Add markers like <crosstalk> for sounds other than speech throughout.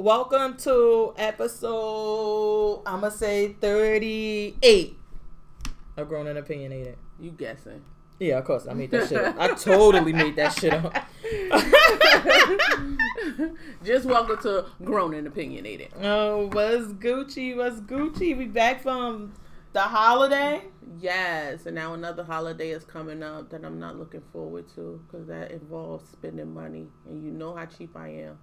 Welcome to episode, I'm going to say 38 of Grown and Opinionated. You guessing. Yeah, of course. I made that shit up. I <laughs> totally made that shit up. <laughs> Just welcome to Grown and Opinionated. Oh, what's Gucci? What's Gucci? We back from the holiday? Yes, and now another holiday is coming up that I'm not looking forward to because that involves spending money, and you know how cheap I am.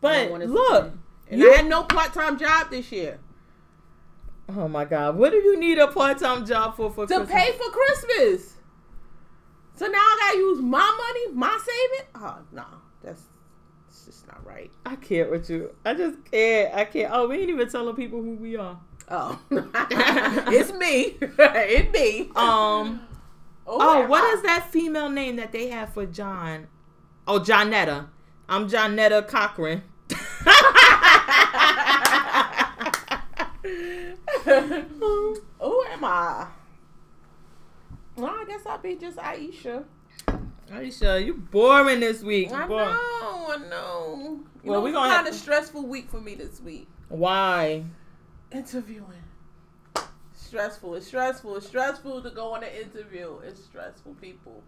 But look, and you- I had no part time job this year oh my God, what do you need a part time job for? For to Christmas? pay for Christmas. So now I gotta use my money, my saving. Oh no, that's it's just not right. I can't with you. I just can't. I can't. Oh, we ain't even telling people who we are. Oh, <laughs> it's me. <laughs> it's me. Um. Oh, Oh, what I? is that female name that they have for John? Oh, Johnetta. I'm Johnetta Cochran. <laughs> Who am I? Well, I guess I'll be just Aisha. Aisha, you boring this week. I know, I know. You Well, know, we gonna kind have- of stressful week for me this week. Why? Interviewing. Stressful. It's stressful. It's stressful to go on an interview. It's stressful, people.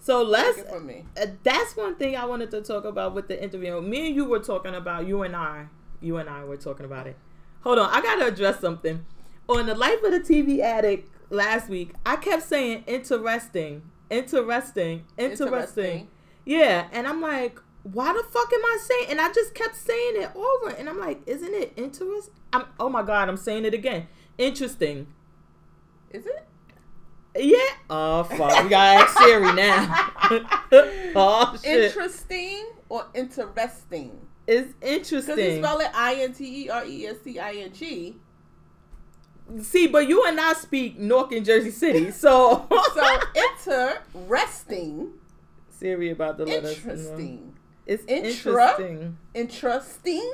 So let's. Uh, that's one thing I wanted to talk about with the interview. Me and you were talking about. You and I. You and I were talking about it. Hold on, I gotta address something. On the life of the TV addict last week, I kept saying interesting, interesting, interesting. Interesting. Yeah, and I'm like, why the fuck am I saying? And I just kept saying it over, and I'm like, isn't it interesting? I'm. Oh my god, I'm saying it again. Interesting. Is it? Yeah. Oh fuck, we gotta ask Siri now. <laughs> oh shit. Interesting or interesting? It's interesting. Because you spell it I N T E R E S T I N G. See, but you and I speak Newark and Jersey City, so <laughs> So <laughs> interesting, Siri about to let us know. interesting, It's Intra- interesting. interesting.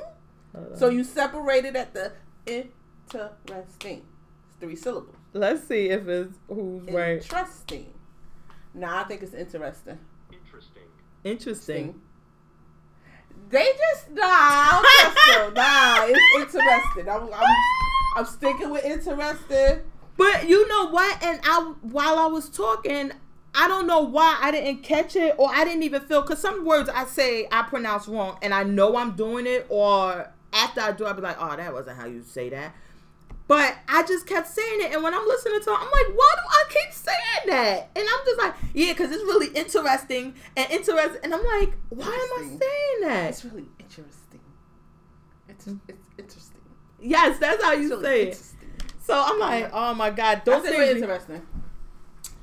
So you separated at the interesting. It's three syllables. Let's see if it's who's right. Interesting. Nah, I think it's interesting. Interesting. Interesting. They just nah, I don't trust them. Nah, it's interesting. I'm, I'm, I'm sticking with interesting. But you know what? And I while I was talking, I don't know why I didn't catch it or I didn't even feel because some words I say I pronounce wrong and I know I'm doing it or after I do I'll be like, oh that wasn't how you say that. But I just kept saying it, and when I'm listening to it, I'm like, why do I keep saying that? And I'm just like, yeah, because it's really interesting and interesting. And I'm like, why am I saying that? It's really interesting. It's mm. it's interesting. Yes, that's how It's you really say it. So I'm like, oh my god, don't say really it. interesting.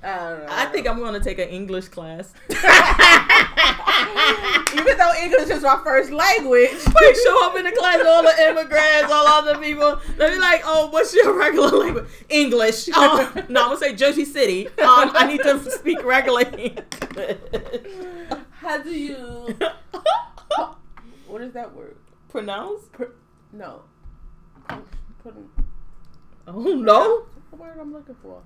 I know. I think I'm going to take an English class. <laughs> <laughs> Even though English is my first language. we show up in the class, all the immigrants, all other people. They be like, "Oh, what's your regular language? English." <laughs> Oh, no, I'm gonna say Jersey City. Um, I need to speak regular How do you? What is that word? Pronounce? Pr- no. Put in, Oh no. What's the word I'm looking for?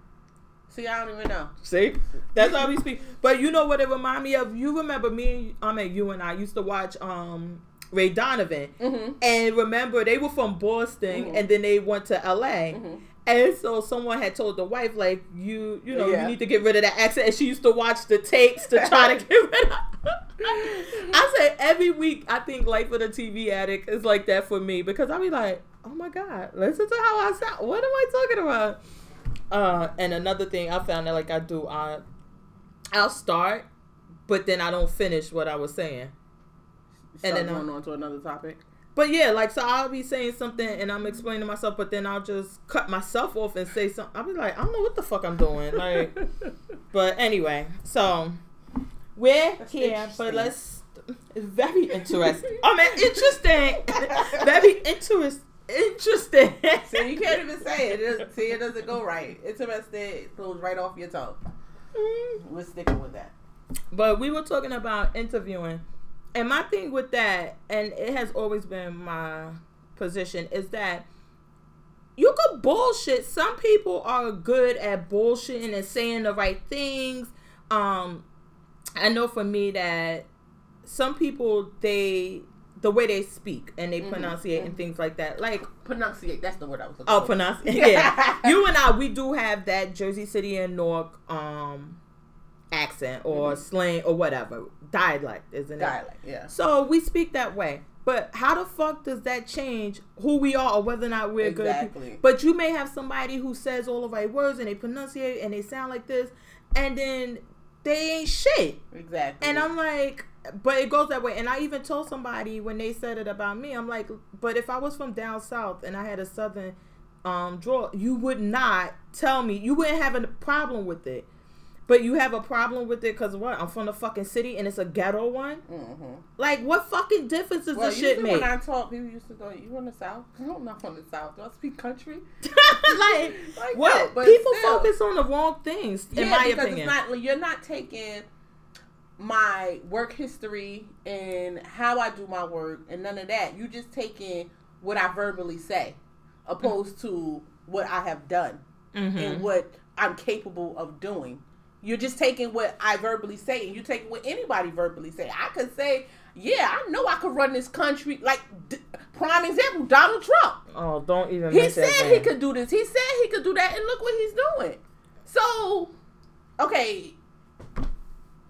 See, I don't even know. See, that's how we speak. But you know what it remind me of? You remember me? I mean, you and I used to watch um Ray Donovan. Mm-hmm. And remember, they were from Boston, Mhm. and then they went to LA. Mhm. And so someone had told the wife, like, you, you know, Yeah. you need to get rid of that accent. And she used to watch the tapes to try to <laughs> get rid of. It. I say every week, I think Life of the TV Addict is like that for me because I be like, oh my god, listen to how I sound. What am I talking about? Uh, and another thing I found that like I do, I, I'll start, but then I don't finish what I was saying. And then going on to another topic. But yeah, like so I'll be saying something and I'm explaining myself, but then I'll just cut myself off and say something. I'll be like, I don't know what the fuck I'm doing. Like, <laughs> but anyway, so we're That's here, interesting. but let's. It's very interesting. I mean, interesting. <laughs> very interest, interesting. <laughs> See, you can't even say it. it. See, it doesn't go right. Interesting it goes right off your tongue. We're sticking with that. But we were talking about interviewing. And my thing with that, and it has always been my position, is that you could bullshit. Some people are good at bullshitting and saying the right things. Um, I know for me that some people they the way they speak and Mm-hmm. they pronunciate and things like that. Like Pronunciate. That's the word I was looking oh, pronounce <laughs> yeah. you and I, we do have that Jersey City and Newark um accent or slang or whatever dialect, isn't it? Mm-hmm. Dialect. Yeah. So we speak that way. But how the fuck does that change who we are or whether or not we're good? People? But you may have somebody who says all the right words and they pronunciate and they sound like this, and then they ain't shit. Exactly. And I'm like, but it goes that way. And I even told somebody when they said it about me, I'm like, but if I was from down south and I had a southern um draw, you would not tell me you wouldn't have a problem with it. But you have a problem with it because what? I'm from the fucking city and it's a ghetto one. hmm Like, what fucking difference does Well, this shit make? when I talk, people used to go, "You from the South?" No, <laughs> I'm not from the South. Do I speak country? <laughs> <laughs> like, Like, what? no, but People still. focus on the wrong things, in yeah, my because opinion. it's not. You're not taking my work history and how I do my work and none of that. You just taking what I verbally say, opposed to what I have done Mhm. and what I'm capable of doing. You're just taking what I verbally say, and you taking what anybody verbally say. I could say, "Yeah, I know I could run this country." Like d- prime example, Donald Trump. Oh, don't even. He said that. he could do this. He said he could do that, and look what he's doing. So, okay,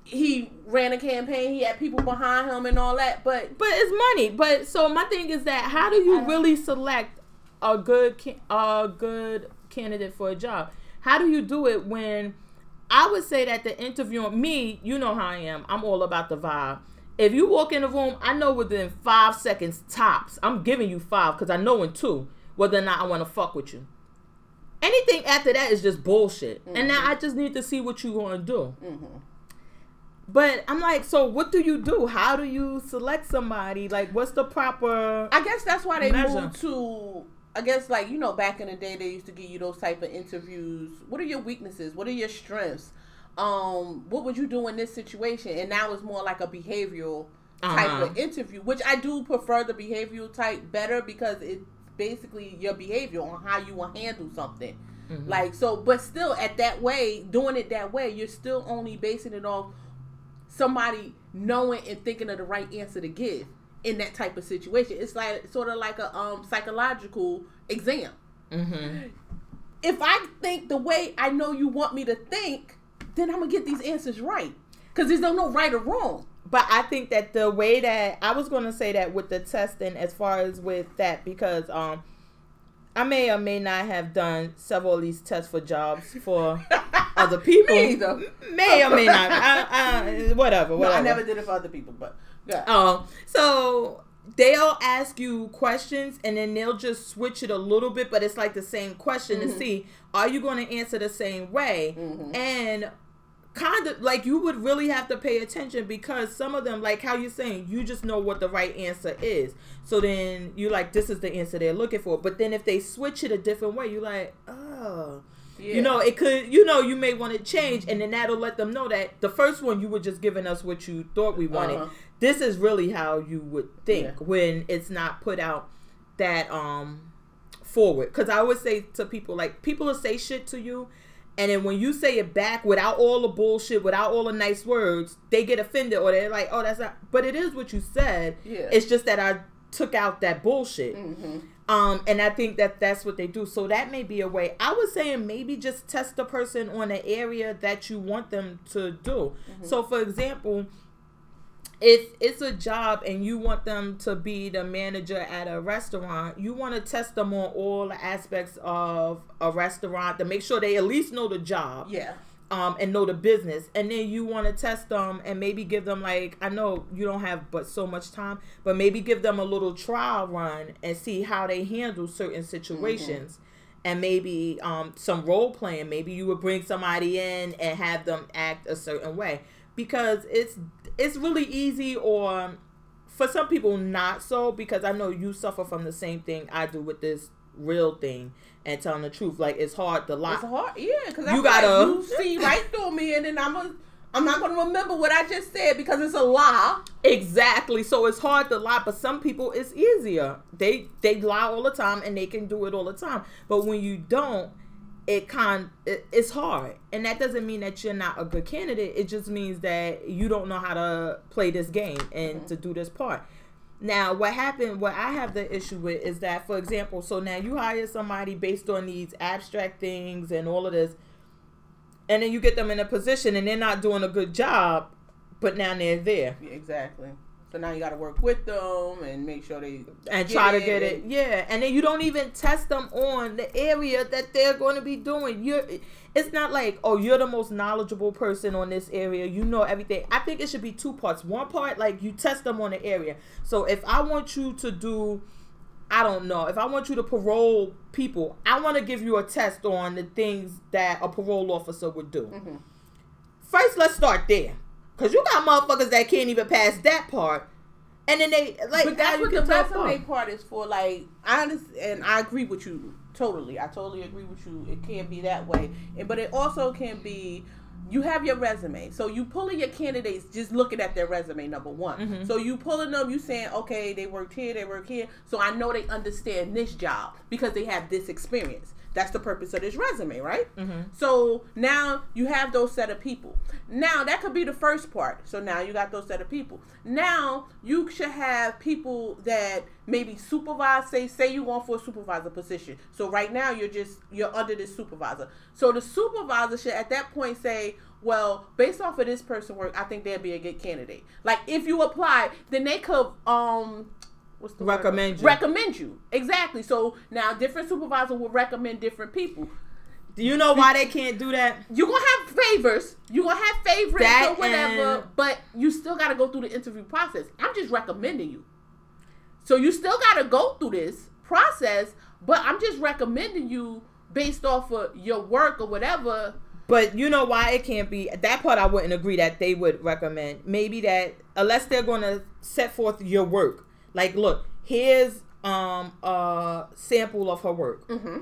he ran a campaign. He had people behind him and all that. But But it's money. But so my thing is that how do you really select a good a good candidate for a job? How do you do it when I would say that the interview me, you know how I am. I'm all about the vibe. If you walk in the room, I know within five seconds tops. I'm giving you five because I know in two whether or not I want to fuck with you. Anything after that is just bullshit. And now mm-hmm. I just need to see what you gonna do. Mm-hmm. But I'm like, so what do you do? How do you select somebody? Like, what's the proper? I guess that's why they Measure. moved to. I guess like you know back in the day they used to give you those type of interviews. What are your weaknesses? What are your strengths? Um, what would you do in this situation? And now it's more like a behavioral type Uh-huh. of interview, which I do prefer the behavioral type better because it's basically your behavior on how you will handle something. Mm-hmm. Like so, but still at that way, doing it that way, you're still only basing it off somebody knowing and thinking of the right answer to give in that type of situation. It's like sort of like a um psychological exam. Mm-hmm. If I think the way I know you want me to think, then I'm gonna get these answers right. Cause there's no no right or wrong. But I think that the way that I was going to say that with the testing, as far as with that, because um, I may or may not have done several of these tests for jobs for <laughs> other people. Me either. May or may not. I, I, whatever. No, Whatever. I never did it for other people, but yeah. Um, so they'll ask you questions and then they'll just switch it a little bit, but it's like the same question to see are you going to answer the same way? And kind of like you would really have to pay attention because some of them, like how you're saying, you just know what the right answer is. So then you're like, this is the answer they're looking for. But then if they switch it a different way, you're like, oh. yeah. You know, it could, you know, you may want to change, and then that'll let them know that the first one you were just giving us what you thought we wanted. Uh-huh. This is really how you would think Yeah. when it's not put out that um forward. Because I always say to people, like, people will say shit to you, and then when you say it back without all the bullshit, without all the nice words, they get offended or they're like, oh, that's not, but it is what you said. Yeah. It's just that I took out that bullshit. Mm-hmm. Um, and I think that that's what they do. So that may be a way. I was saying maybe just test the person on an area that you want them to do. So, for example, if it's a job and you want them to be the manager at a restaurant, you want to test them on all the aspects of a restaurant to make sure they at least know the job Yeah. um, and know the business. And then you want to test them and maybe give them like I know you don't have but so much time, but maybe give them a little trial run and see how they handle certain situations. And maybe um, some role playing. Maybe you would bring somebody in and have them act a certain way because it's it's really easy or um, for some people not so because I know you suffer from the same thing I do with this real thing and telling the truth. Like it's hard to lie. It's hard, yeah, because You gotta- gotta you see right through me, and then I'm a, I'm not gonna remember what I just said because it's a lie. Exactly. So it's hard to lie, but some people it's easier. They they lie all the time and they can do it all the time. But when you don't, it kind it, it's hard. And that doesn't mean that you're not a good candidate. It just means that you don't know how to play this game and mm-hmm. to do this part. Now, what happened, what I have the issue with is that, for example, so now you hire somebody based on these abstract things and all of this, and then you get them in a position and they're not doing a good job, but now they're there. Yeah, exactly. So now you got to work with them and make sure they and try to get it. Yeah, and then you don't even test them on the area that they're going to be doing. You're, it's not like oh you're the most knowledgeable person on this area. You know everything. I think it should be two parts. One part like you test them on the area. So if I want you to do. I don't know. If I want you to parole people, I want to give you a test on the things that a parole officer would do. Mm-hmm. First, let's start there. Cause you got motherfuckers that can't even pass that part. And then they like But that's what the resume part is for. Like I understand and I agree with you totally. I totally agree with you. It can't be that way. And but it also can be you have your resume. So you pulling your candidates just looking at their resume, number one. Mm-hmm. So you pulling them, you saying, okay, they worked here, they work here. So I know they understand this job because they have this experience. That's the purpose of this resume, right? Mm-hmm. So now you have those set of people. Now that could be the first part. So now you got those set of people. Now you should have people that maybe supervise. Say say you want for a supervisor position. So right now you're just you're under this supervisor. So the supervisor should at that point say, well, based off of this person work, I think they'd be a good candidate. Like if you apply, then they could um what's the recommend word? you recommend you exactly. So now different supervisor will recommend different people. Do you know why they can't do that? You're gonna have favors. You're gonna have favorites that or whatever, but you still gotta go through the interview process. I'm just recommending you. So you still gotta go through this process, but I'm just recommending you based off of your work or whatever. But you know why it can't be that part I wouldn't agree that they would recommend. Maybe that unless they're gonna set forth your work like, look, here's um a sample of her work, mm-hmm.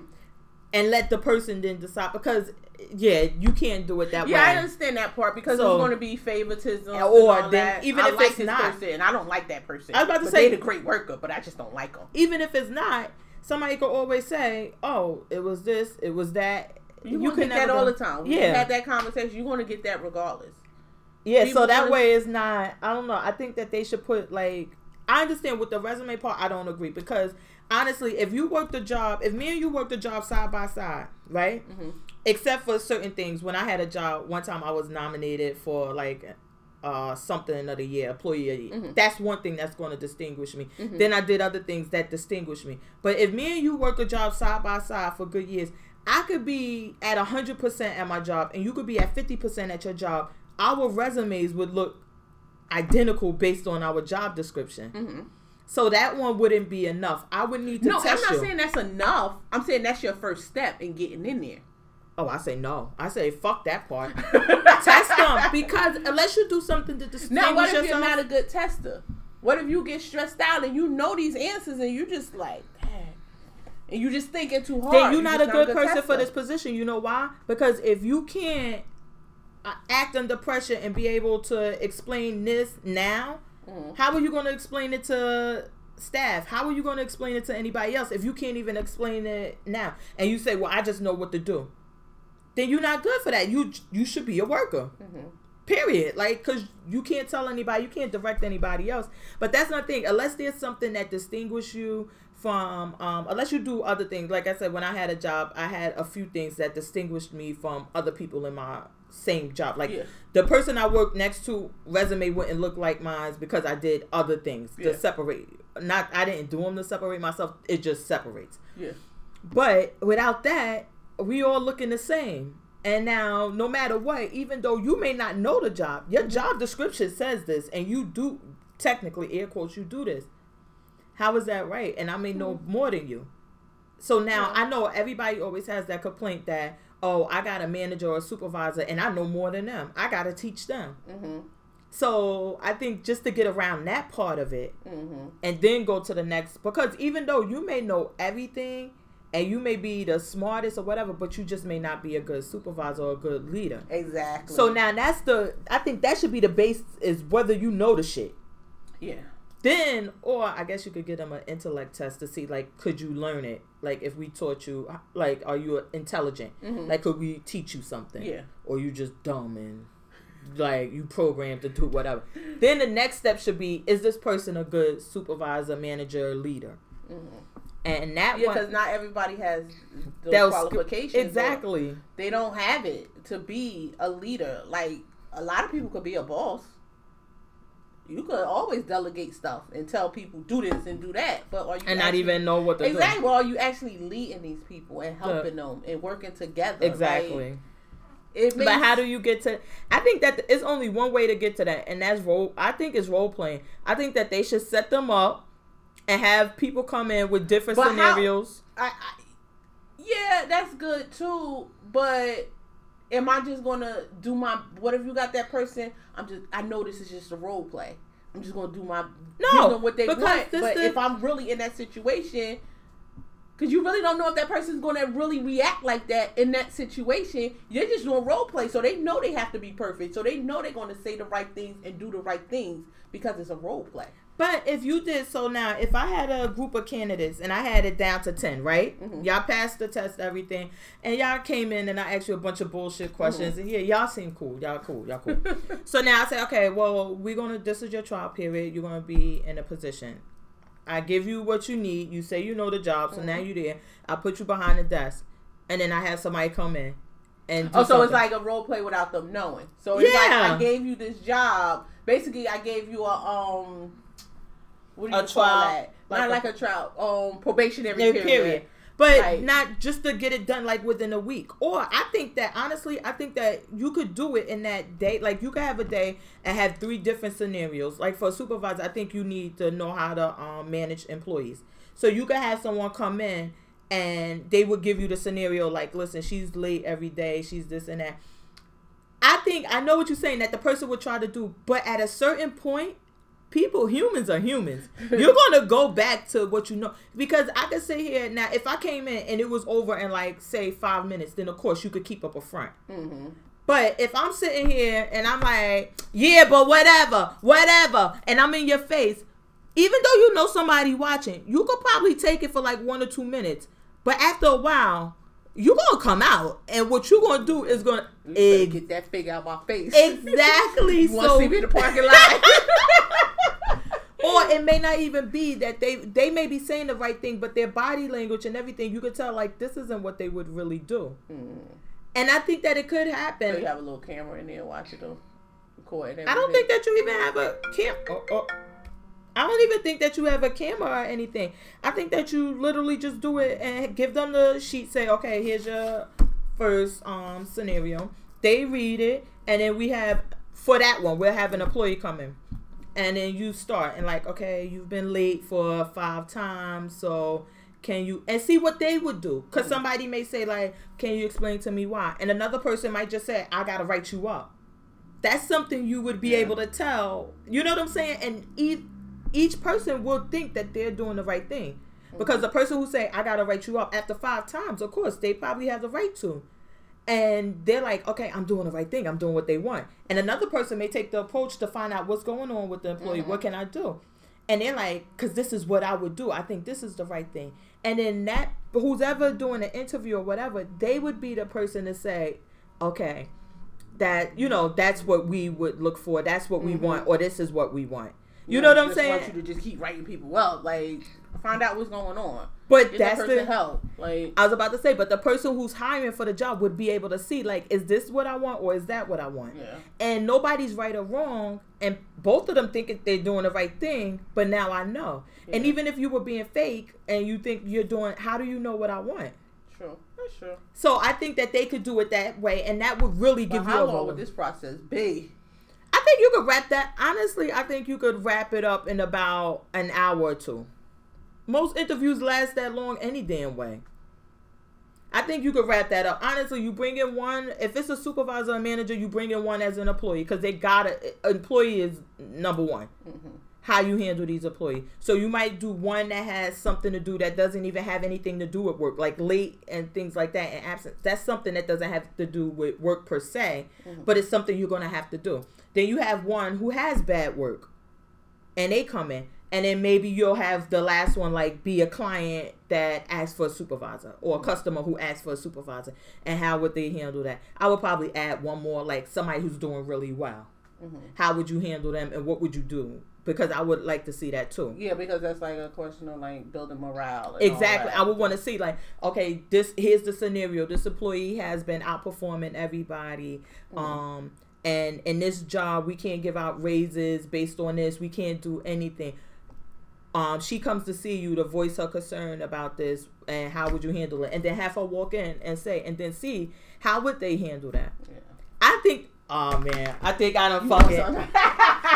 and let the person then decide because yeah, you can't do it that yeah, way. Yeah, I understand that part because so, going to be favoritism or then that. even I if like it's not, person, I don't like that person. I was about to say they're a great worker, but I just don't like them. Even if it's not, somebody could always say, "Oh, it was this, it was that." You, you can get that all the time. We yeah, had that conversation. You want to get that regardless. Yeah, People so that way is not. I don't know. I think that they should put like I understand with the resume part, I don't agree because honestly, if you work the job, if me and you work the job side by side, right? Mm-hmm. Except for certain things. When I had a job, one time I was nominated for like uh, something of the year, employee of the year. Mm-hmm. That's one thing that's going to distinguish me. Mm-hmm. Then I did other things that distinguish me. But if me and you work a job side by side for good years, I could be at 100% at my job and you could be at 50% at your job. Our resumes would look identical based on our job description. Mm-hmm. So that one wouldn't be enough. I would need to. No, I'm not you. saying that's enough. I'm saying that's your first step in getting in there. Oh, I say no. I say fuck that part. <laughs> Test them because unless you do something to distinguish now, what if yourself, you're not a good tester? What if you get stressed out and you know these answers and you just like, and you just thinking too hard? Then you're not, you're a, good a good person tester. for this position. You know why? Because if you can't act under pressure and be able to explain this now, mm-hmm. how are you going to explain it to staff? How are you going to explain it to anybody else if you can't even explain it now? And you say, "Well, I just know what to do." Then you're not good for that. You you should be a worker. Mm-hmm. Period. Like, cause you can't tell anybody, you can't direct anybody else. But that's not the thing. Unless there's something that distinguishes you from, um, unless you do other things. Like I said, when I had a job, I had a few things that distinguished me from other people in my same job. Like yeah. the person I worked next to resume wouldn't look like mine because I did other things yeah. to separate. Not I didn't do them to separate myself. It just separates. Yeah. But without that, we all looking the same. And now, no matter what, even though you may not know the job, your mm-hmm. job description says this, and you do technically air quotes you do this. How is that right? And I may know mm-hmm. more than you. So now yeah. I know everybody always has that complaint that oh, I got a manager or a supervisor and I know more than them. I got to teach them. Mm-hmm. So I think just to get around that part of it mm-hmm. and then go to the next, because even though you may know everything and you may be the smartest or whatever, but you just may not be a good supervisor or a good leader. Exactly. So now that's the, I think that should be the base is whether you know the shit. Yeah. Then, or I guess you could give them an intellect test to see, like, could you learn it? Like, if we taught you, like, are you intelligent? Mm-hmm. Like, could we teach you something? Yeah. Or you just dumb and like you programmed to do whatever. Then the next step should be: Is this person a good supervisor, manager, leader? Mhm. And that Yeah, because not everybody has those qualifications. exactly. They don't have it to be a leader. Like a lot of people could be a boss. You could always delegate stuff and tell people do this and do that, but are you And not even know what to exactly? Well, are you actually leading these people and helping them and working together? Like, Exactly. it makes, But how do you get to? I think that it's only one way to get to that, and that's role. I think it's role playing. I think that they should set them up and have people come in with different But how- scenarios. I, I, yeah, that's good too. But am I just gonna do my? whatever you got that person? I'm just. I know this is just a role play. I'm just gonna do my. No, them what they because want. But the- if I'm really in that situation. Cause you really don't know if that person's gonna really react like that in that situation. You're just doing role play, so they know they have to be perfect. So they know they're gonna say the right things and do the right things because it's a role play. But if you did so now, if I had a group of candidates and I had it down to ten, right? Mhm. Y'all passed the test, everything, and y'all came in and I asked you a bunch of bullshit questions, and yeah, y'all seem cool. Y'all cool. Y'all cool. <laughs> so now I say, okay, well, we're gonna. This is your trial period. You're gonna be in a position. I give you what you need. You say you know the job, so now Mhm. you there. I put you behind the desk, and then I have somebody come in. And Oh, so it's like a role play without them knowing. So it's like Yeah. I gave you this job. Basically, I gave you a um, what do A call trial, that? like Not a- like a trial, um, probationary period. period. But Right. not just to get it done like within a week. Or I think that honestly, I think that you could do it in that day. Like you could have a day and have three different scenarios. Like for a supervisor, I think you need to know how to um, manage employees. So you could have someone come in and they would give you the scenario like, listen, she's late every day, she's this and that. I think I know what you're saying that the person would try to do, but at a certain point, people, humans are humans. You're <laughs> gonna go back to what you know because I could sit here now. If I came in and it was over in like say five minutes, then of course you could keep up a front. Mm-hmm. But if I'm sitting here and I'm like, yeah, but whatever, whatever, and I'm in your face, even though you know somebody watching, you could probably take it for like one or two minutes. But after a while, you're gonna come out, and what you're gonna do is gonna Egg. Get that figure out of my face. <laughs> exactly. you want to see me in the parking <laughs> lot? Or it may not even be that they they may be saying the right thing, but their body language and everything, you could tell like this isn't what they would really do. Mm. And I think that it could So happen. you have a little camera in there watching them record. I don't think that you even have a cam. Oh, oh. I don't even think that you have a camera or anything. I think that you literally just do it and give them the sheet. Say, okay, here's your first um scenario. They read it, and then we have for that one we'll have an employee come in, and then you start and like, okay, you've been late for five times, so can you and see what they would do? Because somebody may say like, can you explain to me why? And another person might just say, I gotta write you up that's something you would be Yeah. able to tell. You know what I'm saying? And each each person will think that they're doing the right thing. Because mm-hmm. the person who say I gotta write you up after five times, of course, they probably have the right to. And they're like, okay, I'm doing the right thing. I'm doing what they want. And another person may take the approach to find out what's going on with the employee. Mhm. What can I do? And they're like, because this is what I would do. I think this is the right thing. And then that, who's ever doing an interview or whatever, they would be the person to say, okay, that you know that's what we would look for that's what we Mhm. want or this is what we want you know what i'm saying? I Want you to just keep writing people up, like find out what's going on. but that's the help. Like i was about to say but the person who's hiring for the job would be able to see like is this what i want or is that what i want yeah. and nobody's right or wrong and both of them think they're doing the right thing but now i know and even if you were being fake and you think you're doing how do you know what i want True. That's true. so i think that they could do it that way and that would really But give you how a long would this process be? I think you could wrap that. Honestly, I think you could wrap it up in about an hour or two. Most interviews last that long any damn way. I think you could wrap that up. Honestly, you bring in one. If it's a supervisor or manager, you bring in one as an employee because they got to Employee is number one. Mm-hmm. How you handle these employees. So you might do one that has something to do that doesn't even have anything to do with work, like late and things like that, and absence. That's something that doesn't have to do with work per se, Mhm. but it's something you're gonna have to do. Then you have one who has bad work, and they come in. And then maybe you'll have the last one like be a client that asks for a supervisor or a customer who asks for a supervisor and how would they handle that i would probably add one more like somebody who's doing really well Mm-hmm. how would you handle them and what would you do because i would like to see that too Yeah, because that's like a question of like building morale. Exactly. I would want to see like, okay, this here's the scenario. This employee has been outperforming everybody. Mm-hmm. Um and in this job we can't give out raises based on this. We can't do anything. Um she comes to see you to voice her concern about this and how would you handle it? And then have her walk in and say and then see how would they handle that. Yeah. I think Oh man, I think I don't fuck some-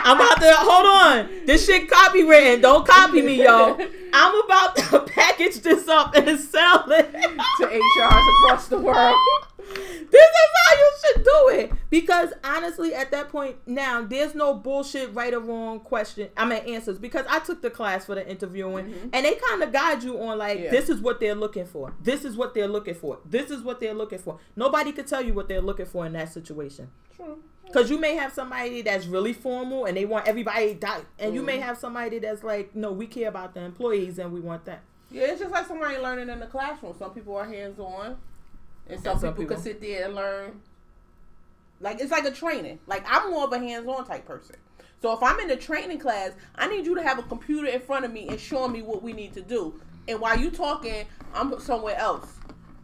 I'm about to hold on. This shit copywritten. Don't copy me, yo. I'm about to <laughs> package this up and sell it to HRs across the world. <laughs> This is how you should do it. Because honestly, at that point now, there's no bullshit right or wrong question. I mean answers. Because I took the class for the interviewing mm-hmm. and they kind of guide you on like Yeah. this is what they're looking for. This is what they're looking for. This is what they're looking for. Nobody could tell you what they're looking for in that situation. True. Because you may have somebody that's really formal and they want everybody die, and you may mm-hmm. have somebody that's like, no, we care about the employees and we want that. Yeah, it's just like somebody learning in the classroom. Some people are hands on, and some, Some people, people. can sit there and learn. Like it's like a training. Like I'm more of a hands on type person. So if I'm in a training class, I need you to have a computer in front of me and showing me what we need to do. And while you talking, I'm somewhere else,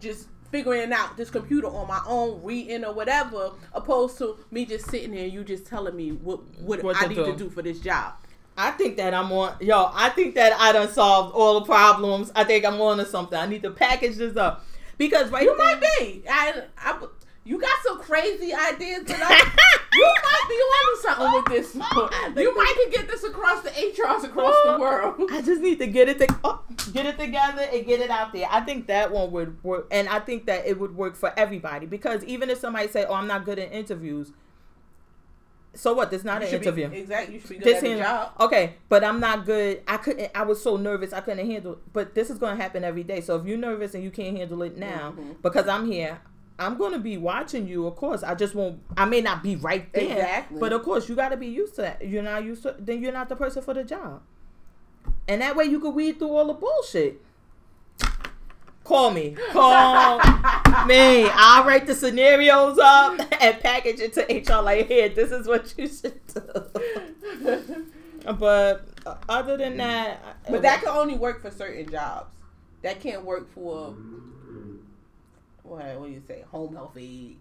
just figuring out this computer on my own, reading or whatever, opposed to me just sitting there and you just telling me what what, What I need do. to do for this job. I think that I'm on, yo, I think that I done solved all the problems. I think I'm on to something. I need to package this up. Because right You now- might be. I, I, you got some crazy ideas, but I, <laughs> you might be onto something with this. Oh, you might can get this across the HRs across the oh, world. I just need to get it to, oh, get it together and get it out there. I think that one would work, and I think that it would work for everybody because even if somebody say, "Oh, I'm not good at interviews," so what? This not You an should be- interview. exactly. You should be good This at hand- job. okay, but I'm not good. I couldn't. I was so nervous. I couldn't handle. It. But this is going to happen every day. So if you're nervous and you can't handle it now, Mhm. because I'm here, I'm going to be watching you. Of course, I just won't. I may not be right there. Exactly. But of course, you got to be used to that. You're not used to. Then you're not the person for the job. And that way, you could weed through all the bullshit. Call me. Call <laughs> me. I'll write the scenarios up <laughs> and package it to HR. Like, here, this is what you should do. But uh, other than that, But that can only work for certain jobs. That can't work for what? What do you say? Home health aid.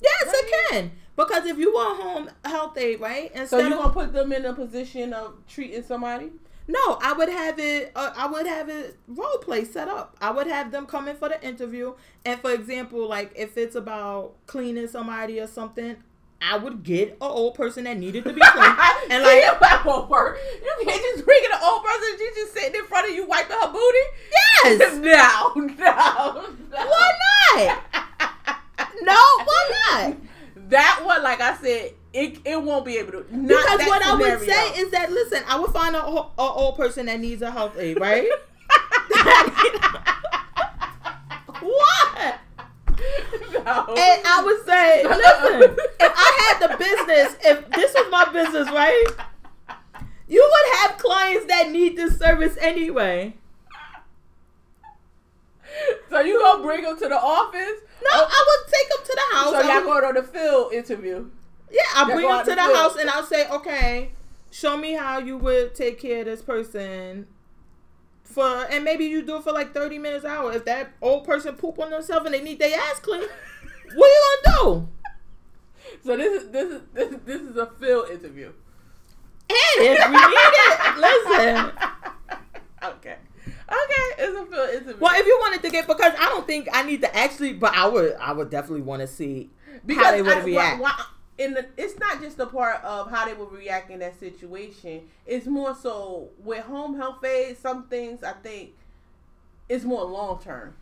yes, it can because if you want home health aid, right? So Instead you of gonna put them in a position of treating somebody? No, I would have it. Uh, I would have it role play set up. I would have them come in for the interview, and for example, like if it's about cleaning somebody or something. I would get an old person that needed to be <laughs> cleaned, and like <laughs> that won't work. You can't just bring in an old person. She just sitting in front of you wiping her booty. yes, <laughs> No, no, no. why not? No, why not? That one, like I said, it it won't be able to. Not Because what I would say is that listen, I would find a, a old person that needs a health aid, right? <laughs> what? no. And I would say, listen, if I had the business, if this was my business, right? You would have clients that need this service anyway. so you gonna bring them to the office? No, oh. I would take them to the house. So y'all going on the field interview? Yeah, I'll That bring them to the house and I'll say, okay, show me how you would take care of this person for, and maybe you do it for like 30 minutes an hour. If that old person poop on themselves and they need their ass clean, <laughs> what are you gonna do? So this is this is this, this is a field interview. And if we need it, <laughs> listen. Okay. Okay, it's a field interview. Well, if you wanted to get, because I don't think I need to actually, but I would, I would definitely want to see how they would I- react. why- why- in the, it's not just the part of how they would react in that situation. It's more so with home health aid. Some things I think is more long term,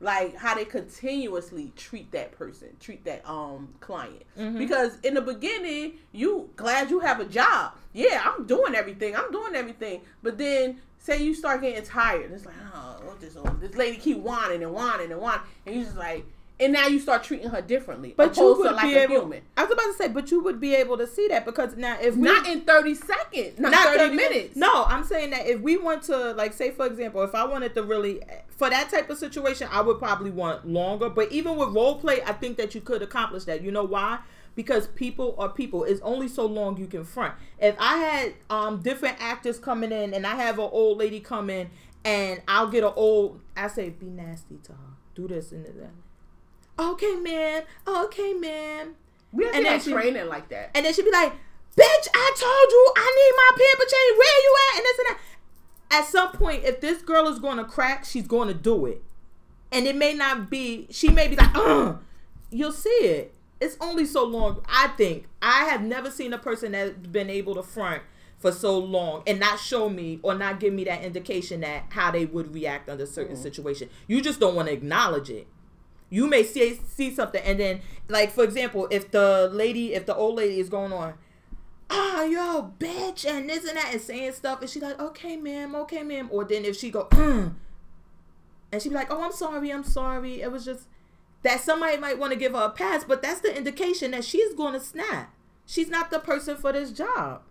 like how they continuously treat that person, treat that um client. Mhm. Because in the beginning, you glad you have a job. Yeah, I'm doing everything. I'm doing everything. But then say you start getting tired. It's like, oh, what this this lady keep whining and whining and whining, and you just like, and now you start treating her differently. But you would like be a able. human. I was about to say, but you would be able to see that because now if we Not in thirty seconds, not, thirty, minutes. No, I'm saying that if we want to, like, say for example, if I wanted to really for that type of situation, I would probably want longer. But even with role play, I think that you could accomplish that. You know why? Because people are people. It's only so long you can front. If I had um different actors coming in, and I have an old lady come in, and I'll get an old, I say, be nasty to her, do this and that. Okay, man. Okay, man. we have and then she- training like that. And then she'd be like, Bitch, I told you I need my pamper change. Where you at? And this and that. At some point, if this girl is going to crack, she's going to do it. And it may not be, she may be like, Ugh. You'll see it. It's only so long. I think. I have never seen a person that's been able to front for so long and not show me or not give me that indication that how they would react under certain mm-hmm. situation. You just don't want to acknowledge it you may see see something and then like for example if the lady if the old lady is going on ah yo bitch and this and that and saying stuff and she like okay ma'am okay ma'am or then if she go mm, and she be like oh i'm sorry i'm sorry it was just that somebody might want to give her a pass but that's the indication that she's going to snap. She's not the person for this job.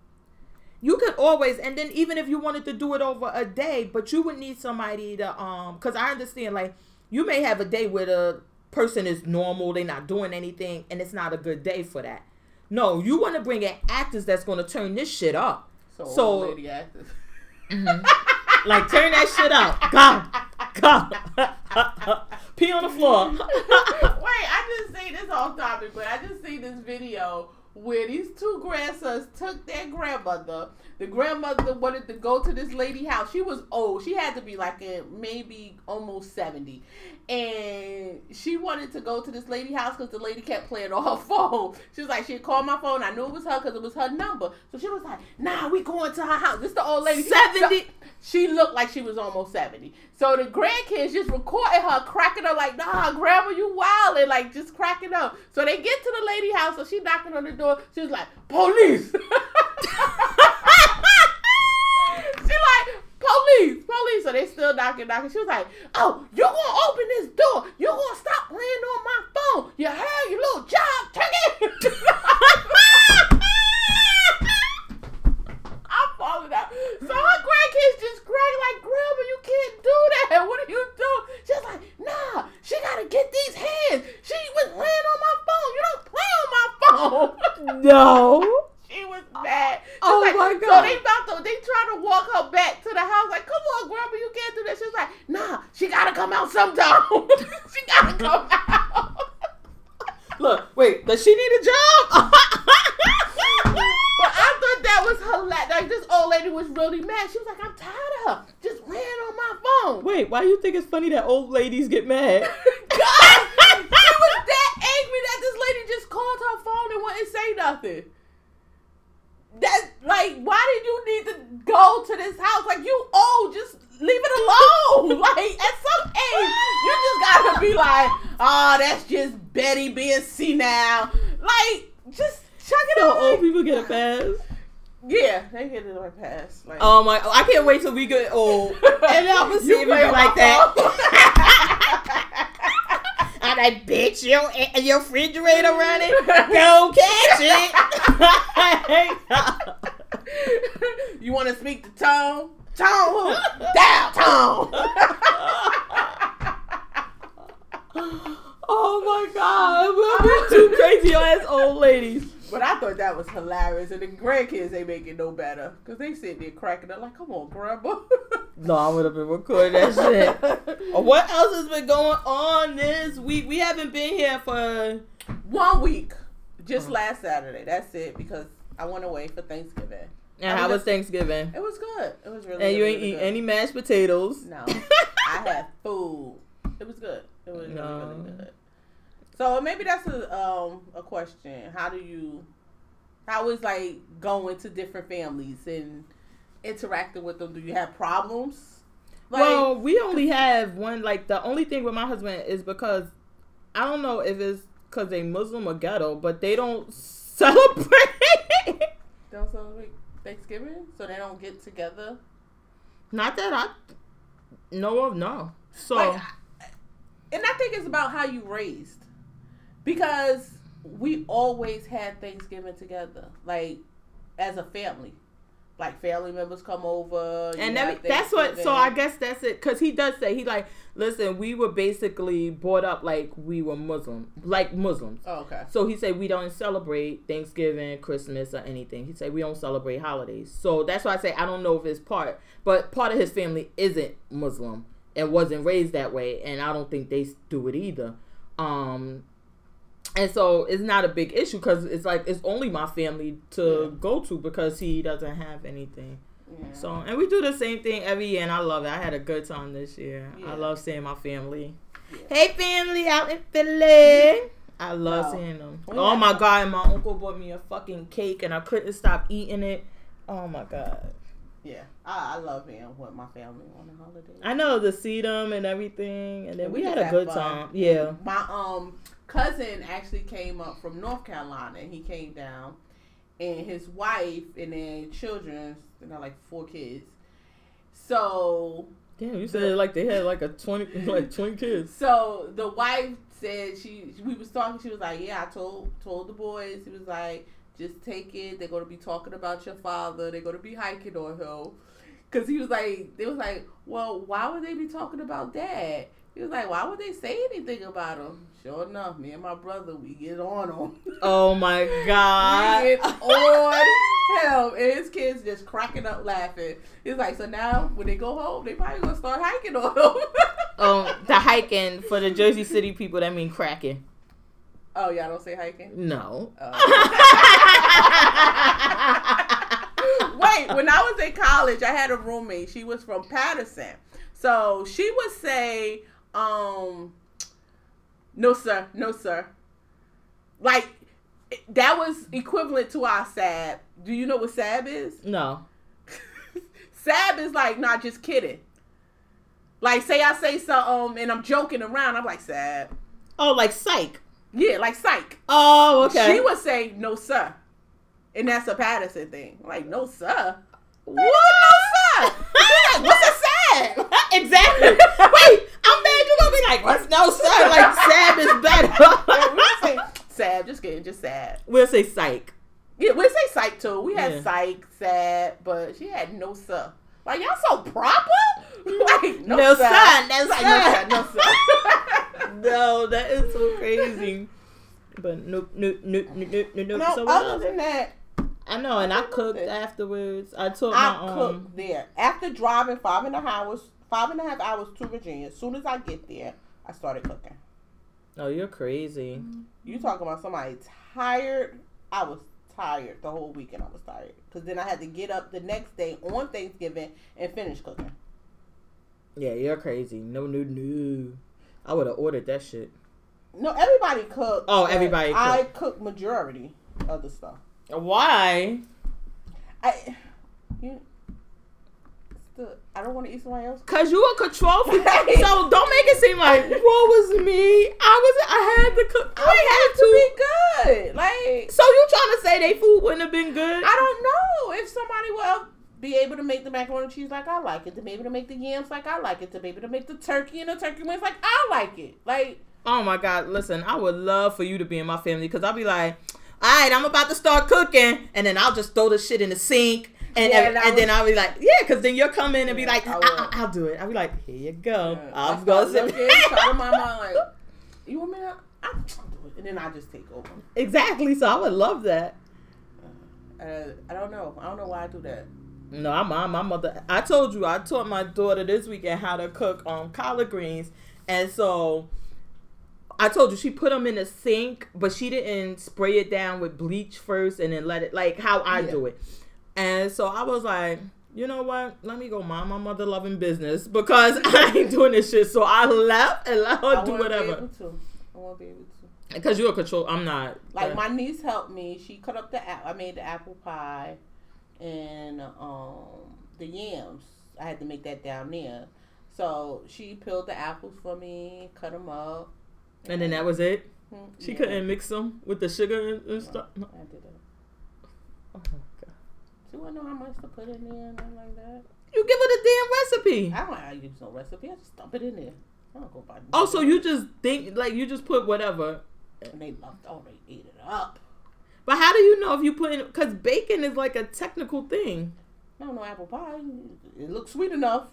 You could always and then even if you wanted to do it over a day but you would need somebody to um because i understand like you may have a day where the person is normal they're not doing anything and it's not a good day for that. No you want to bring in actors that's going to turn this shit up. So, So- old lady actors. <laughs> like turn that shit up. Go go. <laughs> Pee on the floor. <laughs> Wait, I just seen this off topic, but I just see this video where these two grandsons took their grandmother. The grandmother wanted to go to this lady house. She was old. She had to be like maybe almost 70. And she wanted to go to this lady house because the lady kept playing on her <laughs> phone. She was like, she had called my phone. I knew it was her because it was her number. So she was like, nah, we going to her house. This the old lady. 70 So- she looked like she was almost 70. So the grandkids just recorded her cracking her like, nah, grandma, you wild and like just cracking up. So they get to the lady house, so she knocking on the door. She was like, police. <laughs> police, police. So they still knocking, knocking. She was like, oh, you're gonna open this door. You're gonna stop playing on my phone. You heard your little job, turkey. <laughs> I'm falling out. So her grandkids just crying like, Grandma, you can't do that. What are you doing? She's like, Nah, she gotta get these hands. She was playing on my phone. You don't play on my phone. no <laughs> Oh, oh she was mad. She's Oh like- my god! So God. they about to, they trying to walk her back to the house. Like, come on, Grandma, you can't do that. She was like, Nah, she gotta come out sometime. <laughs> she gotta come out. look wait does she need a job <laughs> But I thought that was hilarious. Like this old lady was really mad. She was like, "I'm tired of her just ran on my phone." wait why do you think it's funny that old ladies get mad <laughs> God, she was that angry that this lady just called her phone and wouldn't say nothing. That like, why did you need to go to this house? Like you old, just leave it alone. <laughs> like at some age, you just gotta be like, oh, that's just Betty being senile. Like, just chuck it so old people get a pass Yeah, they get it on pass. Like, Oh my! I can't wait till we get old, <laughs> and I'm gonna see You if it play be like that. <laughs> I'm like, bitch, your your refrigerator running. <laughs> Go catch it. <laughs> you want to speak to Tone? Tone who? Down Tone. <laughs> oh my god, we're two crazy ass old ladies. But I thought that was hilarious, and the grandkids ain't make it no better because they sitting there cracking up like, "Come on, grandma." No, I would have been recording that shit. <laughs> What else has been going on this week? We haven't been here for. One week, just Uh-huh. last Saturday. That's it because I went away for Thanksgiving. And how was Thanksgiving? It was good. It was really. Good. And you ain't really eat good. any mashed potatoes. No, <laughs> I had food. It was good. It was No. really, really good. So maybe that's a um a question. How do you how is like going to different families and interacting with them? Do you have problems? Like well, we only have one. Like the only thing with my husband is because I don't know if it's because they Muslim or ghetto, but they don't <laughs> celebrate. don't celebrate Thanksgiving, so they don't get together. Not that I know of. No. So Like, and I think it's about how you raised, because we always had Thanksgiving together, like as a family. Like family members come over, and that, that's what. So I guess that's it. Cause he does say he like, listen, we were basically brought up like we were Muslim, like Muslims. Oh, okay. So he said we don't celebrate Thanksgiving, Christmas, or anything. He said we don't celebrate holidays. So that's why I say I don't know if it's part, but part of his family isn't Muslim and wasn't raised that way, and I don't think they do it either. Um, and so it's not a big issue because it's like it's only my family to Yeah. go to because he doesn't have anything. Yeah. So and we do the same thing every year, and I love it. I had a good time this year. Yeah. I love seeing my family. Hey, family out in Philly. I love seeing them. Oh have- my god! And my uncle bought me a fucking cake, and I couldn't stop eating it. Oh my god! Yeah, I, I love being with my family on the holidays. I know to see them and everything, and then we, We had a good fun. time. Yeah. My um cousin actually came up from North Carolina and he came down and his wife and then children, they got like four kids. So Damn, you said it like they had like a twenty, <laughs> like twenty kids. so the wife said she we was talking, she was like, Yeah, I told told the boys, he was like, just take it, they're gonna be talking about your father, they're gonna be hiking on him. Cause he was like they was like, Well, why would they be talking about dad? He was like, Why would they say anything about him? Sure enough, me and my brother, we get on him. <laughs> Oh my god! we get on him. And his kids just cracking up laughing. He's like, So now when they go home, they probably gonna start hiking on him. um, <laughs> the hiking for the Jersey City people that mean cracking. oh, y'all don't say hiking? No. <laughs> Wait, when I was in college, I had a roommate. She was from Paterson. So she would say, um, no, sir, no, sir. Like, that was equivalent to our SAB. Do you know what SAB is? no. <laughs> SAB is like, not just kidding. Like, say I say something and I'm joking around, I'm like, SAB. Oh, like psych. Yeah, like psych. Oh, okay. She would say, no, sir. And that's a Paterson thing. Like, no, sir. What? No, sir. What's a SAB? <laughs> exactly. Wait, I'm mad you gonna be like, what's no sir? Like Sam is better. <laughs> would say sad, just kidding, just sad. we'll say psych. Yeah, we'll say psych too. We had Yeah. psych, sad, but she had no sir. Like y'all so proper. <laughs> Like no, No, sir, sir, no, Like, no sir, no. No, that is so crazy. But no, no, no, no, no, no, no. no, so other else? than that, I know, and I cooked afterwards. I took I my um. cooked there after driving five and a half hours, five and a half hours to Virginia. As soon as I get there, I started cooking. Oh, you're crazy. You talking about somebody tired? I was tired the whole weekend. I was tired because then I had to get up the next day on Thanksgiving and finish cooking. Yeah, you're crazy. No, no, no. I would have ordered that shit. No, everybody cooked. Oh, everybody I cooked majority of the stuff. Why? I, you, still, I don't want to eat somebody else. Cause you a control freak. <laughs> so don't make it seem like <laughs> what was me. I was. I had to cook. I, had to. be good. Like So you trying to say they food wouldn't have been good? I don't know if somebody will be able to make the macaroni and cheese like I like it, to be able to make the yams like I like it, to be able to make the turkey and the turkey wings like I like it. Like Oh my God! Listen, I would love for you to be in my family because I'll be like, all right, I'm about to start cooking, and then I'll just throw the shit in the sink, and Yeah, and, and then I'll be like, yeah, because then you'll come in and be like, I I will. I, will do it. I'll be like, here you go. I I'm start gonna sit. try to my mind like, <laughs> you want me to? I'll do it, and then I just take over. exactly. So I would love that. Uh, I don't know. I don't know why I do that. No, I'm my, my mother. I told you I taught my daughter this weekend how to cook um collard greens, and so I told you she put them in the sink, but she didn't spray it down with bleach first and then let it like how I Yeah. do it. And so I was like, you know what? Let me go mind my mother loving business because <laughs> I ain't doing this shit. So I left and let her I do whatever. I want to be able to. Because you're a control. I'm not. Like Uh, my niece helped me. She cut up the. apple. I made the apple pie, and um the yams. I had to make that down there. So she peeled the apples for me, cut them up. And then that was it. Hmm, She yeah. couldn't mix them with the sugar and, and stuff. No. I did that. Oh my God. She wouldn't know how much to put in there and nothing like that. You give her the damn recipe. I don't know to use no recipe. I just dump it in there. I don't go by. Oh, so you just think like you just put whatever. And they loved. Oh, they ate it up. But how do you know if you put in? Because bacon is like a technical thing. No, no apple pie. It looks sweet enough,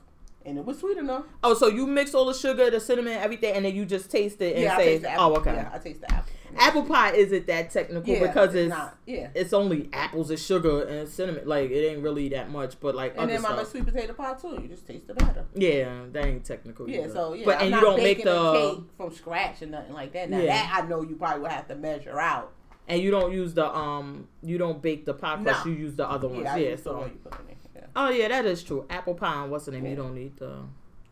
and it was sweet enough. Oh, so you mix all the sugar, the cinnamon, everything, and then you just taste it and yeah, say. "Oh, okay." Yeah, I taste the apple. Apple pie isn't that technical Yeah, because it's not. Yeah. it's only apples and sugar and cinnamon. Like it ain't really that much, but like And other then my sweet potato pie too. You just taste the batter. Yeah, that ain't technical. Yeah, either. so yeah, but I'm and you don't make the cake from scratch or nothing like that. Now Yeah. that I know you probably would have to measure out. and you don't use the um you don't bake the pie crust. No. You use the other ones. Yeah, Yeah, I use the so one you put in there. Yeah, oh yeah, that is true. Apple pie and what's the name? You don't need the.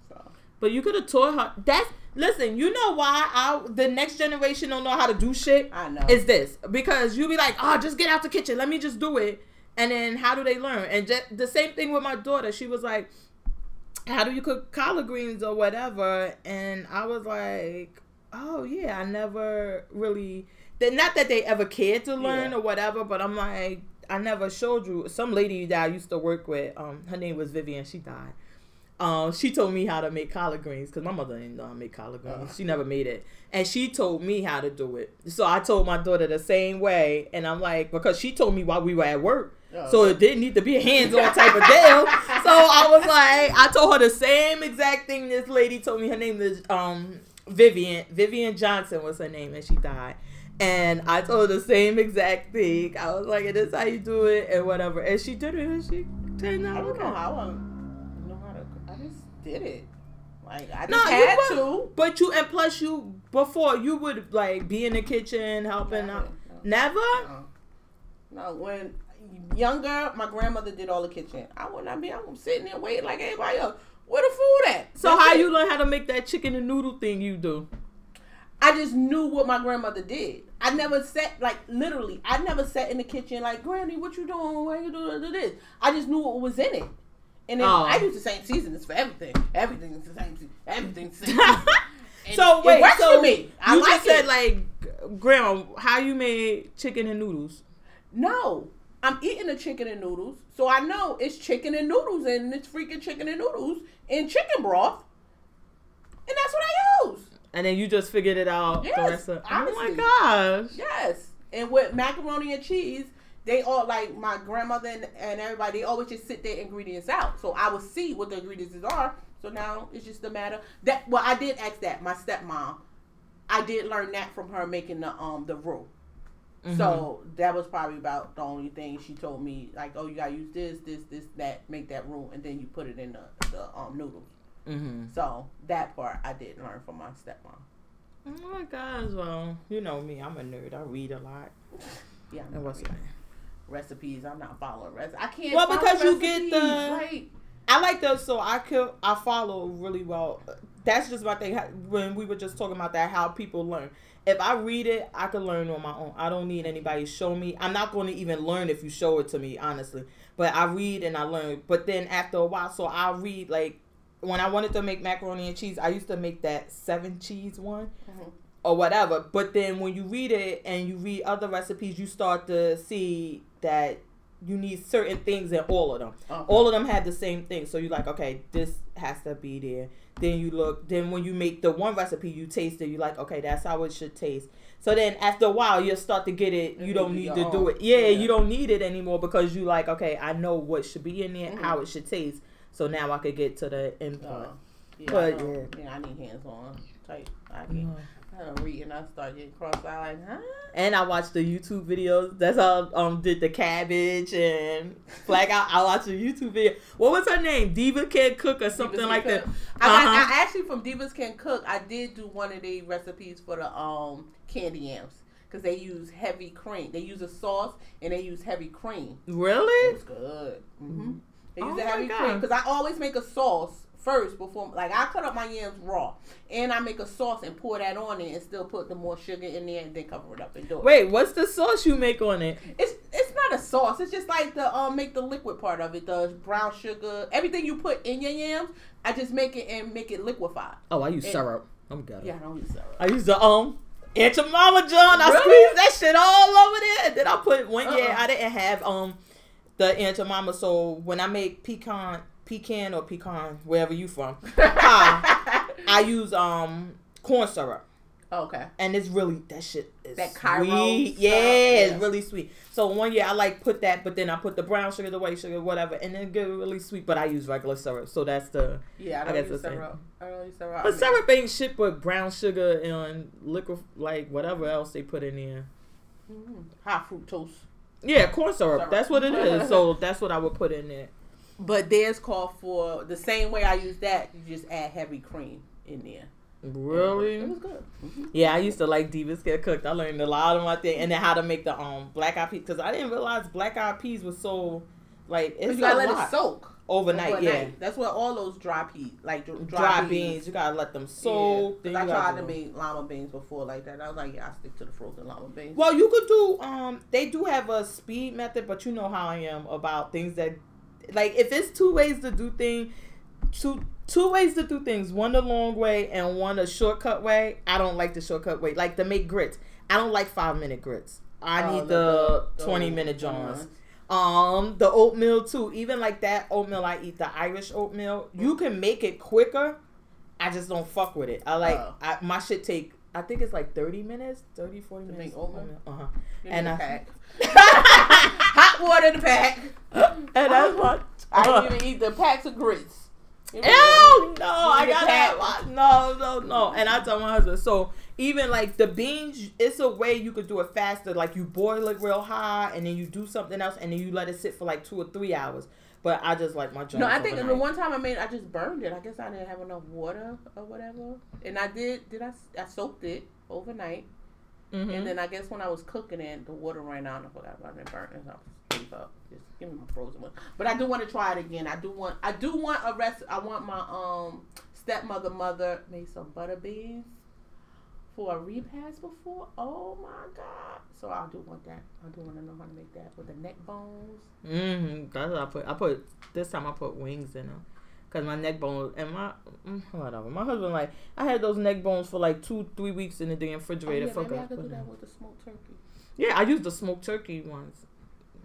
so. But you could have taught her. That's listen. You know why I the next generation don't know how to do shit. I know. Is this because you be like, oh, just get out the kitchen. Let me just do it. And then how do they learn? And just, the same thing with my daughter. She was like, how do you cook collard greens or whatever? And I was like, oh yeah, I never really. Not that they ever cared to learn Yeah. or whatever, but I'm like, I never showed you. Some lady that I used to work with, um, her name was Vivian. She died. Um, she told me how to make collard greens because my mother didn't know how to make collard greens. Uh. She never made it, and she told me how to do it. So I told my daughter the same way, and I'm like, because she told me while we were at work, Oh, so it didn't need to be a hands-on type of deal. <laughs> So I was like, I told her the same exact thing. This lady told me her name is um Vivian. Vivian Johnson was her name, and she died. And I told her the same exact thing. I was like, "This how you do it, and whatever." And she did it, and she turned out. I don't know how I know how to. I just did it. Like I just No, had you to. but you and plus you before you would like be in the kitchen helping No, out. no. Never. No. No, when younger, my grandmother did all the kitchen. I would not be. I'm sitting there waiting like everybody else. Where the food at? So That's how it. you learn how to make that chicken and noodle thing you do? I just knew what my grandmother did. I never sat like literally. I never sat in the kitchen like, Granny, what you doing? Why you doing this? I just knew what was in it. And then Oh. I use the same seasonings for everything. Everything is the same. se- Everything's the same. <laughs> so it wait, works so for me. I you like just said like, Grandma, how you made chicken and noodles? No, I'm eating the chicken and noodles, so I know it's chicken and noodles, and it's freaking chicken and noodles in chicken broth, and that's what I use. And then you just figured it out. Yes, of, oh my gosh. Yes, and with macaroni and cheese, they all like my grandmother and, and everybody. They always just sit their ingredients out, so I would see what the ingredients are. So now it's just a matter that. Well, I did ask that my stepmom. I did learn that from her making the um the roux. Mm-hmm. So that was probably about the only thing she told me. Like, oh, you gotta use this, this, this, that, make that roux, and then you put it in the, the um noodles. Mm-hmm. So that part I did learn from my stepmom. Oh my gosh. Well, you know me. I'm a nerd. I read a lot. Yeah, I'm And what's not your name? recipes. I'm not following recipes. I can't. Well, because you get the- I like those, so I could I follow really well. That's just my thing. When we were just talking about that, how people learn. If I read it, I can learn on my own. I don't need anybody to show me. I'm not going to even learn if you show it to me, honestly. But I read and I learn. But then after a while, so I read like when I wanted to make macaroni and cheese, I used to make that seven cheese one Mhm. or whatever. But then when you read it and you read other recipes, you start to see that you need certain things in all of them. Okay. All of them had the same thing. So you're like, okay, this has to be there. Then you look. Then when you make the one recipe, you taste it. You're like, okay, that's how it should taste. So then after a while, you'll start to get it. You You don't need to do it. Yeah, Yeah. you don't need it anymore because you like, okay, I know what should be in there, Mhm. how it should taste. So now I could get to the end part. Uh, yeah, But, I yeah. yeah, I need hands on type. I Yeah. can't. I don't read and I start getting cross eyed. Like, huh? And I watched the YouTube videos. That's how I um did the cabbage and flag out. I watched a YouTube video. What was her name? Diva Can Cook or something Divas like Can that. Cook. I, got- Uh-huh. I actually from Divas Can Cook. I did do one of the recipes for the um candy yams because they use heavy cream. They use a sauce and they use heavy cream. Really? It was good. Oh use a heavy cream because I always make a sauce first before, like I cut up my yams raw and I make a sauce and pour that on it and still put the more sugar in there and then cover it up and do it. Wait, what's the sauce you make on it? It's it's not a sauce. It's just like the um make the liquid part of it, the brown sugar, everything you put in your yams. I just make it and make it liquefied. Oh, I use It- syrup. I'm good. Yeah, I don't use syrup. I use the um Aunt Jemima John. I Really? squeezed that shit all over there. And then I put one year Uh-uh. I didn't have um the Aunt mama. So when I make pecan pecan or pecan, wherever you from, <laughs> pie, I use um corn syrup. Okay. And it's really that shit is That Karo sweet. Yeah, yeah. it's really sweet. So one year I like put that, but then I put the brown sugar, the white sugar, whatever, and then get really sweet. But I use regular syrup, so that's the. Yeah, I I don't guess use the same. syrup. I don't use syrup. I But mean- syrup ain't shit but brown sugar and liquor, like whatever else they put in there. Mhm. High fructose. Yeah, corn syrup. Syrup. That's what it is. So <laughs> that's what I would put in there. But theirs call for the same way I use that. You just add heavy cream in there. Really? It was good. Mhm. Yeah, I used to like Divas Can Cook. I learned a lot of my thing, and then how to make the um black eyed peas because I didn't realize black eyed peas was so like But it's you gotta let lot. it soak overnight. Yeah, That's what all those dry peas, like dry, dry, beans. You gotta let them soak. Yeah. then 'Cause you I tried to make lima beans before like that. I was like, yeah, I stick to the frozen lima beans. Well, you could do. Um, they do have a speed method, but you know how I am about things that, like, if it's two ways to do things, two two ways to do things. One the long way and one a shortcut way. I don't like the shortcut way. Like to make grits, I don't like five minute grits. I Oh, need the- the, the- twenty the minute johns. Um, the oatmeal too. Even like that oatmeal I eat, the Irish oatmeal. You can make it quicker. I just don't fuck with it. I like Oh. I, my shit take. I think it's like 30 minutes, 30, 40 To minutes. oatmeal? Uh huh. And I- pack. <laughs> Hot water in the pack. and that's what. <laughs> I even eat the packs of grits. Ew, no, I got that. No, no, no. And I tell my husband, so even like the beans, it's a way you could do it faster. Like you boil it real high, and then you do something else, and then you let it sit for like two or three hours. But I just like my No, I think the one time I made, I just burned it. I guess I didn't have enough water or whatever, and I did. Did I? I soaked it overnight, Mhm. and then I guess when I was cooking it, the water ran out. I forgot about it. and Burnt it. So I was sleep up. Just give me my frozen one. But I do want to try it again. I do want. I do want a rest. I want my um stepmother mother made some butter beans for a repast before. Oh my god! So I do want that. I do want to know how to make that with the neck bones. Mm-hmm. That's what I put. I put this time. I put wings in them because my neck bones and my mm, whatever. My husband like I had those neck bones for like two, three weeks in the damn Oh, refrigerator. yeah, maybe I Fuck could do that with the smoked turkey. Yeah, I used the smoked turkey ones.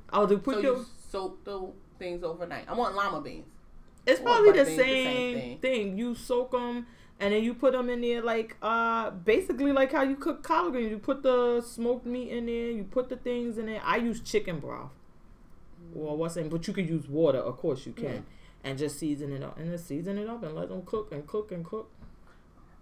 I'll do put so your. you soak the things overnight. I want lima beans. It's probably the butter beans, the same, same thing. thing. You soak them and then you put them in there like uh basically like how you cook collard greens. You put the smoked meat in there. You put the things in there. I use chicken broth. Well, what's in? But you could use water, of course you can, Yeah. and just season it up and then season it up and let them cook and cook and cook.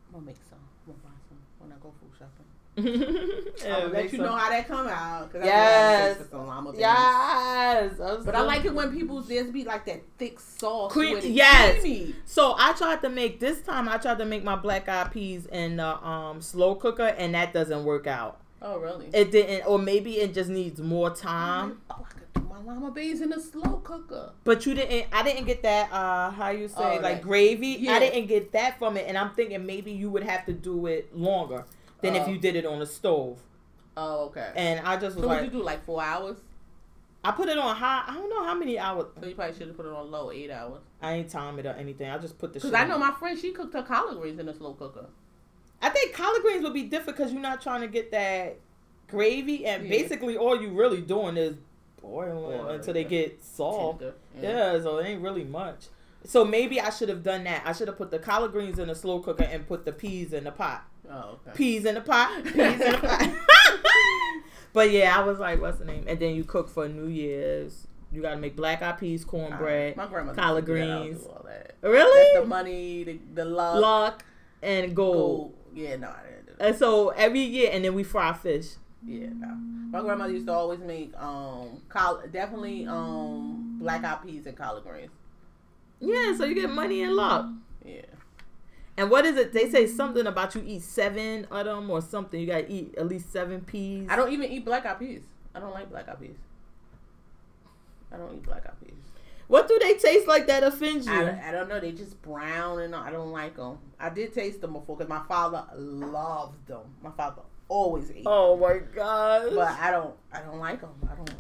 I'm gonna make some. I'm gonna buy some when I go food shopping. <laughs> I'll let you know how that come out. Cause Yes. I think some lima beans. Yes, But I like it when people just be like that thick sauce. Cream- with it. yes. Creamy. So I tried to make this time. I tried to make my black eyed peas in the um, slow cooker, and that doesn't work out. Oh really? It didn't, or maybe it just needs more time. oh, I could do my lima beans in a slow cooker. But you didn't. I didn't get that. Uh, how you say Oh, like that- gravy? yeah. I didn't get that from it, and I'm thinking maybe you would have to do it longer than if Oh. you did it on a stove. Oh okay. And I just was so what like, you do like four hours? I put it on high. I don't know how many hours. So you probably should have put it on low, eight hours. I ain't time it or anything. I just put the. Because I on. know my friend, she cooked her collard greens in a slow cooker. I think collard greens would be different because you're not trying to get that gravy, and Yeah. basically all you really doing is boiling Boil, until they get soft. Tender. Yeah, so it ain't really much. So maybe I should have done that. I should have put the collard greens in the slow cooker and put the peas in the pot. Oh okay. Peas in the pot. <laughs> Peas in the pot. <laughs> but yeah, I was like, what's the name? And then you cook for New Year's. You gotta make black eyed peas, cornbread, My grandma collard used to do that. I don't greens. that. really, That's the money, the, the love, luck, and gold. gold. Yeah, no, I didn't do that. And so every year, and then we fry fish. Yeah, no. My grandmother used to always make um, coll- definitely um, black eyed peas and collard greens. Yeah, so you get money and luck. Yeah. And what is it? They say something about you eat seven of them or something. You gotta eat at least seven peas. I don't even eat black eyed peas. I don't like black eyed peas. I don't eat black eyed peas. What do they taste like that offends you? I, I don't know. They just brown and I don't like them. I did taste them before because my father loved them. My father always ate. oh my god! But I don't. I don't like them. I don't.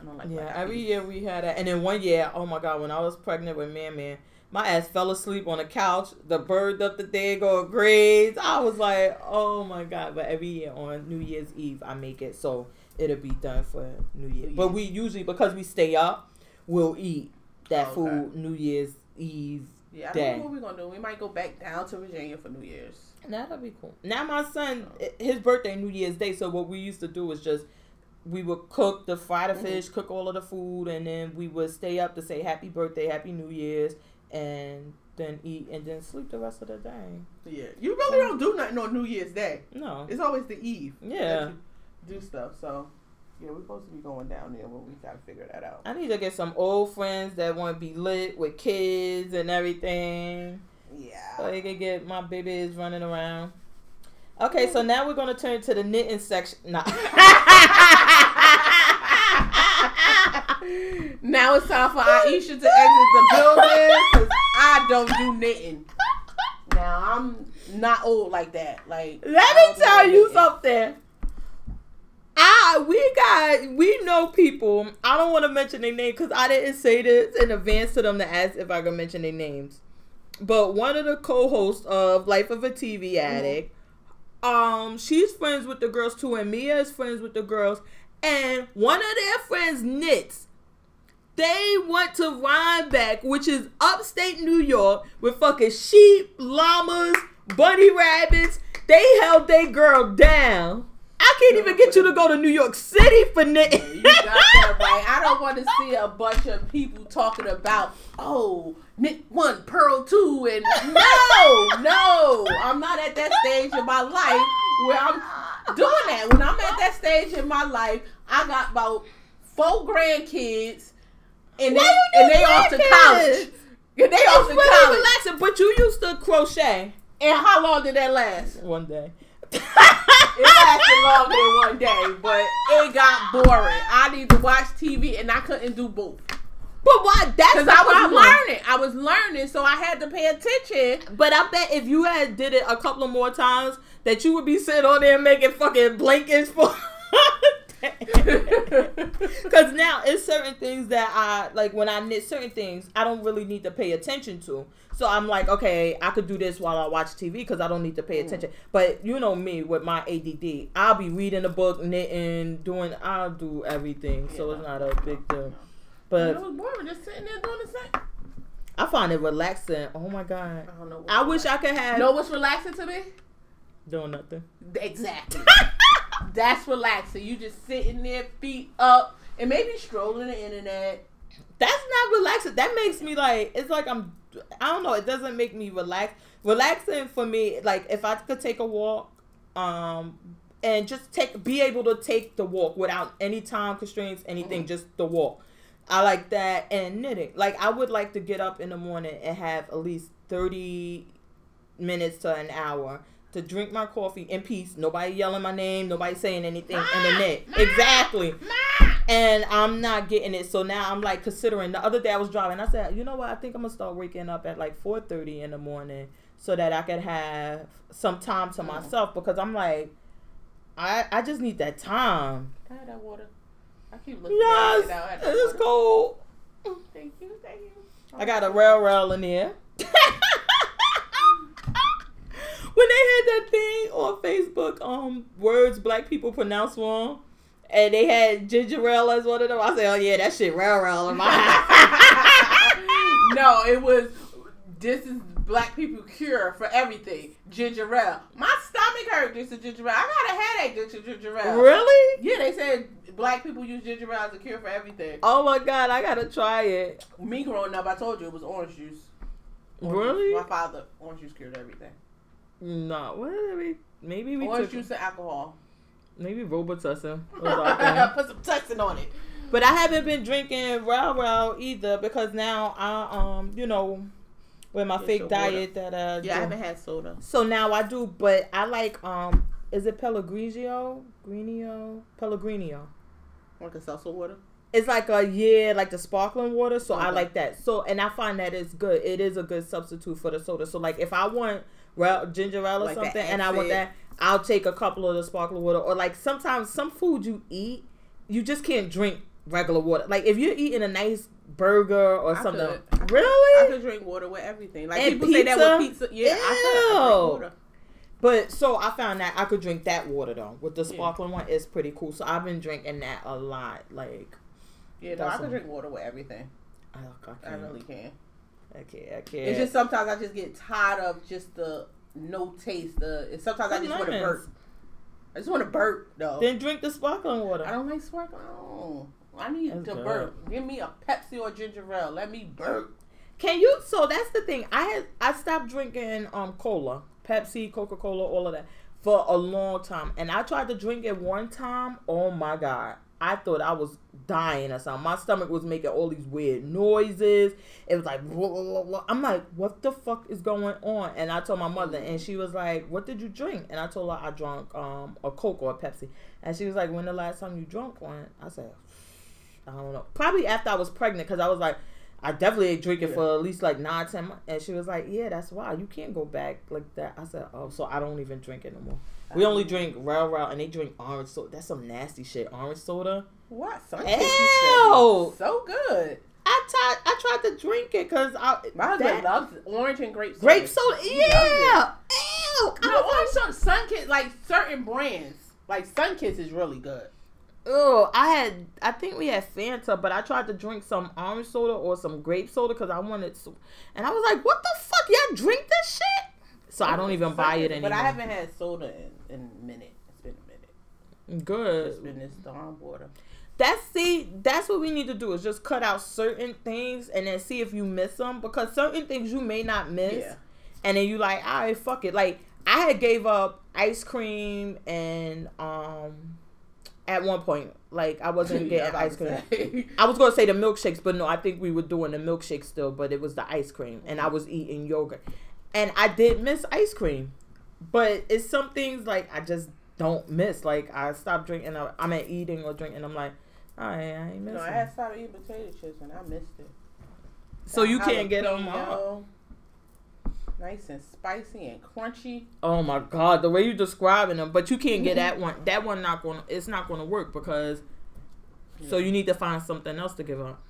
I don't like. yeah, every year we had that. And then one year, oh my god, when I was pregnant with Man Man, my ass fell asleep on the couch. The bird up the day go grades. I was like, oh my god. But every year on New Year's Eve, I make it so it'll be done for New Year. New But we usually because we stay up, we'll eat that oh, Okay. food New Year's Eve Yeah, I Day. don't know what we're gonna do. We might go back down to Virginia for New Year's. That'll be cool. Now my son, his birthday New Year's Day. So what we used to do was just we would cook the fry the Mhm. fish, cook all of the food, and then we would stay up to say Happy Birthday, Happy New Year's, and then eat and then sleep the rest of the day. Yeah, you really don't do nothing on New Year's Day. No. It's always the eve. Yeah. do stuff. So yeah, we're supposed to be going down there, but we gotta figure that out. I need to get some old friends that want to be lit with kids and everything. Yeah. So they can get my babies running around. Okay, so now we're gonna turn to the knitting section. Nah. <laughs> <laughs> now it's time for Aisha to exit the building because I don't do knitting. Now I'm not old like that. Like Let me tell you knitting. something. I we got we know people. I don't want to mention their name because I didn't say this in advance to them to ask if I could mention their names. But one of the co-hosts of Life of a TV Addict, um, she's friends with the girls too, and Mia is friends with the girls. And one of their friends knits. They went to Rhinebeck, which is upstate New York, with fucking sheep, llamas, bunny rabbits. They held their girl down. I can't even get you to go to New York City for knitting. You got that <laughs> right. I don't want to see a bunch of people talking about, oh, knit one, purl two, and no, no. I'm not at that stage in my life where I'm doing that. When I'm at that stage in my life, I got about four grandkids, and they Why you and do they off to college. And they off to really college. relaxing, but you used to crochet And how long did that last? one day. <laughs> It lasted longer than one day, but it got boring. I need to watch TV, and I couldn't do both. But why? That's Because I was problem. learning. I was learning, so I had to pay attention. But I bet if you had did it a couple of more times, that you would be sitting on there making fucking blankets for. <laughs> <laughs> <laughs> Because now it's certain things that I like when I knit certain things I don't really need to pay attention to. So I'm like, okay, I could do this while I watch TV because I don't need to pay mm. attention. But you know me with my ADD, I'll be reading a book, knitting, doing, I'll do everything. So it's not a big deal. But it was boring, just sitting there doing the same. I find it relaxing. Oh my god, I don't know. What's I wish I could have know what's relaxing to me? doing nothing. Exactly. <laughs> That's relaxing. You just sitting there, feet up, and maybe strolling the internet. That's not relaxing. That makes me like it's like I'm I don't know, it doesn't make me relax. Relaxing for me, like if I could take a walk, um and just take be able to take the walk without any time constraints, anything, Mhm. just the walk. I like that and knitting. Like I would like to get up in the morning and have at least thirty minutes to an hour to drink my coffee in peace. Nobody yelling my name, nobody saying anything in the knit. Exactly and I'm not getting it. So now I'm like considering. The other day I was driving. I said, you know what? I think I'm gonna start waking up at like 4:30 in the morning so that I could have some time to Mm. myself because I'm like, I I just need that time. Can I have that water? I keep looking Yes, at it now. I have that it's cold. Thank you, thank you. I got a rail rail in there. <laughs> when they had that thing on Facebook, um, words black people pronounce wrong, and they had ginger ale as one of them, I said, oh yeah, that shit rail rail in my house. no, it was. This is black people cure for everything. Ginger ale. My stomach hurt just a ginger ale. I got a headache just a ginger ale. really? Yeah, they said black people use ginger ale as a cure for everything. Oh my god, I gotta try it. Me growing up, I told you it was orange juice. Orange Really? juice. My father, orange juice cured everything. No, what did we? Maybe we orange took juice and alcohol. maybe Robitussin. <laughs> was our. Put some tussin on it. But I haven't been drinking Row Row either because now I um you know with my Get fake your water. diet that uh Yeah, I haven't had soda. so now I do, but I like um is it Pellegrino? Greenio? Pellegrino. Like a salsa water. It's like a yeah, like the sparkling water. So I like that. So and I find that it's good. It is a good substitute for the soda. So like if I want ra- ginger ale or Like something, and I want that, I'll take a couple of the sparkling water. Or like sometimes some food you eat, you just can't drink regular water. Like if you're eating a nice burger or I something, could. Really. I could drink water with everything. Like And people say that with pizza. Yeah, I could. I drink water. But so I found that I could drink that water though. With the Yeah. sparkling one, it's pretty cool. So I've been drinking that a lot. Like Yeah, no, I could drink water with everything. I, I I can't. really can. I can't. I can't. It's just sometimes I just get tired of just the no taste. The sometimes I just want to burp. I just want to burp though. then drink the sparkling water. I don't like sparkling. Oh, I need That's to good. burp. Give me a Pepsi or ginger ale. Let me burp. Can you? So that's the thing. I had I stopped drinking um cola, Pepsi, Coca Cola, all of that for a long time, and I tried to drink it one time. Oh my god! I thought I was dying or something. My stomach was making all these weird noises. It was like, blah, blah, blah. I'm like, what the fuck is going on? And I told my mother, and she was like, what did you drink? And I told her I drank um a Coke or a Pepsi, and she was like, when the last time you drank one? I said, I don't know. Probably after I was pregnant, because I was like. I definitely ain't drinking Yeah. for at least like nine, ten months. And she was like, Yeah, that's why. You can't go back like that. I said, Oh, so I don't even drink it no more. We only drink rail rail and they drink orange soda. That's some nasty shit. Orange soda. What? Some Ew. kids used to be so good. I tried I tried to drink it because I My husband loves orange and grape soda. grape soda. Yeah. Ew. No, orange soda. Sunkist, like certain brands, like Sunkist is really good. Oh, I had. I think we had Fanta, but I tried to drink some orange soda or some grape soda because I wanted. Some, and I was like, "What the fuck? Y'all drink this shit?" So I don't even buy it anymore. But I haven't had soda in, in a minute. It's been a minute. Good. It's been this darn water. That's see, that's what we need to do is just cut out certain things and then see if you miss them because certain things you may not miss, Yeah. and then you like, all right, fuck it. Like I had gave up ice cream and um at one point, like I wasn't <laughs> Yeah, getting I ice cream. about to say. I was gonna say the milkshakes, but no, I think we were doing the milkshake still, but it was the ice cream, and I was eating yogurt, and I did miss ice cream, but it's some things like I just don't miss. Like I stopped drinking, I- I'm at eating or drinking, I'm like, I, I ain't missing. No, I had started eating potato chips and I missed it. so you can't get them all. Nice and spicy and crunchy. Oh my god, the way you're describing them, but you can't get that <laughs> one. That one not gonna. It's not gonna work because. So you need to find something else to give up.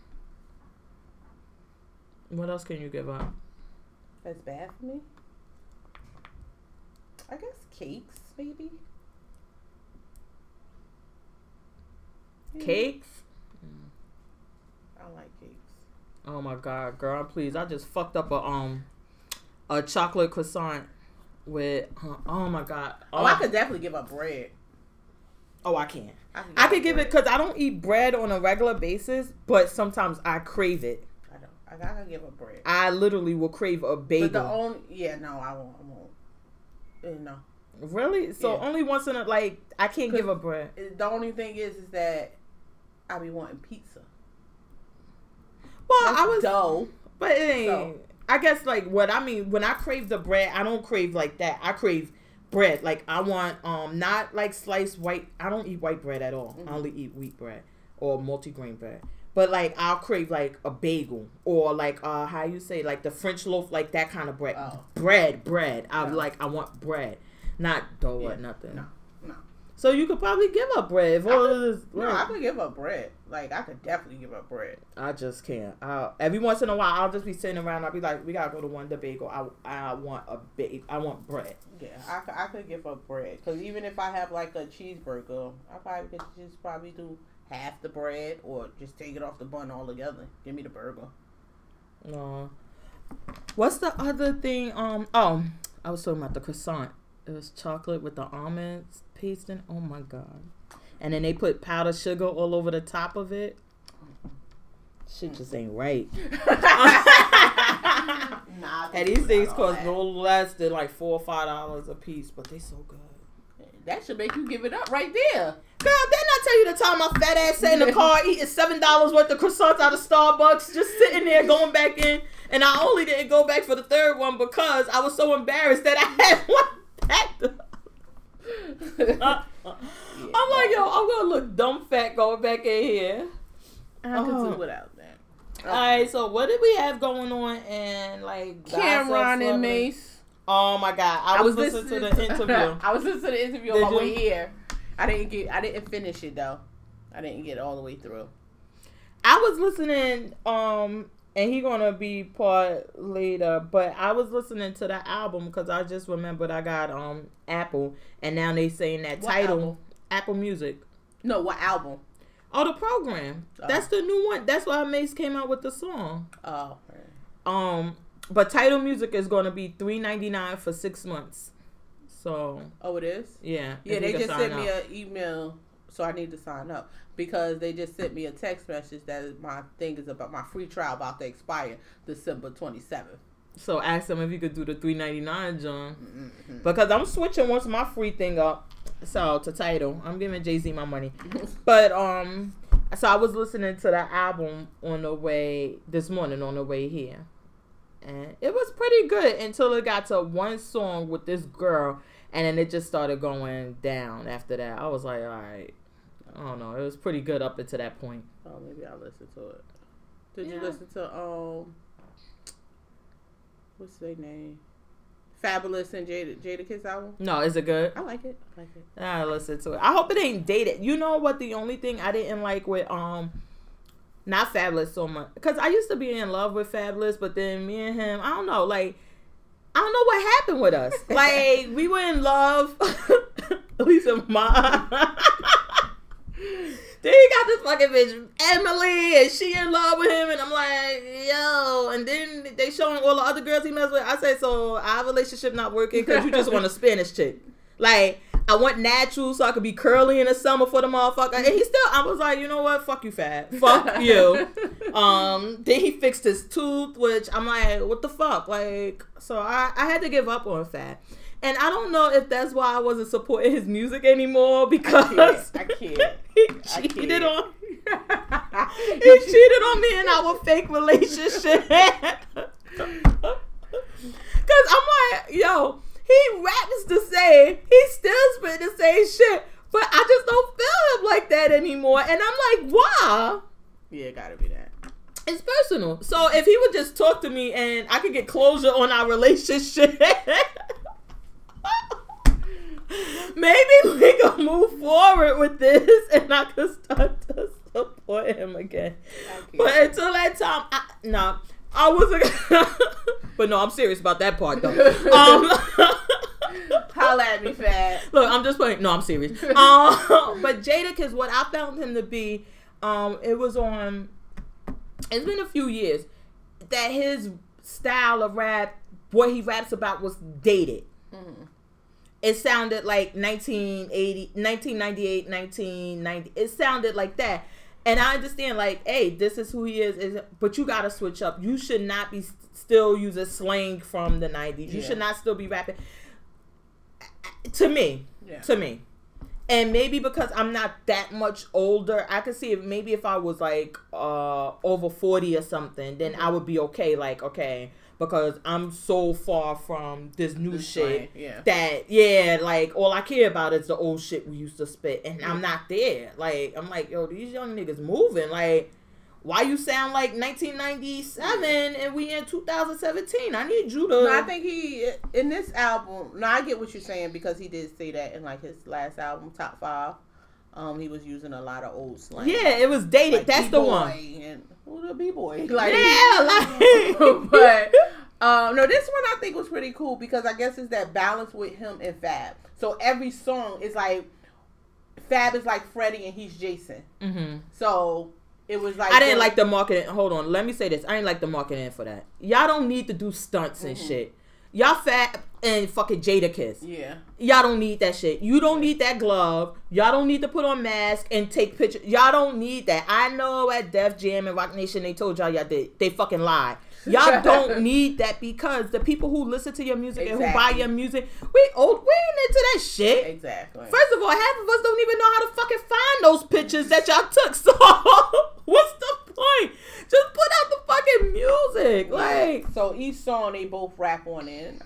What else can you give up? That's bad for me. I guess cakes, maybe. Yeah, Cakes. I like cakes. Oh my god, girl, please! I just fucked up a um a chocolate croissant with. uh, oh my god. Oh, I could definitely give up bread. Oh, I can. I could, I could give it because I don't eat bread on a regular basis, but sometimes I crave it. I don't. I, could give up bread. I literally will crave a bagel. But the only, yeah, no, I won't. I won't. No. really? So Yeah. only once in a like I can't give up bread. The only thing is, is that I be wanting pizza. Well, That's I was, dough. but it ain't. So- I guess like what I mean when I crave the bread, I don't crave like that. I crave bread. Like I want um not like sliced white. I don't eat white bread at all. Mhm. I only eat wheat bread or multigrain bread. But like I'll crave like a bagel or like uh how you say like the French loaf like that kind of bread. Oh. Bread, bread. I No. like I want bread, not dough or nothing. No, no. So you could probably give up bread I could- this. No, I could give up bread. Like I could definitely give up bread. I just can't. i every once in a while, I'll just be sitting around. I'll be like, "We gotta go to one the bagel. I, I want a big. I want bread." Yeah, I, could- I could give up bread because even if I have like a cheeseburger, I probably could just probably do half the bread or just take it off the bun altogether. Give me the burger. No. What's the other thing? Um. Oh, I was talking about the croissant. It was chocolate with the almonds pasting. Oh my god! And then they put powdered sugar all over the top of it. Shit just ain't right. <laughs> nah, And these things cost no less than like four or five dollars a piece, but they so good. That should make you give it up right there. Girl, didn't I tell you the time my fat ass sat in the car <laughs> eating seven dollars worth of croissants out of Starbucks, just sitting there going back in, and I only didn't go back for the third one because I was so embarrassed that I <laughs> had one packed. up. <laughs> Uh, I'm like, yo, I'm gonna look dumb fat going back in here. I could Oh. do without that. Oh. All right, so what did we have going on and like Cam'ron and celebrity- Mase. Oh my god, I, was, listening, to the <laughs> interview. I was listening to the interview Did on my you? way here. I didn't get. I didn't finish it though. I didn't get all the way through. I was listening, um, and he gonna be part later, but I was listening to the album because I just remembered I got um Apple, and now they saying that What Tidal album? Apple Music. No, what album? Oh, the program. Oh. That's the new one. That's why Mase came out with the song. Oh, Um, but Tidal music is going to be three ninety nine for six months. So Oh, it is. yeah, Yeah, they just sent me an email, so I need to sign up because they just sent me a text message that my thing is about my free trial about to expire December twenty seventh. So ask them if you could do the three ninety nine, John. Mm-hmm. Because I'm switching once my free thing up. So to Tidal, I'm giving Jay Z my money. <laughs> But um, so I was listening to the album on the way this morning on the way here, and it was pretty good until it got to one song with this girl, and then it just started going down after that. I was like, all right, I don't know. It was pretty good up until that point. Oh, maybe I'll listen to it. Did you listen to um, what's their name? Fabolous and Jada Jadakiss album. No, is it good? I like it. I like it. I listen to it. I hope it ain't dated. You know what? The only thing I didn't like with um, not Fabolous so much because I used to be in love with Fabolous, but then me and him, I don't know, like. I don't know what happened with us. <laughs> Like we were in love, at least in my. then he got this fucking bitch Emily, and she in love with him, and I'm like, yo. And then they showing all the other girls he messed with. I say, so our relationship not working because you just want a <laughs> Spanish chick. Like I want natural so I could be curly in the summer for the motherfucker. And he still, I was like, you know what? Fuck you, fat. Fuck <laughs> you. Um, then he fixed his tooth, which I'm like, what the fuck? Like, so I, I had to give up on fat. And I don't know if that's why I wasn't supporting his music anymore because I <laughs> can't. he I cheated can't. on <laughs> he cheated on me in our fake relationship. Cause I'm like, yo, he raps the same, he still spit the same shit, but I just don't feel him like that anymore. And I'm like, why? yeah, it gotta be that. It's personal. So if he would just talk to me and I could get closure on our relationship. <laughs> Maybe we can move forward with this and I could start to support him again. But until that time, I, no, I wasn't. <laughs> but no, I'm serious about that part though. <laughs> Um, <laughs> Holla at me, fat. Look, I'm just playing. No, I'm serious. Um, but Jadakiss, what I found him to be, um, it was on. It's been a few years that his style of rap, what he raps about, was dated. Mhm. It sounded like 1980, 1998, 1990. It sounded like that. And I understand, like, hey, this is who he is, is but you gotta switch up. You should not be s- still using slang from the 90s. You should not still be rapping. To me, Yeah. to me. And maybe because I'm not that much older, I could see if maybe if I was like uh over 40 or something, then I would be okay. Like, okay, because I'm so far from this new This shit yeah. that yeah, like all I care about is the old shit we used to spit, and I'm not there. Like I'm like, yo, these young niggas moving. Like, why you sound like 1997 and we in 2017? I need you to. No, I think he in this album. No, I get what you're saying because he did say that in like his last album, Top Five. Um, he was using a lot of old slang. yeah, it was dated. Like That's the B-boy one. And who the b boy? <laughs> Like yeah, like. <laughs> but um, no, this one I think was pretty cool because I guess it's that balance with him and Fab. So every song is like Fab is like Freddie and he's Jason. hmm So it was like I didn't like the marketing. Hold on, let me say this. I didn't like the marketing for that. Y'all don't need to do stunts and Mhm. shit. Y'all fat and fucking Jadakiss. Yeah, Y'all don't need that shit. You don't need that glove. Y'all don't need to put on mask and take pictures. Y'all don't need that. I know at Def Jam and Roc Nation they told y'all y'all did. They fucking lied. Y'all <laughs> don't need that because the people who listen to your music and who buy your music, we old we ain't into that shit. exactly. First of all, half of us don't even know how to fucking find those pictures that y'all took. <laughs> So what's the point? Just put out the fucking music. Like so each song they both rap on it.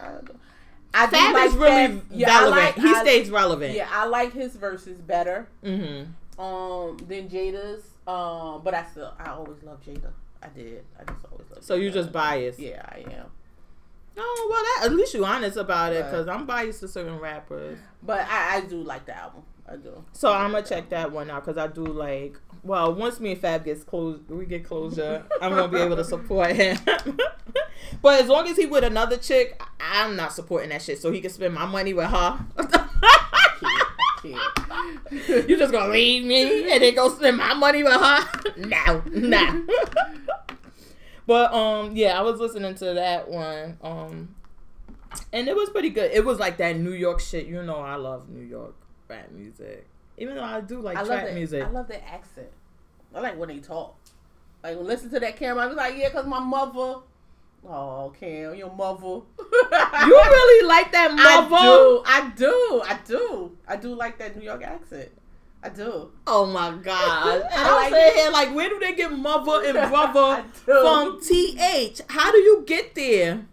I, Fab like is really Fab. Yeah, relevant. like- he I- stays relevant. Yeah, I like his verses better Mm-hmm. um than Jada's. Um, but I still I always love Jada. I did. I just always love. So you just biased. Yeah, I am. Oh well, that, at least you honest about it, because I'm biased to certain rappers. But I, I do like the album. I do. So I'm gonna check that one out because I do like. Well, once me and Fab gets close, we get closure. I'm gonna be able to support him. <laughs> but as long as he with another chick, I- I'm not supporting that shit. So he can spend my money with her. <laughs> Kid. <laughs> you just gonna leave me and then go spend my money with her? No, no. <laughs> But um, yeah, I was listening to that one. Um, and it was pretty good. It was like that New York shit. You know, I love New York rap music. Even though I do like I love trap that. music. I love the accent. I like when they talk. Like when listen to that Cam'ron. I was like, yeah, cause my mother. Oh, Cam, your mother. <laughs> you really like that mother? I do. I do. I do. I do like that New York accent. I do. Oh my god! And <laughs> I I'm like saying here, like, where do they get mother and <laughs> brother from? Th? How do you get there?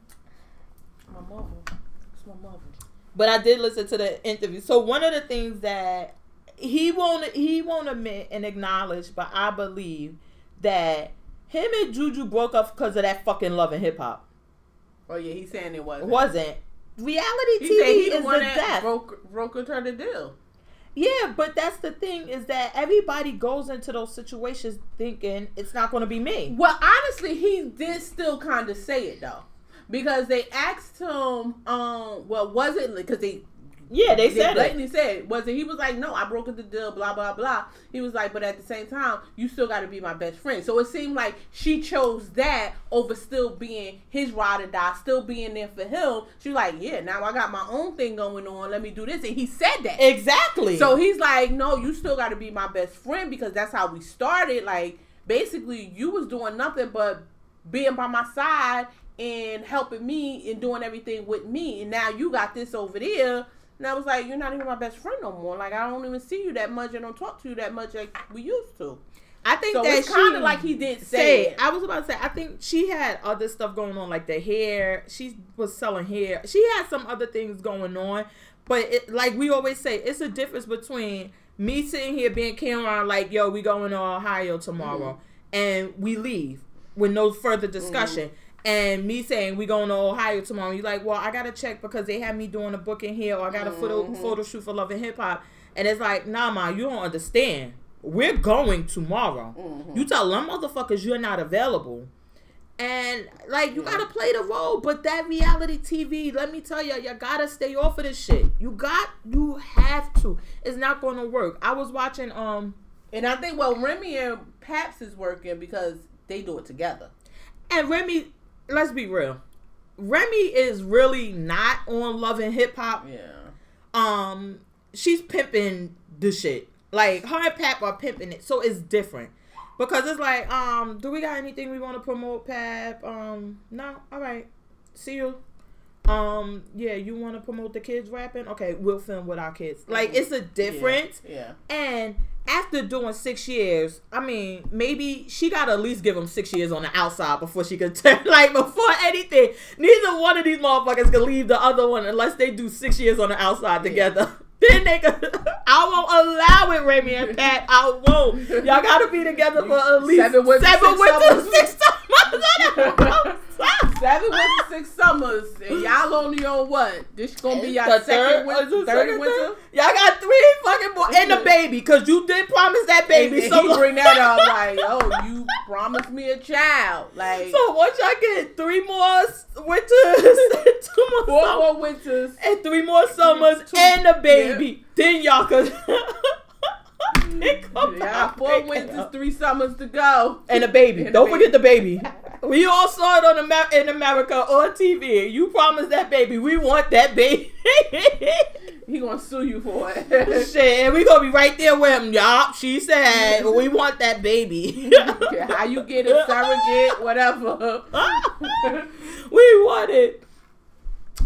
My mother. It's my mother. But I did listen to the interview. So one of the things that he won't he won't admit and acknowledge, but I believe that him and Juju broke up because of that fucking love and hip hop. Oh yeah, he's saying it wasn't. It wasn't. Reality He TV he is the the death. broke broke her the deal. Yeah, but that's the thing is that everybody goes into those situations thinking it's not going to be me. Well, honestly, he did still kind of say it though, because they asked him, um, well, was it because they Yeah, they said it. blatantly said was it? He was like, no, I broke the deal, blah blah blah. He was like, but at the same time, you still got to be my best friend. So it seemed like she chose that over still being his ride or die, still being there for him. She was like, yeah, now I got my own thing going on. Let me do this, and he said that. Exactly. So he's like, no, you still got to be my best friend because that's how we started. Like, basically, you was doing nothing but being by my side and helping me and doing everything with me. And now you got this over there. And I was like, you're not even my best friend no more. Like, I don't even see you that much. I don't talk to you that much like we used to. I think So that kind of like he did say it. I was about to say I think she had other stuff going on like the hair. She was selling hair. She had some other things going on, but it, like we always say, it's a difference between me sitting here being Cam'ron like, "Yo, we going to Ohio tomorrow," mm-hmm. and we leave with no further mm-hmm. discussion. And me saying we going to Ohio tomorrow, you're like, well, I gotta check because they had me doing a booking here, or I got a photo photo shoot for Love and Hip Hop, and it's like, nah, ma, you don't understand. We're going tomorrow. You tell them motherfuckers you're not available. And like you gotta play the role, but that reality TV, let me tell you, you gotta stay off of this shit. You got, you have to. It's not gonna work. I was watching, um, And I think, well, Remy and Paps is working because they do it together. and Remy. Let's be real, Remy is really not on Love and Hip Hop. Yeah. Um, she's pimping the shit. Like her and Pap are pimping it, so it's different. Because it's like, um, do we got anything we want to promote, Pap? Um, no. All right. See you. Um, yeah, you want to promote the kids rapping? Okay, we'll film with our kids. Like, it's a difference. Yeah. And after doing six years, I mean, maybe she got to at least give them six years on the outside before she could <laughs> turn. Like, before anything, neither one of these motherfuckers can leave the other one unless they do six years on the outside together. <laughs> Then they could, <laughs> I won't allow it, Remy and Pat. I won't. Y'all got to be together for at least Seven seven six winters, summers. six summers on the outside. Seven winters, six summers, and y'all only on what? This gonna be y'all second third, winter, third winter. Y'all got three fucking boys and a baby, because you did promise that baby. and so he bring that up like, <laughs> oh, you promised me a child. Like So once y'all get three more winters, <laughs> two more four summers, more winters. and three more summers, Two- and a baby, then y'all could. <laughs> Yeah, four winters, three summers to go. and a baby. And Don't baby. forget the baby. We all saw it on Amer- in America on TV. You promised that baby. We want that baby. <laughs> He gonna sue you for it. Shit, and we gonna be right there with him. Yup, she said we <laughs> want that baby. How you get it, surrogate, whatever. <laughs> we want it.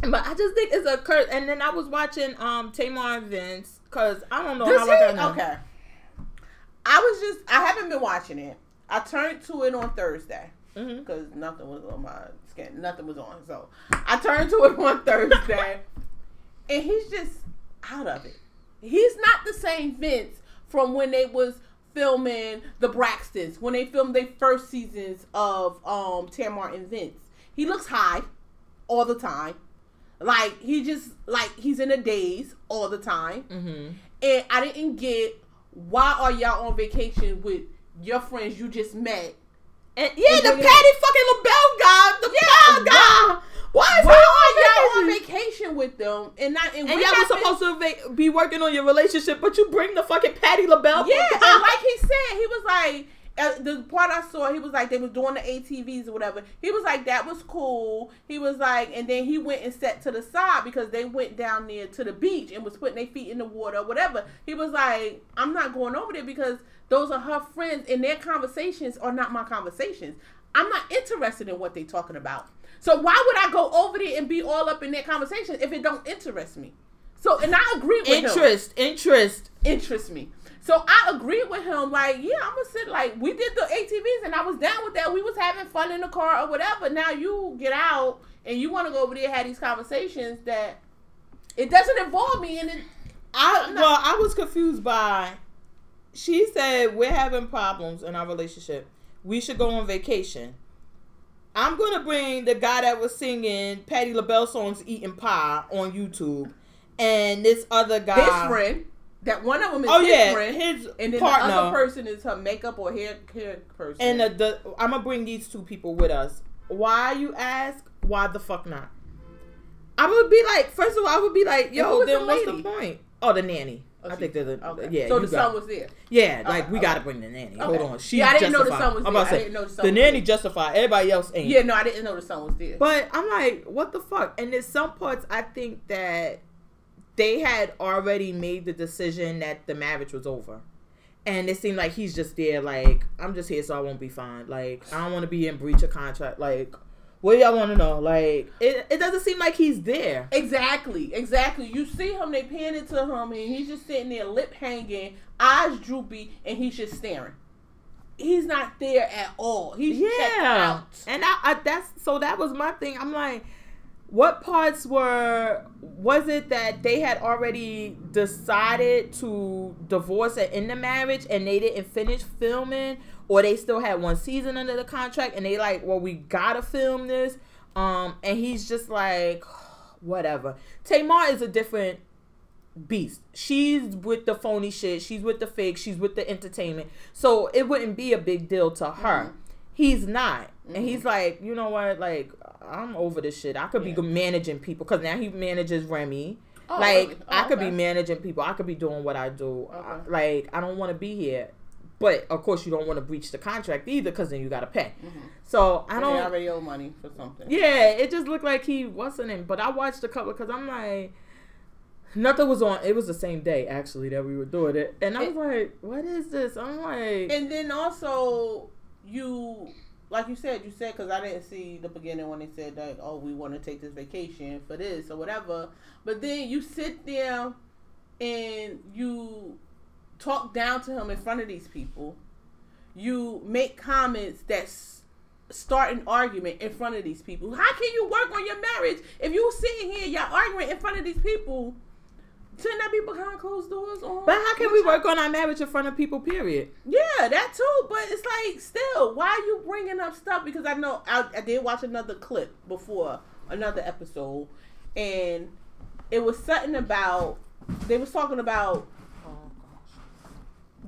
But I just think it's a curse. And then I was watching um Tamar and Vince because I don't know Does how I know. Okay. I was just I haven't been watching it. I turned to it on Thursday Mhm. because nothing was on my skin. Nothing was on, so I turned to it on Thursday, <laughs> and he's just out of it. He's not the same Vince from when they was filming the Braxtons when they filmed their first seasons of um Tamar and Vince. He looks high all the time. Like he just like he's in a daze all the time. Mhm. And I didn't get why are y'all on vacation with your friends you just met? And yeah, And the bring it- Patti fucking LaBelle guy, the Yeah, bell guy. Why is Why y'all on on vacation? with them and not and, And y'all haven't- supposed to va- be working on your relationship, but you bring the fucking Patti LaBelle. Yeah, and <laughs> like he said, he was like, uh, the part I saw, he was like they was doing the ATVs or whatever. He was like that was cool. He was like, and then he went and sat to the side because they went down there to the beach and was putting their feet in the water or whatever. He was like, I'm not going over there because those are her friends and their conversations are not my conversations. I'm not interested in what they're talking about. So why would I go over there and be all up in their conversation if it don't interest me? So and I agree with interest, him. interest, interest interest me. So I agree with him. Like, yeah, I'm gonna sit. Like, we did the ATVs, and I was down with that. We was having fun in the car or whatever. Now you get out and you want to go over there and have these conversations that it doesn't involve me. And it, I well, I was confused by. She said we're having problems in our relationship. We should go on vacation. I'm gonna bring the guy that was singing Patti LaBelle songs, "Eating Pie" on YouTube, and this other guy, his friend that one of them is oh, his yeah, friend, his and then partner. the other person is her makeup or hair hair person. And the, the I'm gonna bring these two people with us. Why you ask? Why the fuck not? I would be like, first of all, I would be like, yo, then the what's the point? Oh, the nanny. Oh, I think there's a okay. yeah. So the son was there. Yeah, like okay, we okay. gotta bring the nanny. Hold on, she. Yeah, I didn't justified. know the son was there. I'm about to say, I didn't know the son the nanny justified. Everybody else ain't. Yeah, no, I didn't know the son was there. But I'm like, what the fuck? And there's some parts I think that they had already made the decision that the marriage was over. And it seemed like he's just there, like, I'm just here so I won't be fined. Like, I don't want to be in breach of contract. Like, what do y'all want to know? Like, it, it doesn't seem like he's there. Exactly, exactly. You see him, they pan it to him, and he's just sitting there, lip hanging, eyes droopy, and he's just staring. He's not there at all. He's yeah. And I, I that's so that was my thing. I'm like, what parts were was it that they had already decided to divorce and end the marriage and they didn't finish filming or they still had one season under the contract and they like well we gotta film this um and he's just like <sighs> whatever tamar is a different beast she's with the phony shit she's with the fake she's with the entertainment so it wouldn't be a big deal to her mm-hmm. he's not mm-hmm. and he's like you know what like I'm over this shit. I could yeah. be managing people because now he manages Remy. Oh, like oh, I could okay. be managing people. I could be doing what I do. Okay. I, like I don't want to be here. But of course, you don't want to breach the contract either, because then you got to pay. Mm-hmm. So I don't. They already owe money for something. Yeah, it just looked like he wasn't in. But I watched a couple because I'm like, nothing was on. It was the same day actually that we were doing it, and I was like, what is this? I'm like, and then also you like you said, you said because I didn't see the beginning when they said that oh we want to take this vacation for this or whatever. But then you sit there and you talk down to him in front of these people. You make comments that start an argument in front of these people. How can you work on your marriage if you sitting here y'all arguing in front of these people? Shouldn't that be behind closed doors? On but how can we work on our marriage in front of people? Period. Yeah, that too. But it's like still, why are you bringing up stuff? Because I know I, I did watch another clip before another episode, and it was something about they was talking about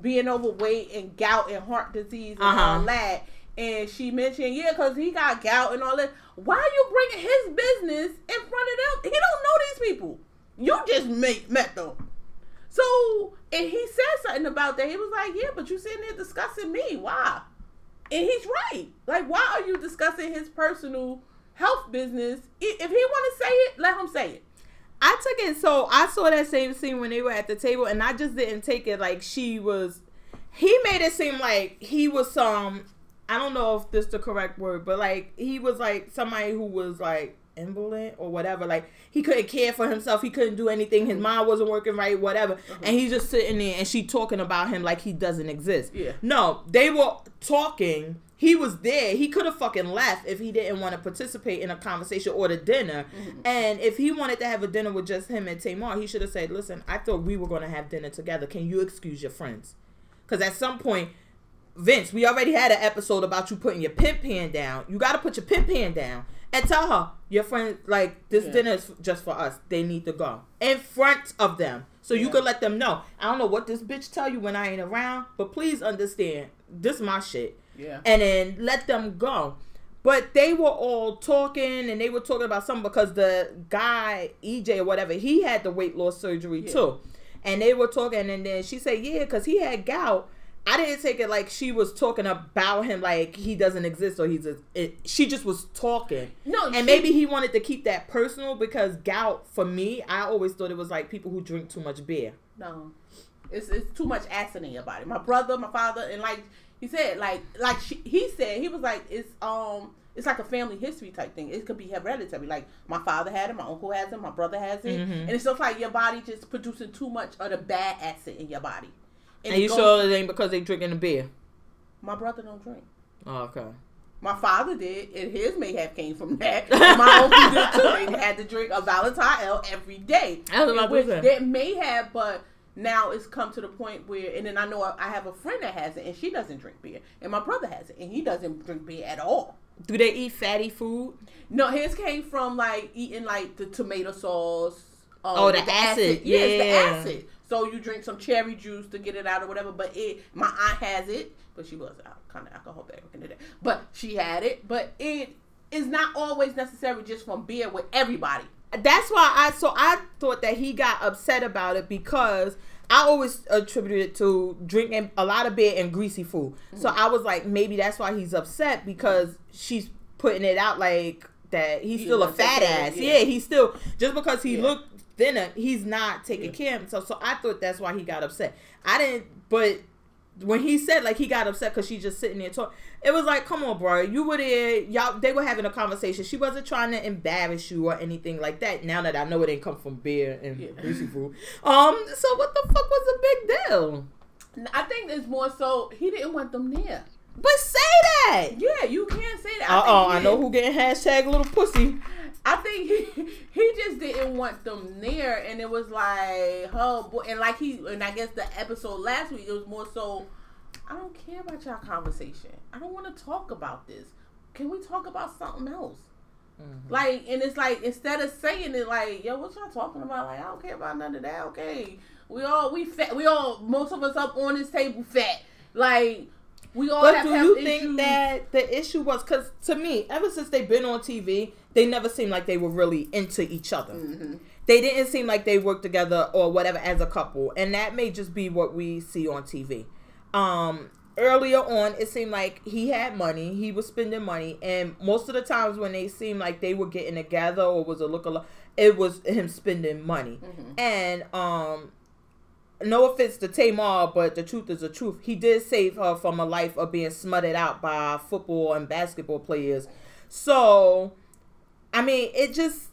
being overweight and gout and heart disease and uh-huh. all that. And she mentioned, yeah, because he got gout and all that. Why are you bringing his business in front of them? He don't know these people. You just met, met them. So, and he said something about that. He was like, yeah, but you sitting there discussing me. Why? And he's right. Like, why are you discussing his personal health business? If he want to say it, let him say it. I took it so I saw that same scene when they were at the table, and I just didn't take it like she was. He made it seem like he was some. I don't know if this is the correct word, but like he was like somebody who was like invalid or whatever. Like he couldn't care for himself. He couldn't do anything. His mind wasn't working right. Whatever. Uh-huh. And he's just sitting there and she talking about him like he doesn't exist. Yeah. No, they were talking. He was there. He could have fucking left if he didn't want to participate in a conversation or the dinner. Mm-hmm. And if he wanted to have a dinner with just him and Tamar, he should have said, "Listen, I thought we were going to have dinner together. Can you excuse your friends?" Because at some point. Vince, we already had an episode about you putting your pimp pan down. You got to put your pimp pan down and tell her your friend like this yeah. dinner is just for us. They need to go in front of them, so yeah. you can let them know. I don't know what this bitch tell you when I ain't around, but please understand this is my shit. Yeah, and then let them go. But they were all talking and they were talking about something because the guy EJ or whatever he had the weight loss surgery yeah. too, and they were talking and then she said yeah because he had gout I didn't take it like she was talking about him like he doesn't exist or he's a. It, she just was talking. No, and she- maybe he wanted to keep that personal because gout for me, I always thought it was like people who drink too much beer. No, it's it's too much acid in your body. My brother, my father, and like he said, like like she, he said, he was like it's um it's like a family history type thing. It could be hereditary. Like my father had it, my uncle has it, my brother has it, Mhm. and it's just like your body just producing too much of the bad acid in your body. And, it you goes- sure it ain't because they drinking the beer? My brother don't drink. Oh, okay. My father did, and his may have came from that. <laughs> My uncle did too. They had to drink a Ballantine Ale every day. I was about And which. They may have, but now it's come to the point where, and then I know I I have a friend that has it, and she doesn't drink beer, and my brother has it, and he doesn't drink beer at all. Do they eat fatty food? No, his came from like eating like the tomato sauce. um, Oh, the acid. Yeah, it's the acid. So you drink some cherry juice to get it out or whatever. But it, my aunt has it, but she was kind of alcoholic back in the day. But she had it. But it is not always necessary just from beer with everybody. That's why I so I thought that he got upset about it because I always attributed it to drinking a lot of beer and greasy food. So Mm-hmm. I was like, maybe that's why he's upset because she's putting it out like that he's You still a fat ass. Yeah. yeah. he's still just because he Yeah. looked thinner, he's not taking Yeah. care of himself. So I thought that's why he got upset. I didn't, but when he said like he got upset because she's just sitting there talking, it was like, come on, bro, you were there, y'all. They were having a conversation. She wasn't trying to embarrass you or anything like that. Now that I know it didn't come from beer and Yeah. <laughs> greasy food, um, so what the fuck was the big deal? I think it's more so he didn't want them there. But say that. Yeah, you can't say that. Uh oh, I know who getting hashtag little pussy. I think he, he just didn't want them near, and it was like, oh boy, and like he, and I guess the episode last week it was more so, I don't care about y'all conversation. I don't want to talk about this. Can we talk about something else? Mm-hmm. Like, and it's like instead of saying it like, yo, what y'all talking about? Like, I don't care about none of that. Okay, we all we fat. We all most of us up on this table fat. Like, we all But have do health you issues. think that the issue was because to me, ever since they've been on TV, they never seemed like they were really into each other. Mhm. They didn't seem like they worked together or whatever as a couple, and that may just be what we see on TV. Um, earlier on, it seemed like he had money, he was spending money, and most of the times when they seemed like they were getting together or was a look alike, it was him spending money. Mhm. And um, no offense to Tamar, but the truth is the truth. He did save her from a life of being smutted out by football and basketball players. So, I mean, it just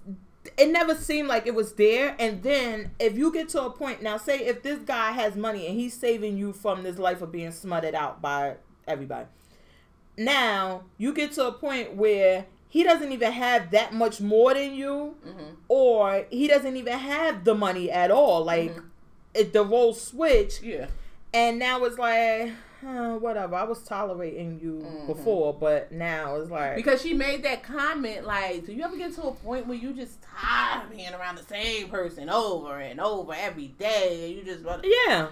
it never seemed like it was there. And then if you get to a point now, say if this guy has money and he's saving you from this life of being smutted out by everybody. Now you get to a point where he doesn't even have that much more than you, Mhm. or he doesn't even have the money at all. Like Mhm. it, the roles switch, Yeah. and now it's like, huh, whatever. I was tolerating you Mhm. before, but now it's like, Because she made that comment, like, do you ever get to a point where you just tired of being around the same person over and over every day? And you just, yeah,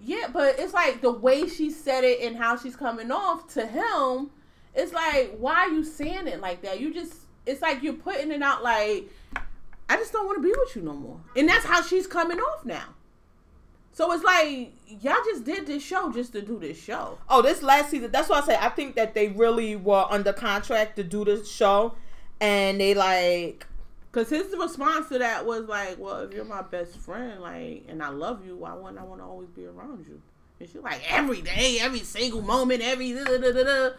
yeah, but it's like the way she said it and how she's coming off to him. It's like, why are you saying it like that? You just, it's like you're putting it out like, I just don't want to be with you no more. And that's how she's coming off now. So it's like, y'all just did this show just to do this show. Oh, this last season. That's why I say I think that they really were under contract to do this show, and they like, Cause his response to that was like, "Well, if you're my best friend, like, and I love you, why wouldn't I want to always be around you?" And she's like, "Every day, every single moment, every da da da da." da."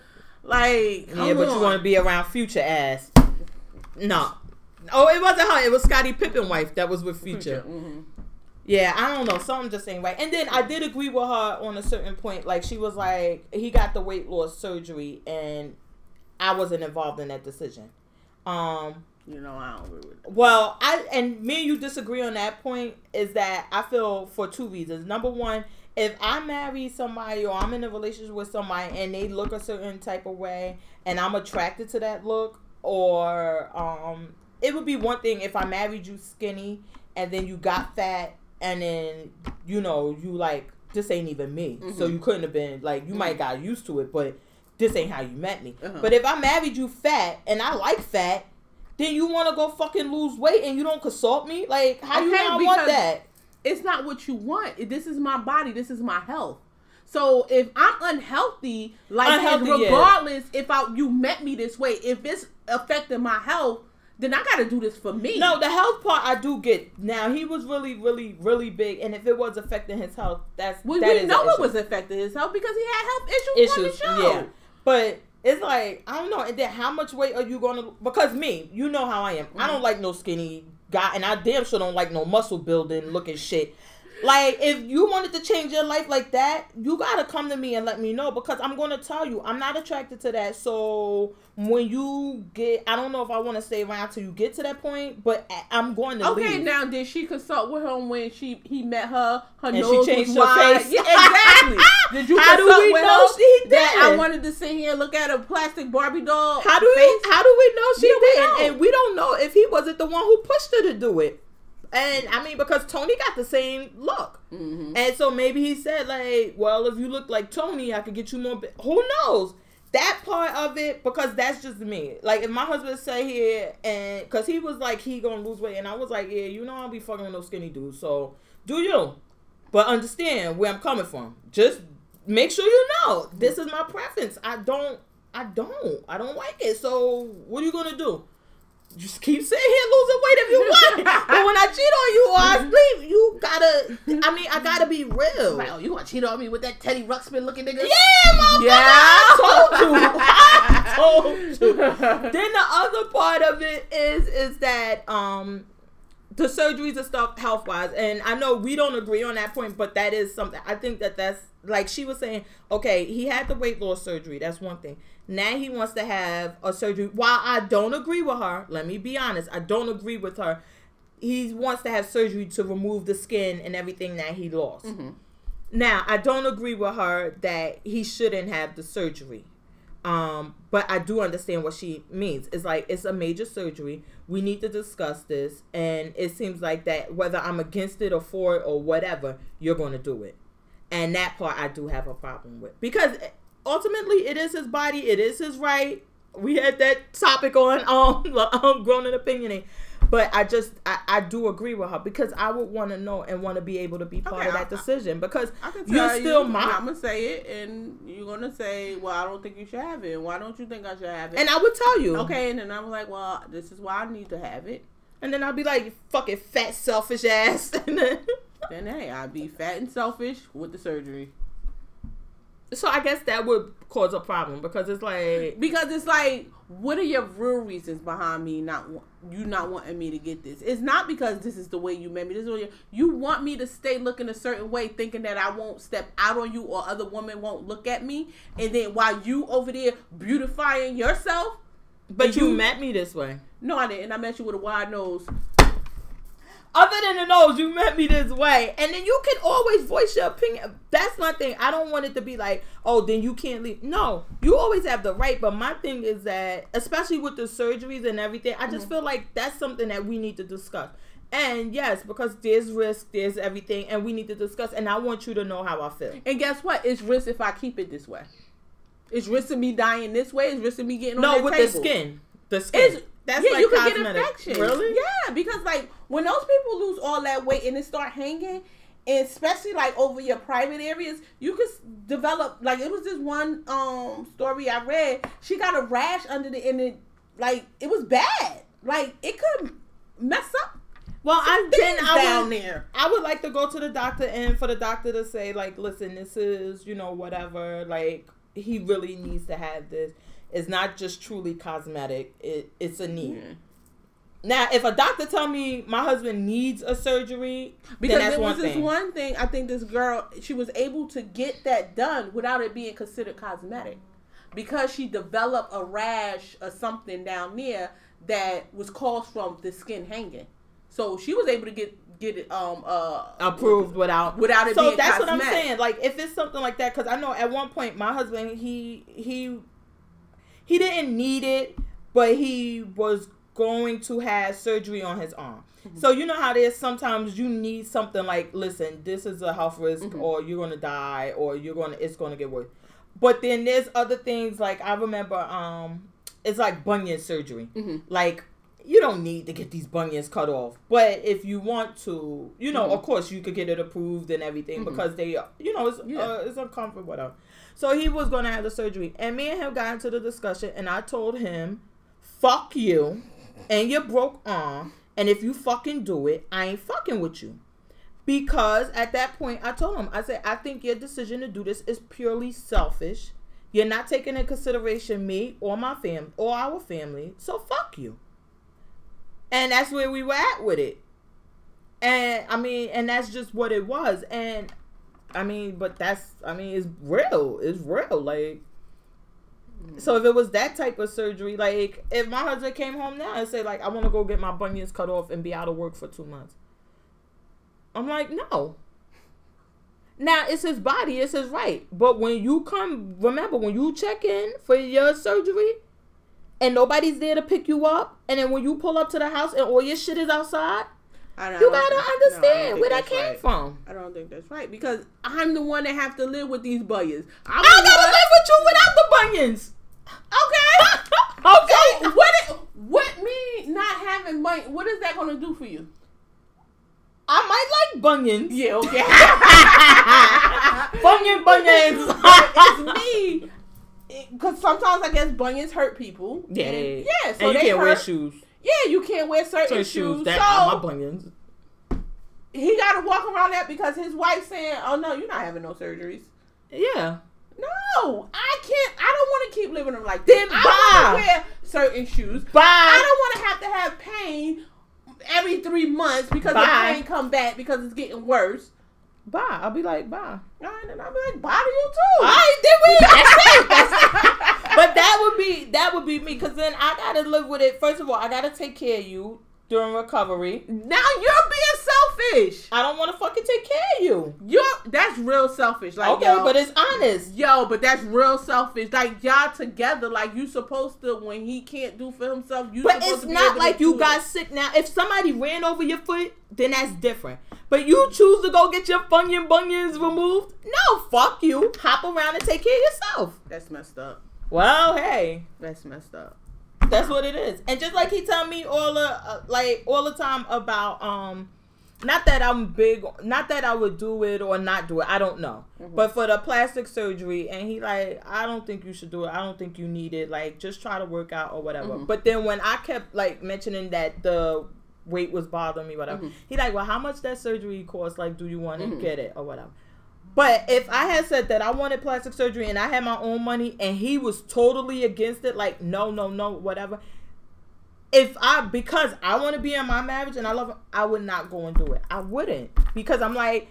Like, yeah, but you want to be around future ass. No. Oh, it wasn't her. It was Scottie Pippen wife that was with Future. Mhm. Yeah, I don't know. Something just ain't right. And then I did agree with her on a certain point. Like she was like, he got the weight loss surgery, and I wasn't involved in that decision. Um. You know, I don't agree with that. Well, I and me and you disagree on that point is that I feel for two reasons. Number one, if I marry somebody or I'm in a relationship with somebody and they look a certain type of way and I'm attracted to that look, or um, it would be one thing if I married you skinny and then you got fat and then you know you like this ain't even me, so Mhm. you couldn't have been like you might got used to it, but this ain't how you met me. Uh-huh. But if I married you fat and I like fat, then you want to go fucking lose weight and you don't consult me? Like, how you not want that? It's not what you want. This is my body. This is my health. So if I'm unhealthy, like Unhealthy, yeah. regardless if I you met me this way, if it's affecting my health, then I gotta do this for me. No, the health part I do get. Now he was really, really, really big, and if it was affecting his health, that's we, that we is know it was affecting his health because he had health issues, on the issues. show. Yeah, but it's like I don't know. And then how much weight are you to? Because me, you know how I am. I Mm-hmm. don't like no skinny guy, and I damn sure don't like no muscle building looking shit. Like if you wanted to change your life like that, you gotta come to me and let me know because I'm gonna tell you I'm not attracted to that. So when you get, I don't know if I want to stay around till you get to that point, but I'm going to Okay, leave. now did she consult with him when she he met her? Her And she nose changed was her face. Yeah, exactly. <laughs> Did you How do we with know her she that I wanted to sit here and look at a plastic Barbie doll? How do we? How do we know she don't. And we don't know if he wasn't the one who pushed her to do it. And I mean, because Tony got the same look, Mhm. and so maybe he said like, "Well, if you look like Tony, I could get you more." Bi-. Who knows? That part of it, because that's just me. Like if my husband say here, and because he was like he gonna lose weight, and I was like, yeah, you know I'll be fucking with no skinny dudes. So do you? But understand where I'm coming from. Just make sure you know this is my preference. I don't. I don't. I don't like it. So what are you gonna do? Just keep sitting here losing weight if you want. <laughs> but when I cheat on you or I sleep, you gotta. I mean, I gotta be real. Like, oh, you want to cheat on me with that Teddy Ruxpin looking nigga? Yeah, motherfucker. Yeah. I told you. <laughs> I told you. <laughs> then the other part of it is is that um the surgeries and stuff health wise and i know we don't agree on that point but that is something i think that that's like she was saying okay he had the weight loss surgery that's one thing now he wants to have a surgery while i don't agree with her let me be honest i don't agree with her he wants to have surgery to remove the skin and everything that he lost Mhm. now, I don't agree with her that he shouldn't have the surgery. Um, but I do understand what she means. It's like it's a major surgery. We need to discuss this, and it seems like that whether I'm against it or for it or whatever, you're going to do it. And that part I do have a problem with because ultimately it is his body, it is his right. We had that topic on um, <laughs> um grown and opinionated. But I just I, I do agree with her because I would want to know and want to be able to be part Okay, of I- that decision because I can you're still you, my I'm gonna say it, and you're gonna say, "Well, I don't think you should have it. Why don't you think I should have it?" and I would tell you okay, and then I'm like, "Well, this is why I need to have it." and then I'd be like fucking fat selfish ass and <laughs> then Then hey, I'd be fat and selfish with the surgery so I guess that would cause a problem because it's like because it's like, what are your real reasons behind me not you not wanting me to get this? It's not because this is the way you made me. This is what you, you want me to stay looking a certain way, thinking that I won't step out on you or other women won't look at me, and then while you over there beautifying yourself. but you, you- met me this way. No, I didn't. I met you with a wide nose. Other than the nose, you met me this way. And then you can always voice your opinion. That's my thing. I don't want it to be like, oh, then you can't leave. No, you always have the right. But my thing is that, especially with the surgeries and everything, I just mm-hmm. feel like that's something that we need to discuss. And yes, because there's risk, there's everything, and we need to discuss. And I want you to know how I feel. And guess what? It's risk if I keep it this way. It's risk of me dying this way. It's risk of me getting on No, with table. the skin. The skin. It's, that's yeah, like you can get infections. Really? Yeah, because like when those people lose all that weight and it start hanging, especially like over your private areas, you could develop like it was this one um story I read. She got a rash under the and it like it was bad. Like it could mess up Well, I then things I down would, there. I would like to go to the doctor and for the doctor to say like, listen, this is you know whatever. Like he really needs to have this. It's not just truly cosmetic. It it's a need. Now, if a doctor tell me my husband needs a surgery, Because then that's there was one this thing. one thing I think this girl she was able to get that done without it being considered cosmetic. Because she developed a rash or something down there that was caused from the skin hanging. So she was able to get get it um uh approved without without it so that's what i'm saying like if it's something like that because i know at one point my husband he he he didn't need it but he was going to have surgery on his arm Mm-hmm. so you know how there's sometimes you need something like listen this is a health risk Mhm. or you're gonna die or you're gonna it's gonna get worse but then there's other things like i remember um it's like bunion surgery Mhm. like you don't need to get these bunions cut off. But if you want to, you know, Mhm. of course, you could get it approved and everything Mhm. because they, you know, it's Yeah. uh, it's uncomfortable, whatever. So he was gonna have the surgery, and me and him got into the discussion, and I told him, "Fuck you, and your broke arm, and if you fucking do it, I ain't fucking with you." Because at that point, I told him, I said, I think your decision to do this is purely selfish. You're not taking into consideration me or my fam or our family. So fuck you. And that's where we were at with it. And I mean, and that's just what it was. And I mean, but that's I mean, it's real. It's real. Like so if it was that type of surgery, like if my husband came home now and said like I want to go get my bunions cut off and be out of work for two months, I'm like no. Now it's his body, it's his right. But when you come, remember when you check in for your surgery, and nobody's there to pick you up, and then when you pull up to the house and all your shit is outside, I don't- you gotta think- no, I understand where that came right. from. I don't think that's right because I'm the one that have to live with these bunions. I'm I gotta one- live with you without the bunions. Okay. <laughs> Okay. So what? It, what me not having bunions? What is that going to do for you? I might like bunions. Yeah. Okay. <laughs> <laughs> Bunion bunions. it's me. Because sometimes I guess bunions hurt people. Yeah, And- yeah. So and you they can't wear shoes. Yeah, you can't wear certain Certain shoes. shoes that so are my bunions. he got to walk around that because his wife saying, "Oh no, you're not having no surgeries." Yeah. No, I can't. I don't want to keep living them like Then. I want to wear certain shoes. Bye. I don't want to have to have pain every three months because Bye. the pain come back because it's getting worse. Bye. I'll be like, bye. And I'll be like, bye to you too. All right, then we. <laughs> That's it. That's it. But that would be that would be me because then I gotta live with it. First of all, I gotta take care of you during recovery. now you're being selfish. I don't want to fucking take care of you. You're that's real selfish. Like okay, yo, but it's honest. yo, but that's real selfish. Like y'all together, like you supposed to when he can't do for himself. You But it's not like you got it. sick now. If somebody ran over your foot, then that's different. But you choose to go get your bunion bunions removed? No, fuck you. Hop around and take care of yourself. That's messed up. Well, hey, That's messed up. that's what it is. And just like he tell me all the uh, like all the time about um, not that I'm big, not that I would do it or not do it. I don't know. Mhm. But for the plastic surgery, and he like, I don't think you should do it. I don't think you need it. Like, just try to work out or whatever. Mhm. But then when I kept like mentioning that the weight was bothering me, whatever, Mhm. he like, well, how much that surgery cost? Like, do you want to Mhm. get it or whatever? But if I had said that I wanted plastic surgery and I had my own money and he was totally against it, like no, no, no, whatever. If I because I want to be in my marriage and I love him, I would not go and do it. I wouldn't because I'm like,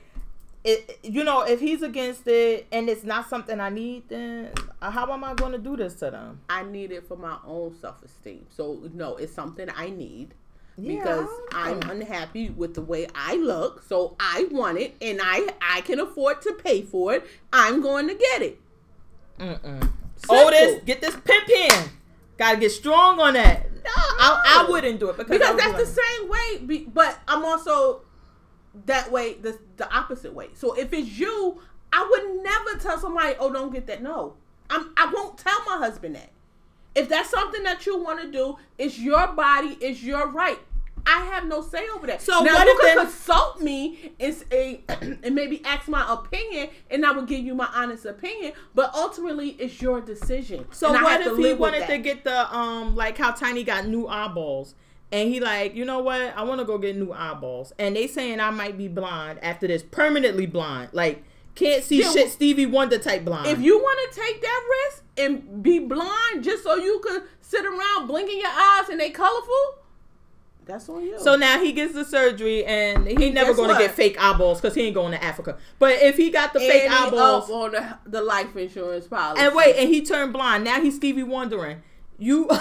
it. You know, if he's against it and it's not something I need, then how am I going to do this to them? I need it for my own self esteem. So no, it's something I need Yeah, because I'm unhappy with the way I look. So I want it, and I I can afford to pay for it. I'm going to get it. Mm-mm. Otis, get this pin pin. Gotta get strong on that. No, I, I wouldn't do it because, because that's the same way. But I'm also that way, the the opposite way. So if it's you, I would never tell somebody, "Oh, don't get that." No, I'm. I won't tell my husband that. If that's something that you want to do, it's your body, it's your right. I have no say over that. So now what you then- consult me and say, <clears throat> and maybe ask my opinion, and I will give you my honest opinion. But ultimately, it's your decision. So And what if he wanted to get the um like how Tiny got new eyeballs and he like you know what I want to go get new eyeballs and they saying I might be blind after this permanently blind like can't see Then shit Stevie Wonder type blind. If you want to take that risk and be blind just so you could sit around blinking your eyes and they colorful, that's on you. so now he gets the surgery and he And never gonna get fake eyeballs because he ain't going to Africa. But if he got the fake And he eyeballs on the, the life insurance policy. and wait and he turned blind now he's Stevie Wondering you. <laughs>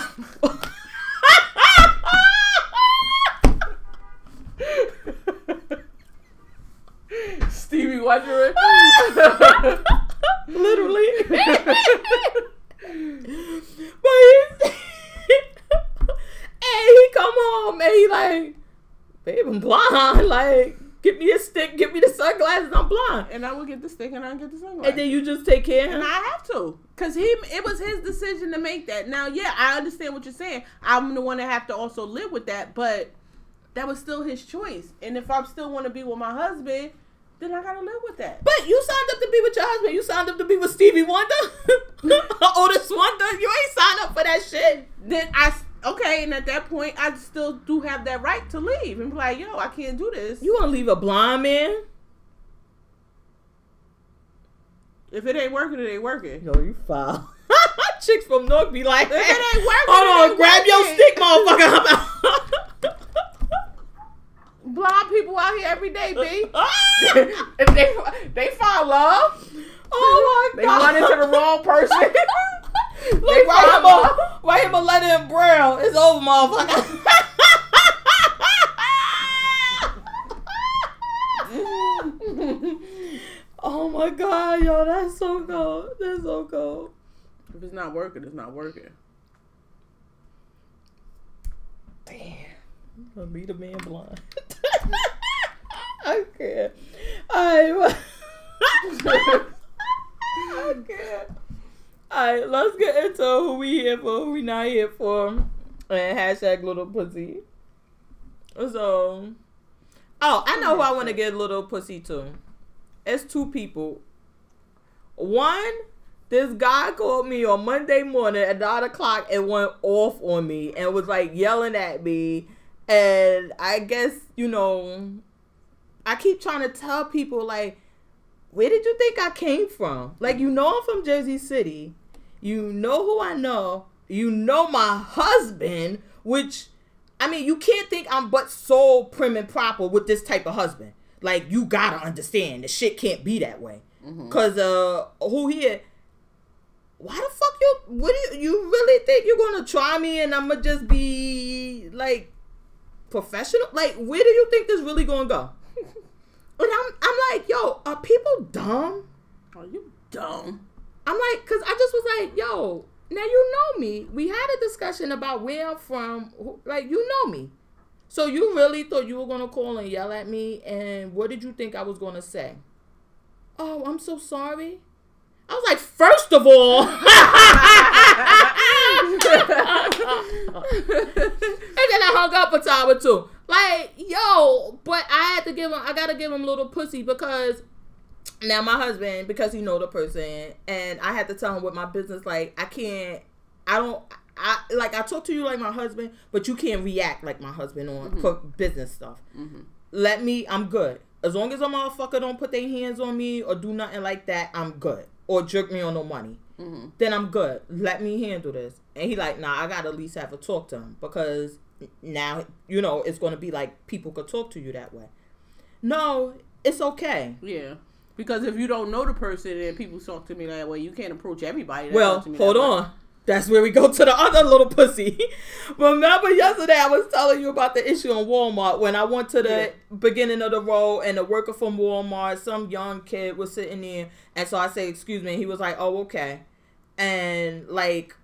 Stevie Wonder. <laughs> Literally. <laughs> but he come home and he like, babe, I'm blind. <laughs> Like, Give me a stick, give me the sunglasses, I'm blind. And I will get the stick and I'll get the sunglasses. And then you just take care of And. I have to, cause he it was his decision to make that. Now, yeah, I understand what you're saying. I'm the one that have to also live with that, but that was still his choice. And if I still want to be with my husband, then I gotta live with that. But you signed up to be with your husband. You signed up to be with Stevie Wonder, <laughs> Otis Wonder. You ain't signed up for that shit. Then I okay, and at that point, I still do have that right to leave and be like, yo, I can't do this. You gonna leave a blind man? if it ain't working, it ain't working. Yo, you foul. <laughs> Chicks from North be like, If it ain't working, hold on, grab your stick, motherfucker. <laughs> Blind people out here every day, B. <laughs> if they they find love, oh my they god. run into the wrong person. They write him a write him a letter in brown. It's over, motherfucker. oh my god, yo, that's so cold. That's so cold. if it's not working, it's not working. Damn. Gonna be the man blind. <laughs> I can't. I <laughs> I can't. Alright, let's get into who we here for, who we not here for. And hashtag little pussy. So Oh, I know who I want to get little pussy to. It's two people. One, this guy called me on Monday morning at nine o'clock and went off on me and was like yelling at me. And I guess, you know, I keep trying to tell people, like, where did you think I came from? Like, you know, I'm from Jersey City. You know who I know. You know my husband, which, I mean, you can't think I'm but so prim and proper with this type of husband. Like, you gotta understand, the shit can't be that way. Cause, uh, who here? Why the fuck you? What do you? You really think you're gonna try me and I'm gonna just be like professional? Like, where do you think this really gonna go? <laughs> And I'm, I'm like, yo, are people dumb? Are you dumb? I'm like, cause I just was like, yo, now you know me. We had a discussion about where I'm from. Like, you know me. So you really thought you were gonna call and yell at me? And what did you think I was gonna say? Oh, I'm so sorry. I was like, first of all, <laughs> and then I hung up a time or two. Like, yo, but I had to give him. I gotta give him little pussy because now my husband because he know the person and i had to tell him what my business like i can't i don't i like i talk to you like my husband but you can't react like my husband on Mm-hmm. business stuff let me i'm good as long as a motherfucker don't put their hands on me or do nothing like that i'm good or jerk me on no money Mm-hmm. then i'm good let me handle this and he like nah i gotta at least have a talk to him because now you know it's gonna be like people could talk to you that way no it's okay Yeah. Because if you don't know the person and people talk to me that way, you can't approach everybody. That Well, to me hold that way. on. That's where we go to the other little pussy. <laughs> Remember yesterday I was telling you about the issue in Walmart when I went to the Yeah. beginning of the row and the worker from Walmart, some young kid was sitting there and so I said, excuse me, and he was like, Oh, okay. And like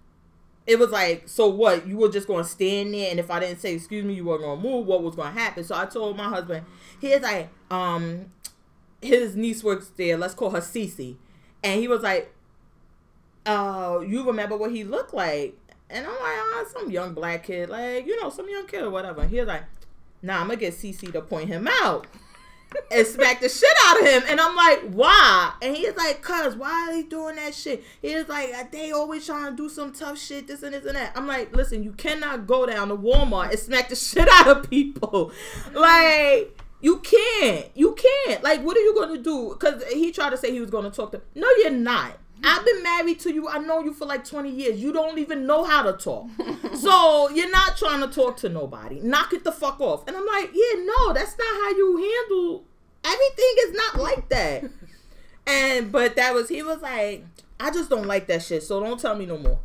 it was like, so what? You were just gonna stand there, and if I didn't say excuse me, you were gonna move. What was gonna happen? So I told my husband, he's like, um, his niece works there. Let's call her Cece, and he was like, uh, you remember what he looked like? And I'm like, oh, some young black kid, like you know, some young kid or whatever. He was like, nah, I'm gonna get Cece to point him out. And smack the shit out of him. And I'm like, why? And he's like, cuz, why are they doing that shit? He's like, they always trying to do some tough shit, this and this and that. I'm like, listen, you cannot go down to Walmart and smack the <laughs> shit out of people. Like, you can't. You can't. Like, what are you gonna do? Cause he tried to say he was gonna talk to No, you're not. I've been married to you. I know you for like 20 years. You don't even know how to talk. <laughs> so you're not trying to talk to nobody. Knock it the fuck off. And I'm like, yeah, no, that's not how you handle everything is not like that. <laughs> and but that was he was like, I just don't like that shit, so don't tell me no more.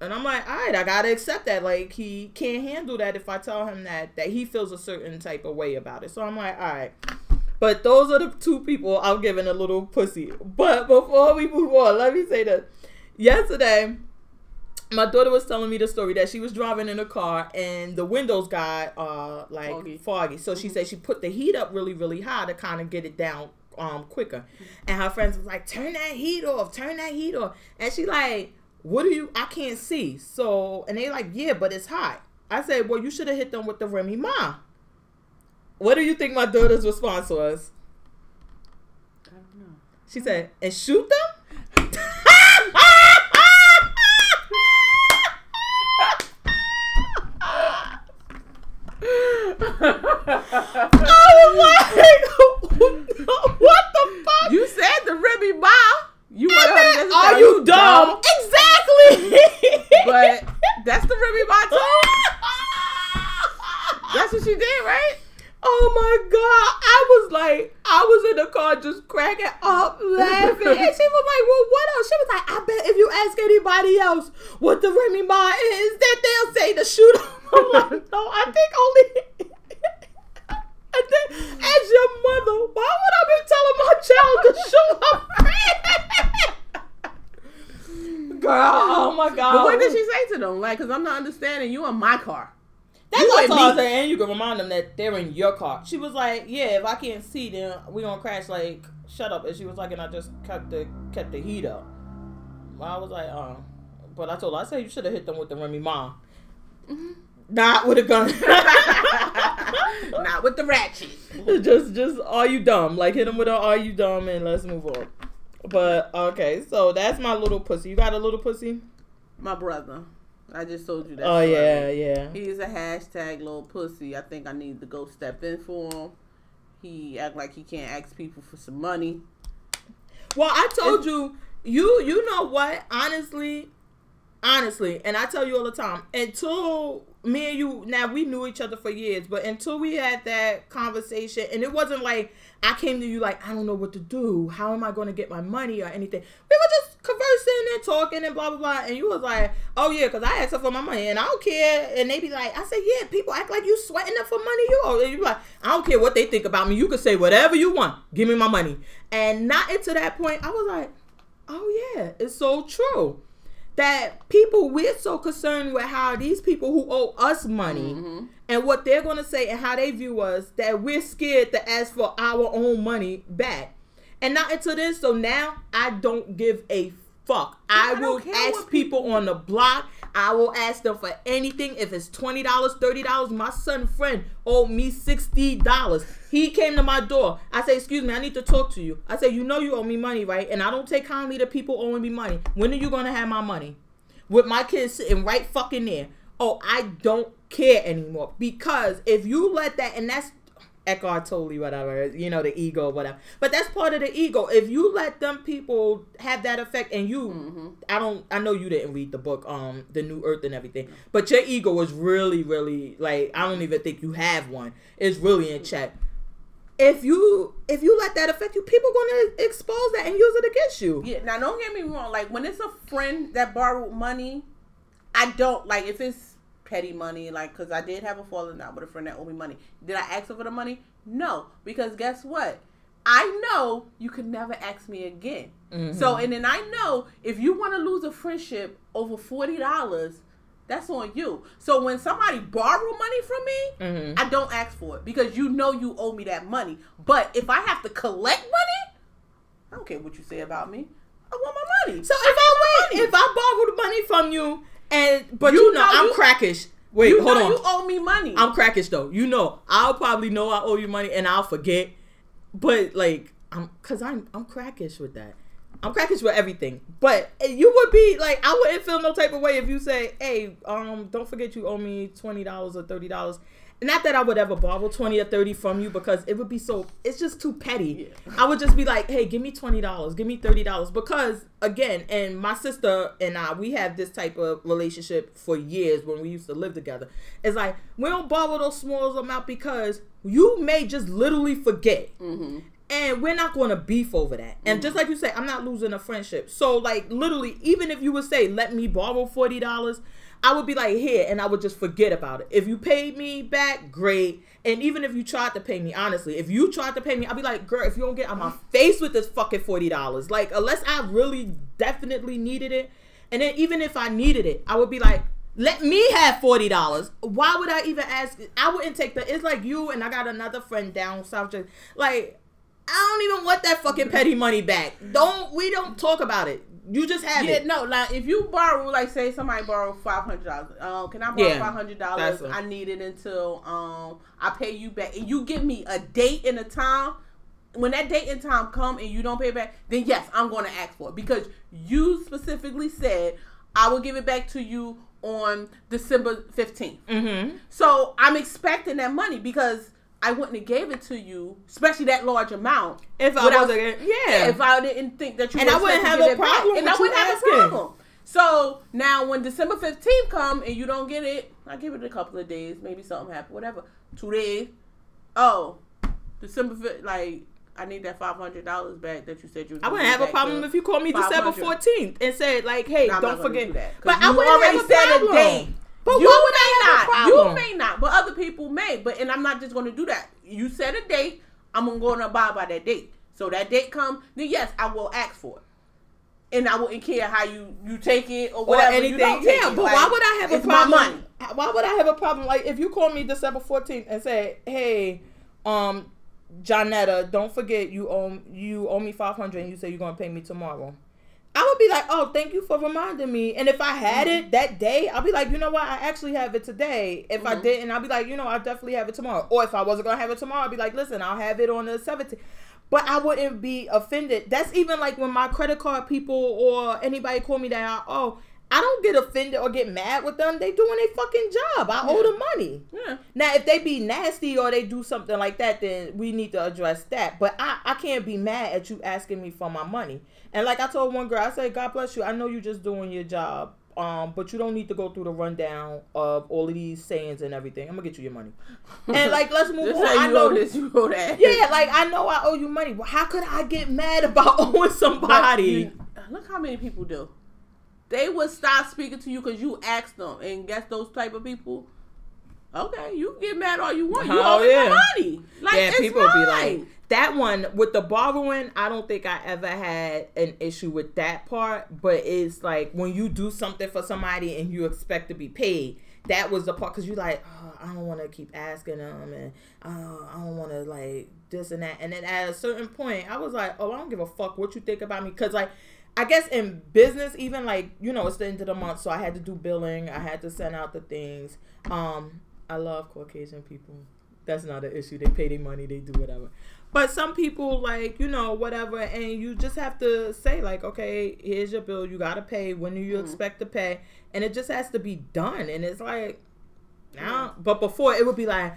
And I'm like, all right, I gotta accept that. Like he can't handle that if I tell him that that he feels a certain type of way about it. So I'm like, all right. But those are the two people I'm giving a little pussy. But before we move on, let me say this. Yesterday, my daughter was telling me the story that she was driving in a car and the windows got uh like foggy. foggy. So she said she put the heat up really really high to kind of get it down um quicker. And her friends was like, "Turn that heat off, turn that heat off." And she like, "What do you? I can't see." So and they like, "Yeah, but it's hot." I said, "Well, you should have hit them with the Remy Ma." What do you think my daughter's response was? I don't know. She said, "And shoot them." I was like, what the fuck? You said the Remy Ma. You want to Are you dumb? dumb? Exactly. but that's the Remy Ma too. that's what she did, right? Oh my god! I was like, I was in the car just cracking up, laughing, and she was like, "Well, what else?" She was like, "I bet if you ask anybody else what the Remy Ma is, that they'll say the shooter." I'm like, "No, I think only." And then, as your mother, why would I be telling my child to show up? Girl, oh my god. But what did she say to them? Like, because I'm not understanding. You in my car. That's you what I was saying. And you can remind them that they're in your car. She was like, "Yeah, if I can't see, then we gonna crash." Like, shut up. And she was like, "And I just kept the kept the heat up." I was like, "Oh," but I told her, I said you should have hit them with the Remy Ma. Mm-hmm. Not with a gun. <laughs> Not with the ratchet. <laughs> just, just are you dumb? Like hit them with a are you dumb and let's move on. But okay, so that's my little pussy. You got a little pussy? My brother. I just told you that. Oh story. yeah, yeah. He's a hashtag little pussy. I think I need to go step in for him. He act like he can't ask people for some money. Well, I told you, you you know what? Honestly, honestly, and I tell you all the time, until me and you now we knew each other for years, but until we had that conversation, and it wasn't like I came to you like I don't know what to do. How am I going to get my money or anything? We were just conversing and talking and blah blah blah. And you was like, "Oh yeah," because I asked her for my money and I don't care. And they be like, "I said yeah." People act like you sweating them for money. You and you like, I don't care what they think about me. You can say whatever you want. Give me my money. And not into that point, I was like, "Oh yeah, it's so true." that people we're so concerned with how these people who owe us money mm-hmm. and what they're going to say and how they view us that we're scared to ask for our own money back and not until then so now i don't give a fuck i, I will ask people, people on the block I will ask them for anything. If it's $20, $30, my son friend owed me $60. He came to my door. I say, excuse me, I need to talk to you. I say, you know you owe me money, right? And I don't take kindly to people owing me money. When are you going to have my money? With my kids sitting right fucking there. Oh, I don't care anymore. Because if you let that, and that's Eckhart Tolle, whatever, you know, the ego, whatever. But that's part of the ego. If you let them people have that effect, and you, mm-hmm. I don't, I know you didn't read the book, um, The New Earth and everything, but your ego is really, really like, I don't even think you have one. It's really in check. If you if you let that affect you, people gonna expose that and use it against you. Yeah. Now, don't get me wrong. Like when it's a friend that borrowed money, I don't like if it's petty money, like, because I did have a falling out with a friend that owed me money. Did I ask her for the money? No, because guess what? I know you could never ask me again. Mm-hmm. So, and then I know if you want to lose a friendship over forty dollars, that's on you. So when somebody borrow money from me, mm-hmm. I don't ask for it because you know you owe me that money. But if I have to collect money, I don't care what you say about me. I want my money. So if I, I wait, if I borrow the money from you and but you, you know, know, I'm you, crackish. Wait, hold on. You owe me money. I'm crackish though. You know, I'll probably know I owe you money and I'll forget. But like, I'm cause I'm I'm crackish with that. I'm crackish with everything. But you would be like, I wouldn't feel no type of way if you say, "Hey, um, don't forget you owe me twenty dollars or thirty dollars." Not that I would ever borrow 20 or 30 from you because it would be so it's just too petty. Yeah. I would just be like, "Hey, give me $20, give me $30." Because again, and my sister and I, we have this type of relationship for years when we used to live together. It's like, we don't borrow those small amounts because you may just literally forget. Mm-hmm. And we're not going to beef over that. And mm-hmm. just like you say, I'm not losing a friendship. So, like, literally, even if you would say, let me borrow $40, I would be like, here, and I would just forget about it. If you paid me back, great. And even if you tried to pay me, honestly, if you tried to pay me, I'd be like, girl, if you don't get on my face with this fucking $40, like, unless I really definitely needed it, And then even if I needed it, I would be like, let me have forty dollars. Why would I even ask? I wouldn't take the. It's like you and I got another friend down south. Just like I don't even want that fucking petty money back. Don't we don't talk about it. You just have Yeah, it. no, like if you borrow, like say somebody borrow five hundred dollars, um, can I borrow Yeah, five hundred dollars? I need it until um I pay you back, and you give me a date and a time. When that date and time come and you don't pay back, then yes, I'm going to ask for it because you specifically said I will give it back to you on December fifteenth. Mm-hmm. So I'm expecting that money because I wouldn't have gave it to you, especially that large amount. If I without- wasn't, yeah. if I didn't think that you And I wouldn't have a get it back, problem and I wouldn't have asking. a problem. So now when December fifteenth come and you don't get it, I give it a couple of days, maybe something happened, whatever. Two days. Oh, December fifth, like I need that five hundred dollars back that you said you. I wouldn't have a problem if you called me December fourteenth and said like, "Hey, No, don't forget." do that, but I wouldn't already have a problem. But you why would may I have a not. problem? You may not, but other people may. But and I'm not just going to do that. You set a date. I'm gonna go and abide by that date. So that date come, then yes, I will ask for it. And I wouldn't care how you you take it or or whatever. anything. You don't take yeah, but Like, why would I have a it's problem? my money. Why would I have a problem? Like if you call me December fourteenth and say, "Hey, um, Jonetta, don't forget you owe you owe me five hundred, and you say you're gonna pay me tomorrow." I would be like, "Oh, thank you for reminding me." And if I had Mm-hmm. it that day, I'll be like, "You know what? I actually have it today." If I Mhm. didn't, I'll be like, "You know, I definitely have it tomorrow." Or if I wasn't gonna have it tomorrow, I'll be like, "Listen, I'll have it on the 17th." But I wouldn't be offended. That's even like when my credit card people or anybody call me that. Oh, I don't get offended or get mad with them. They doing their fucking job. I owe them money. Yeah. Now, if they be nasty or they do something like that, then we need to address that. But I, I can't be mad at you asking me for my money. And like I told one girl, I said, God bless you. I know you're just doing your job. Um, but you don't need to go through the rundown of all of these sayings and everything. I'm gonna get you your money. <laughs> And like, let's move on. I know this, you owe that. yeah, like I know I owe you money. Well, how could I get mad about <laughs> owing somebody? you- look how many people do. They would stop speaking to you because you asked them, and guess those type of people. Okay, you can get mad all you want. You owe me yeah. my money. Like yeah, people be like that one with the borrowing. I don't think I ever had an issue with that part, but it's like when you do something for somebody and you expect to be paid. That was the part because you're like, oh, I don't want to keep asking them, and uh, I don't want to like this and that. And then at a certain point, I was like, oh, I don't give a fuck what you think about me, because like. I guess in business, even like you know, it's the end of the month, so I had to do billing. I had to send out the things. Um, I love Caucasian people. That's not an issue. They pay their money. They do whatever. But some people like you know whatever, and you just have to say like, okay, here's your bill. You gotta pay. When do you Mhm. expect to pay? And it just has to be done. And it's like, now. But before it would be like.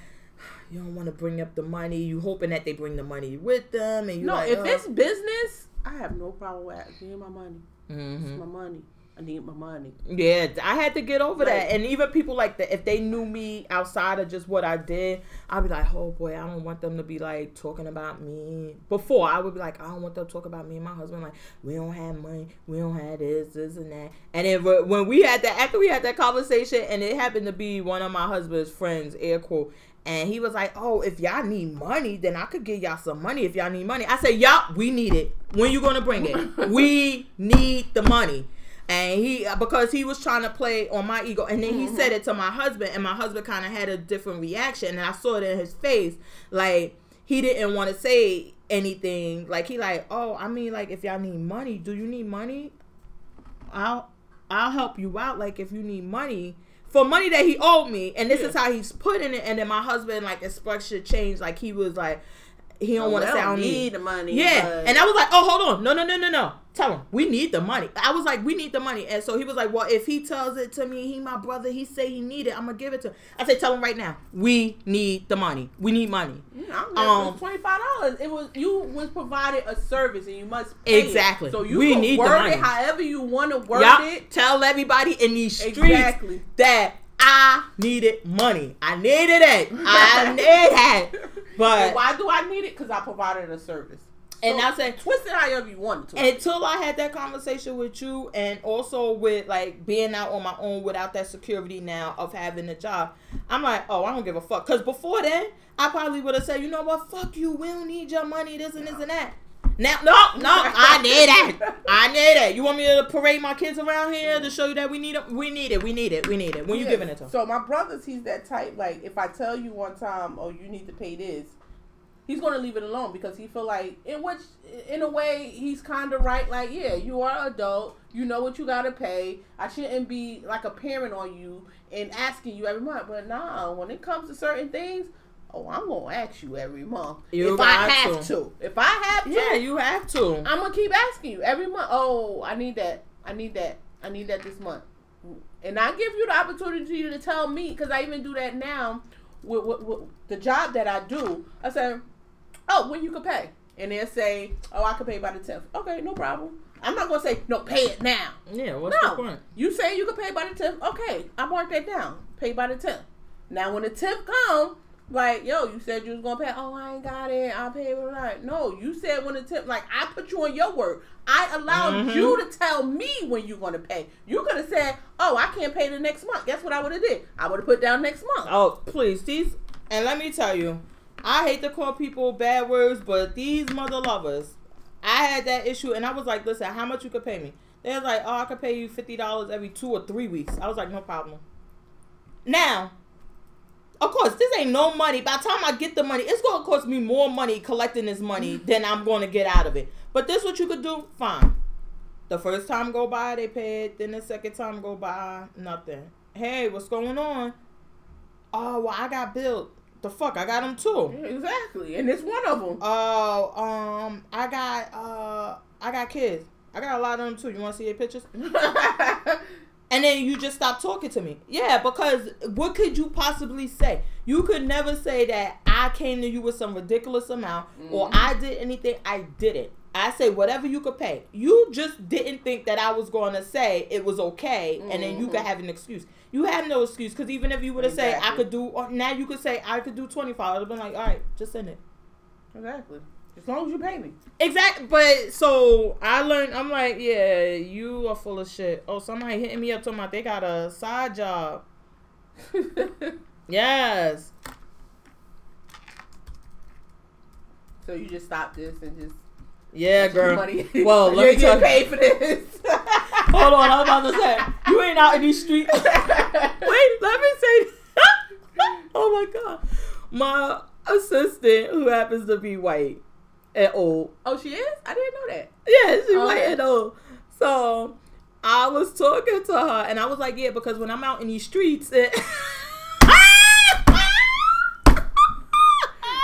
You don't want to bring up the money. You hoping that they bring the money with them, and you No, like, if "Oh." it's business, I have no problem with me my money. Mhm. It's my money. I need my money. Yeah, I had to get over Like- that. And even people like that, if they knew me outside of just what I did, I'd be like, oh boy, I don't want them to be like talking about me. Before, I would be like, I don't want them to talk about me and my husband. Like, we don't have money, we don't have this, this, and that. And then when we had that, after we had that conversation, and it happened to be one of my husband's friends, air quote. And he was like, "Oh, if y'all need money, then I could give y'all some money. If y'all need money, I said, y'all, we need it. When you gonna bring it? <laughs> we need the money." And he uh, because he was trying to play on my ego. And then he mm-hmm. said it to my husband and my husband kind of had a different reaction. And i saw it in his face. Like he didn't want to say anything. Like he like oh i mean like if y'all need money do you need money? I'll i'll help you out like if you need money for money that he owed me. And this Yeah. is how he's putting it. And then my husband like expression changed. Like he was like he don't Oh, want to sound need need the money. yeah, but- and I was like, "Oh, hold on, no, no, no, no, no. Tell him we need the money." I was like, "We need the money," and so he was like, "Well, if he tells it to me, he my brother. He say he need it. I'm gonna give it to." him. I said, "Tell him right now. We need the money. We need money." Yeah, Um, twenty five dollars. It was you was provided a service and you must pay it. Exactly. So you We need the word money. it however you want to word Yup. it. Tell everybody in these streets Exactly. that I needed money. I needed it. I <laughs> needed it. But And why do I need it? Because I provided a service. And So, I said- twist it however you want to. until I had that conversation with you, and also with like being out on my own without that security now of having a job, I'm like, oh, I don't give a fuck. Because before then, I probably would have said, you know what, fuck you, we don't need your money, this and this and that. Now, no, no, I need that. I need that. You want me to parade my kids around here to show you that we need it? We need it. We need it. We need it. When you Yeah. giving it to to? 'em? So my brother's he's that type. Like if I tell you one time, oh, you need to pay this, he's gonna leave it alone because he feel like in which in a way he's kind of right. Like yeah, you are an adult. You know what you gotta pay. I shouldn't be like a parent on you and asking you every month. But nah, when it comes to certain things. Oh, I'm gonna ask you every month You if I have to. to. If I have to, Yeah, you have to. I'm gonna keep asking you every month. Oh, I need that. I need that. I need that this month. And I give you the opportunity to tell me because I even do that now with, with, with the job that I do. I say, "Oh, when you can pay," and they'll say, "Oh, I can pay by the 10th." Okay, no problem. I'm not gonna say no. Pay it now. Yeah, what's no, the point? you say you can pay by the 10th. Okay, I mark that down. Pay by the 10th. Now, when the 10th come, like, yo, you said you was gonna pay. Oh, I ain't got it. I'll pay it tonight. No, you said when the 10th. Like, I put you on your word. I allowed Mhm. you to tell me when you gonna pay. You could have said, oh, I can't pay the next month. Guess what I would have did? I would have put down next month. Oh, please, these. And let me tell you, I hate to call people bad words, but these mother lovers, I had that issue, and I was like, listen, how much you could pay me? They was like, oh, I could pay you fifty dollars every two or three weeks. I was like, no problem. Now, of course, this ain't no money. By the time I get the money, it's gonna cost me more money collecting this money than I'm gonna get out of it. But this what you could do, fine. The first time go by, they paid. Then the second time go by, nothing. Hey, what's going on? Oh, well, I got billed. The fuck, I got them too. Exactly, and it's one of them. Oh, um, I got uh, I got kids. I got a lot of them too. You want to see their pictures? <laughs> And then you just stop talking to me. Yeah, because what could you possibly say? You could never say that I came to you with some ridiculous amount or Mhm. I did anything. I didn't. I say whatever you could pay. You just didn't think that I was going to say it was okay, and then you could Mhm. have an excuse. You have no excuse because even if you would have said I could do, or now you could say I could do twenty five. I'd have been like, all right, just send it. exactly. As long as you pay me. Exactly, but so I learned. I'm like, yeah, you are full of shit. Oh, somebody hitting me up talking about they got a side job. <laughs> Yes. so you just stop this and just Yeah, girl. money. Well, let <laughs> me tell you. paid for this. <laughs> Hold on, I'm about to say you ain't out in these streets. Wait, let me say. oh my god, my assistant who happens to be white and old. oh, she is. I didn't know that. Yeah, she's Okay. Oh. white and old. So I was talking to her, and I was like, yeah, because when I'm out in these streets, it. <laughs>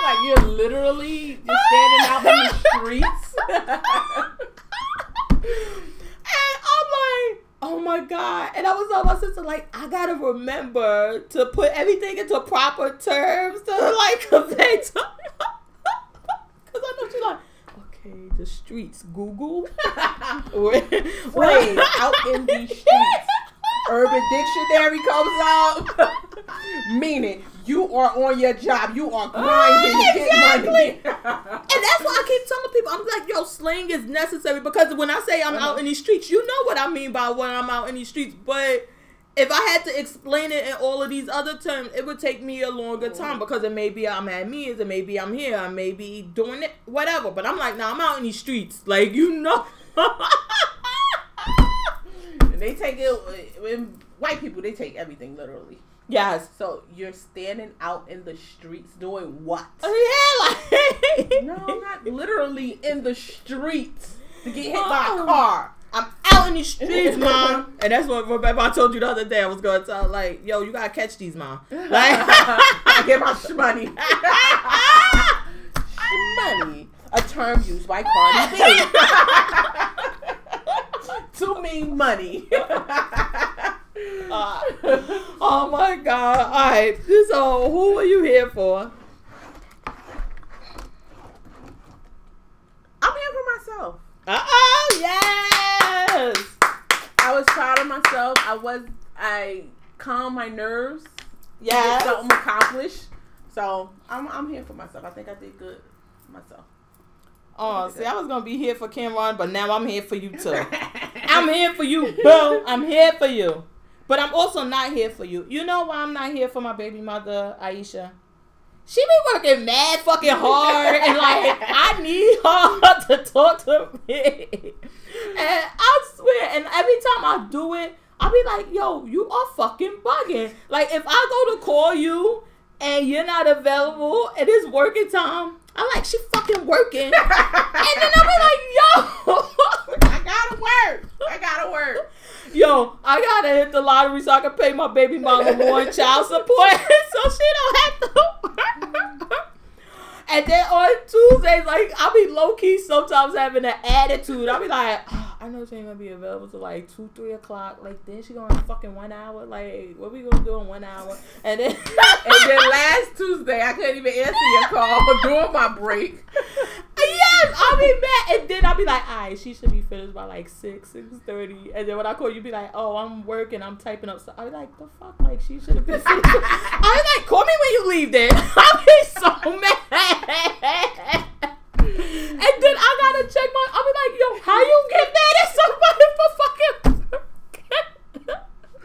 Like you're literally just standing out in the streets. <laughs> And I'm like, oh my god. And I was telling my sister, like, I gotta remember to put everything into proper terms to like <laughs> convey to Cause I know she's like, the streets, Google. <laughs> Wait, out in the <laughs> streets. Urban Dictionary comes out. <laughs> Meaning you are on your job. You are grinding to get money. And that's why I keep telling people, I'm like, yo, slang is necessary because when I say I'm Uh-huh. out in these streets, you know what I mean by when I'm out in these streets. But if I had to explain it in all of these other terms, it would take me a longer time because it may be I'm at meetings, and maybe I'm here, I may be doing it, whatever. But I'm like, nah, I'm out in these streets. Like, you know. and <laughs> they take it. When white people, they take everything literally. yes. So you're standing out in the streets doing what? <laughs> Yeah, like. No, not literally in the streets to get hit by Oh. a <laughs> car. I'm out in these streets, <laughs> mom. And that's what remember I told you the other day. I was going to tell, like, yo, you gotta catch these, mom. <laughs> Like, I get my <laughs> shmoney. shmoney, a term used by Cardi B to mean money. Uh, oh my god! All right, so who are you here for? I'm here for myself. Uh oh, yes. I was proud of myself. I was I calmed my nerves. Yes. something accomplished. So I'm I'm here for myself. I think I did good myself. Oh, see, I was gonna be here for Cameron, but now I'm here for you too. <laughs> I'm here for you, boo. I'm here for you. But I'm also not here for you. You know why I'm not here for my baby mother, Aisha? She be working mad fucking hard, and like I need her <laughs> to talk to me. And I swear, and every time I do it, I'll be like, yo, you are fucking bugging. Like, if I go to call you and you're not available and it's working time, I'm like, she fucking working. and then I'll be like, yo, I <laughs> gotta work. I gotta work. yo, I gotta hit the lottery so I can pay my baby mama more in child support <laughs> so she don't have to work. And then on Tuesdays, like I'll be low key sometimes having an attitude. I'll be like, "Ah, I know she ain't gonna be available till like two, three o'clock. Like then she gonna fucking one hour. Like what we gonna do in one hour? And then <laughs> And then last Tuesday, I couldn't even answer your call <laughs> during my break. Yes, I'll be mad. And then I'll be like, all right, she should be finished by like six, six thirty. And then when I call you, be like, oh, I'm working, I'm typing up. So I'll be like, the fuck, like she should have been finished. I'll be like, call me when you leave. Then <laughs> I'll be so mad. And then I gotta check my. I'll be like, yo, how you get mad at somebody for fucking?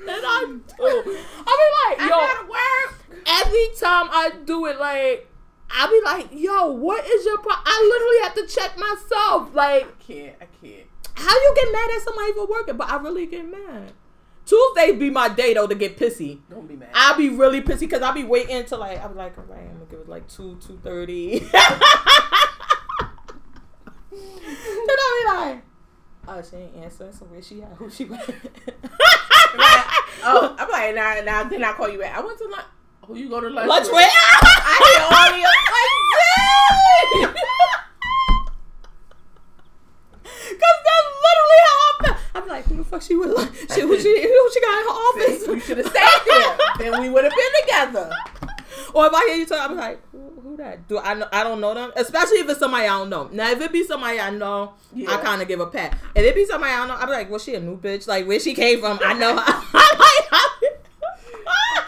and I do. I'll be like, I yo, gotta work. every time I do it, like I'll be like, "Yo, what is your problem?" I literally have to check myself. Like, I can't. I can't. how you get mad at somebody for working? But I really get mad. Tuesday be my day though to get pissy. Don't be mad. I'll be really pissy because I'll be waiting until like I'll be like, all right, I'm gonna give it like two, two thirty. <laughs> then I'll be like, oh, she ain't answering. So where she at? Who she with? <laughs> Like, oh, <laughs> I'm like, now, now, then I call you back. I went to lunch. Who you go to lunch? Lunch with? with? I hear all the like, <laughs> Cause that's literally how I feel. I'm like, who the fuck she with? Like, <laughs> she, who she, who she got in her office? You should have stayed there. then we would have been together. <laughs> Or if I hear you talk, I'm like, who, who that? Do I know? I don't know them. Especially if it's somebody I don't know. Now, if it be somebody I know, I kind of give a pat. If it be somebody I don't know, I'm like, well, she a new bitch. Like where she came from, I know. her. I'm like, I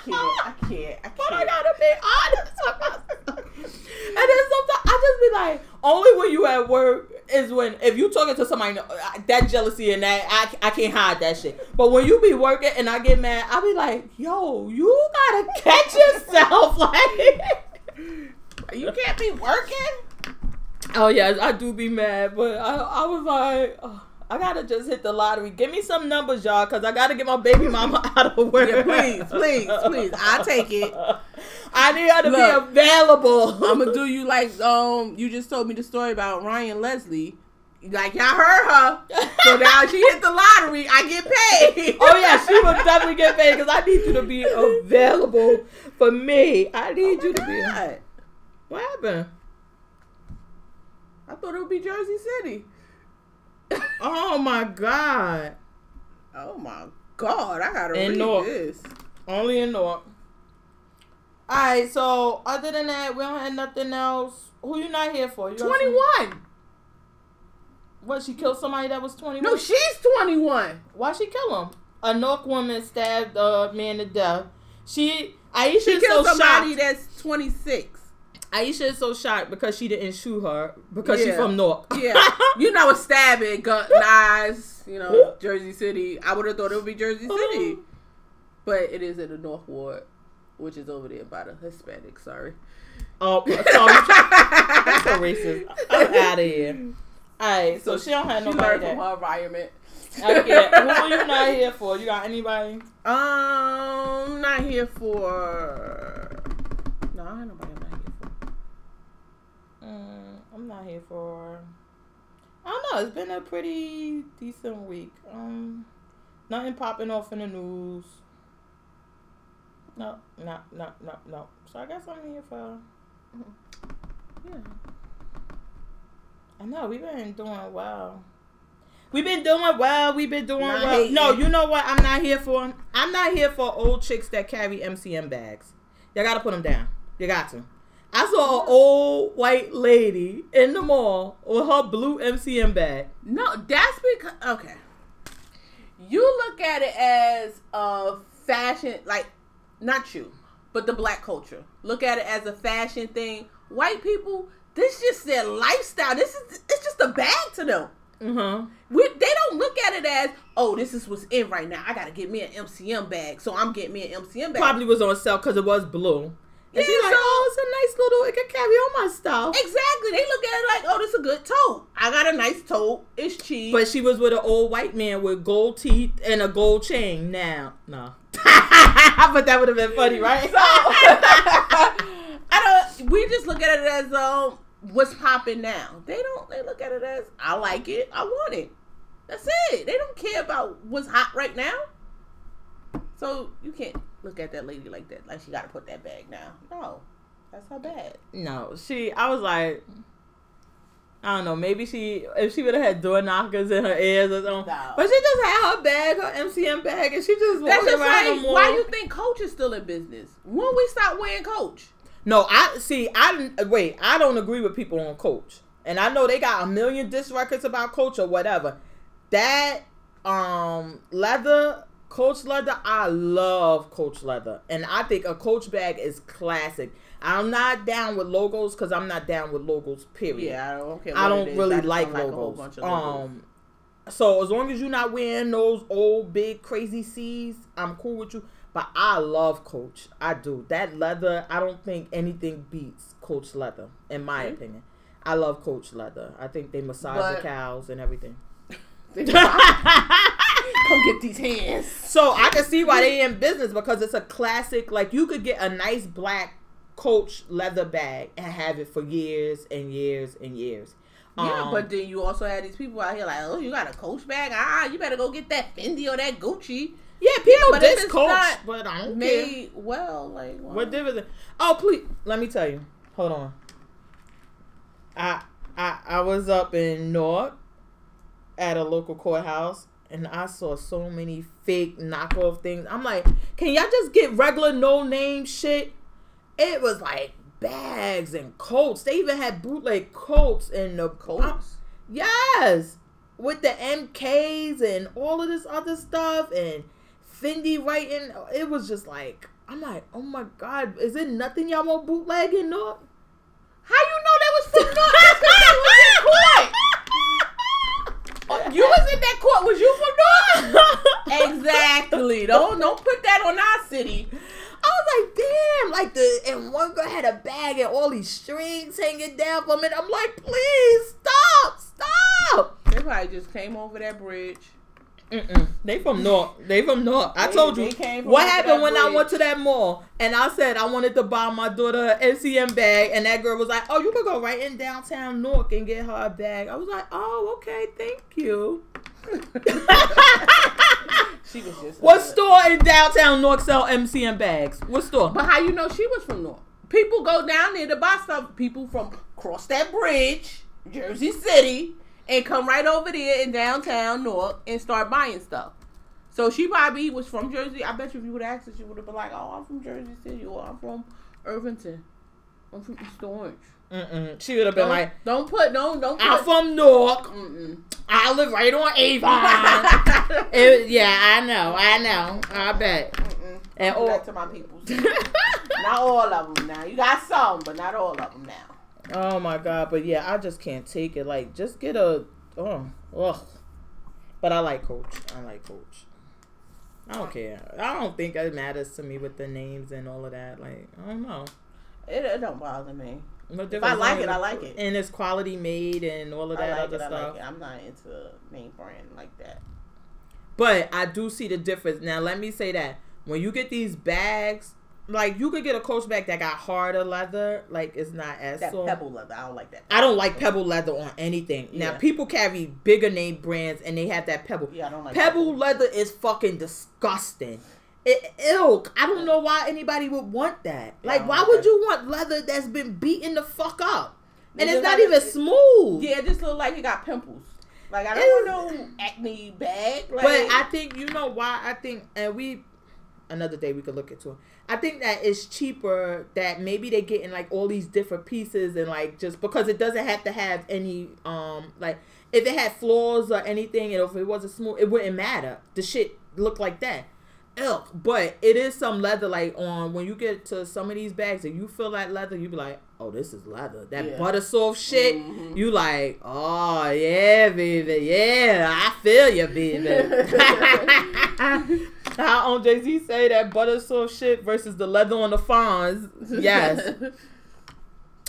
can't. I can't. I But I can't. gotta be honest with myself. And then sometimes I just be like, only when you at work is when if you talking to somebody uh, that jealousy and that I, I can't hide that shit. But when you be working and I get mad, I be like, yo, you gotta <laughs> catch yourself, <laughs> like. You can't be working. Oh yeah, I do be mad, but I, I was like, oh, I gotta just hit the lottery. Give me some numbers, y'all, cause I gotta get my baby mama <laughs> out of work. Yeah, please, please, please. I'll take it. I need her to Look, be available. I'm gonna do you like um you just told me the story about Ryan Leslie. Like y'all heard her, so <laughs> now she hit the lottery. I get paid. Oh yeah, she will definitely get paid because I need you to be available for me. I need you to be. God. What happened? I thought it would be Jersey City. Oh my god! Oh my god, I gotta read Newark. this. Only in Newark. Alright, so other than that, we don't have nothing else. Who you not here for? You Twenty one. What, she killed somebody that was 21? No, she's twenty one. Why she kill him? A Newark woman stabbed a man to death. She, Aisha She is killed so somebody shocked. that's twenty six. Aisha is so shocked because she didn't shoot her because she's from Newark. Yeah, you know, a stabbing, gun, knives. <laughs> You know, Jersey City. I would have thought it would be Jersey uh-huh. City, but it is in the North Ward, which is over there by the Hispanic. Sorry. Oh, sorry. That's so racist. I'm <laughs> out of here. Alright, so, she don't have nobody learned from her environment. Okay, <laughs> who are you not here for? You got anybody? Um, not here for. No, I ain't nobody. I'm not here for. Mm, I'm not here for. I don't know. It's been a pretty decent week. Um, nothing popping off in the news. No, no, no, no, no. So I guess I'm here for. Yeah. I know we've been doing well. We've been doing well. We've been doing Not well. hating. No, you know what? I'm not here for. I'm not here for old chicks that carry MCM bags. You gotta put them down. You got to. I saw an old white lady in the mall with her blue MCM bag. No, that's because okay. You look at it as a fashion, like not you, but the black culture. Look at it as a fashion thing. White people, this just their lifestyle. This is it's just a bag to them. Uh-huh. We, they don't look at it as, oh, this is what's in right now. I gotta get me an MCM bag, so I'm getting me an MCM bag. Probably was on sale because it was blue. And Yeah, she's like, so- oh, it's a nice little, it can carry all my stuff. Exactly. They look at it like, oh, this is a good tote. I I got a nice tote. It's cheap. But she was with an old white man with gold teeth and a gold chain. Now, no. But that would have been funny, right? So <laughs> I don't. We just look at it as um, what's popping now. They don't. They look at it as I like it. I want it. That's it. They don't care about what's hot right now. So you can't look at that lady like that. Like she got to put that bag now. No, that's her bad. no, she. I was like, I don't know. Maybe she, if she would have had door knockers in her ears or something. No. But she just had her bag, her MCM bag, and she just That's just around like why you think Coach is still in business? When we stop wearing Coach? No, I see. I wait. I don't agree with people on Coach, and I know they got a million diss records about Coach or whatever. That um leather, Coach leather, I love Coach leather, and I think a Coach bag is classic. I'm not down with logos because I'm not down with logos. Period. Yeah, I don't. I don't really I like don't logos. logos. Um, so as long as you're not wearing those old big crazy C's, I'm cool with you. But I love Coach. I do. That leather, I don't think anything beats Coach leather, in my Mhm. opinion. I love Coach leather. I think they massage But- the cows and everything. <laughs> <laughs> Come get these hands. So I can see why they in business because it's a classic. Like you could get a nice black Coach leather bag and have it for years and years and years. Yeah, Um, but then you also had these people out here like, oh, you got a Coach bag? Ah, you better go get that Fendi or that Gucci yeah, people but if diss Coach, not but I don't care. made well. Like, well, What difference? Oh, please, let me tell you. Hold on. I I I was up in Newark at a local courthouse, and I saw so many fake knockoff things. I'm like, can y'all just get regular no name shit? It was like bags and coats. They even had bootleg coats and the Coats. Yes, with the MKs and all of this other stuff and Fendi writing. It was just like I'm like, oh my god, is it nothing y'all want bootlegging up? How you know that was from Newark? That's 'cause they was in court. <laughs> Oh, you was in that court. Was you from Newark? <laughs> exactly. Don't don't put that on our city. I was like, damn, like the and one girl had a bag and all these strings hanging down from it. I'm like, please stop, stop. They probably just came over that bridge. Mm-mm. They from Newark. They from Newark. I They- told you they came what happened that when I went to that mall and I said I wanted to buy my daughter an MCM bag, and that girl was like, "Oh, you could go right in downtown Newark and get her a bag." I was like, "Oh, okay, thank you." She was just what store in downtown Newark sell MCM bags? What store? But how you know she was from Newark? People go down there to buy stuff. People from cross that bridge, Jersey City, and come right over there in downtown Newark and start buying stuff. So she probably was from Jersey. I bet you if you would ask her, she would have been like, "Oh, I'm from Jersey City, or I'm from Irvington, I'm from East Orange." Mm-mm. She would have been Don't, like, don't put no, don't don't. "I'm from Newark. Mm-mm. I live right on Avon." <laughs> It- yeah, I know, I know. I bet. Mm-mm. And all- to my people. <laughs> not all of them now. You got some, but not all of them now. Oh my god, but yeah, I just can't take it. Like, just get a oh, ugh. But I like Coach. I like Coach. I don't care. I don't think it matters to me with the names and all of that. Like, I don't know. It, it don't bother me. What If I like it, I like it. And it's quality made and all of that like other it. I stuff. like it. I'm not into name brand like that. But I do see the difference. Now, let me say that when you get these bags, like you could get a Coach bag that got harder leather, like it's not as That soft. pebble leather, I don't like that. I don't like pebble leather on anything. Now people carry bigger name brands and they have that pebble. Yeah, I don't like pebble leather is fucking disgusting. It, ew, I don't know why anybody would want that. Like, don't why would you want leather that's been beaten the fuck up? And It it's not like- even smooth. Yeah, it just look like it got pimples. Like I don't no acne bag. Like, But I think you know why I think, and we another day we could look into it. I think that it's cheaper that maybe they getting like all these different pieces and like just because it doesn't have to have any um like if it had flaws or anything and if it wasn't smooth it wouldn't matter. The shit looked like that. Ew. But it is some leather like on when you get to some of these bags and you feel like leather, you be like, oh, this is leather. That Yeah. butter soft shit. Mhm. You like, oh yeah, baby, yeah, I feel you, baby. <laughs> <laughs> How on Jay Z say that butter soft shit versus the leather on the fawns? Yes. <laughs>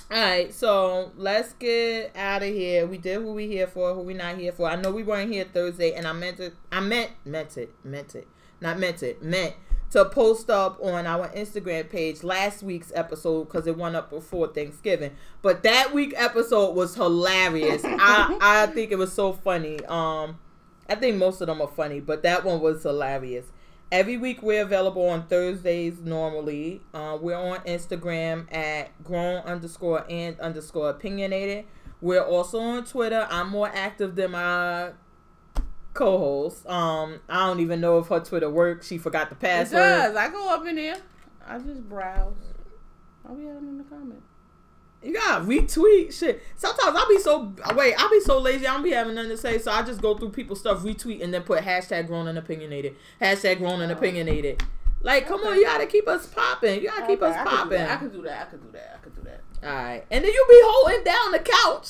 All right, so let's get out of here. We did who we here for, who we not here for. I know we weren't here Thursday, and I meant it. I meant meant it, meant it, not meant it, meant to post up on our Instagram page last week's episode because it went up before Thanksgiving. But that week episode was hilarious. <laughs> I I think it was so funny. Um, I think most of them are funny, but that one was hilarious. Every week we're available on Thursdays normally. Uh, we're on Instagram at grown underscore and underscore opinionated. We're also on Twitter. I'm more active than my co-host. Um, I don't even know if her Twitter works. She forgot the password. It does. I go up in there. I just browse. I'll be having in the comment. You gotta retweet shit. Sometimes I'll be so wait, I'll be so lazy. I don't be having nothing to say, so I just go through people's stuff, retweet, and then put hashtag grown and opinionated, hashtag grown and opinionated. Like, come on, you gotta keep us popping. You gotta keep us I could do popping. I could do that. I could do that. I could do that. All right, and then you be holding down the couch.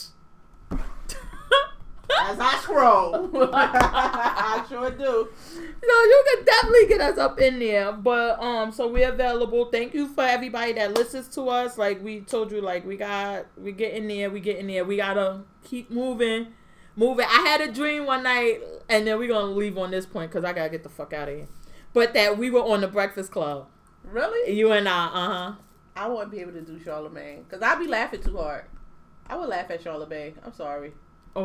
As I scroll, <laughs> <laughs> I sure do. So you can definitely get us up in there. But um, so we're available. Thank you for everybody that listens to us. Like we told you, like we got we get in there, we get in there. We gotta keep moving, moving. I had a dream one night, and then we're gonna leave on this point because I gotta get the fuck out of here. But that we were on the Breakfast Club, Really? you and I. Uh huh. I wouldn't be able to do Charlemagne because I'd be laughing too hard. I would laugh at Charlemagne. I'm sorry.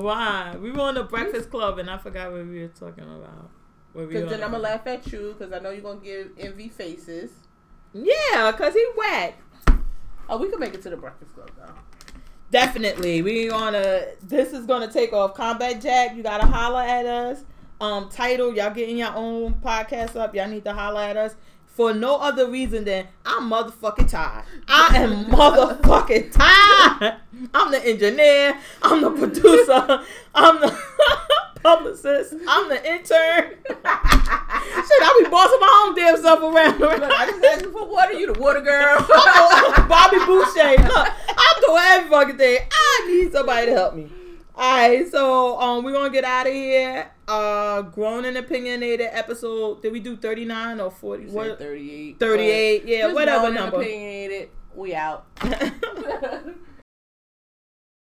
Why? We were on the Breakfast Club, and I forgot what we were talking about. Because then I'm gonna laugh at you because I know you're gonna give envy faces. Yeah, cause he whack. Oh, we can make it to the Breakfast Club though. Definitely. We gonna this is gonna take off. Combat Jack, you gotta holler at us. Um Tidal, y'all getting your own podcast up. Y'all need to holler at us. For no other reason than I'm motherfucking tired. I am <laughs> motherfucking tired. I'm the engineer. I'm the producer. I'm the <laughs> publicist. I'm the intern. <laughs> Shit, I be bossing my own damn self around. Look, I just asked for water. You the water girl. Bobby Boucher. Look, I'm doing every fucking thing. I need somebody to help me. Alright, so um we're gonna get out of here. Uh grown and opinionated episode. Did we do 39 or 40? What? said 38. 38, yeah, Just whatever grown and number. Opinionated. We out. <laughs> <laughs>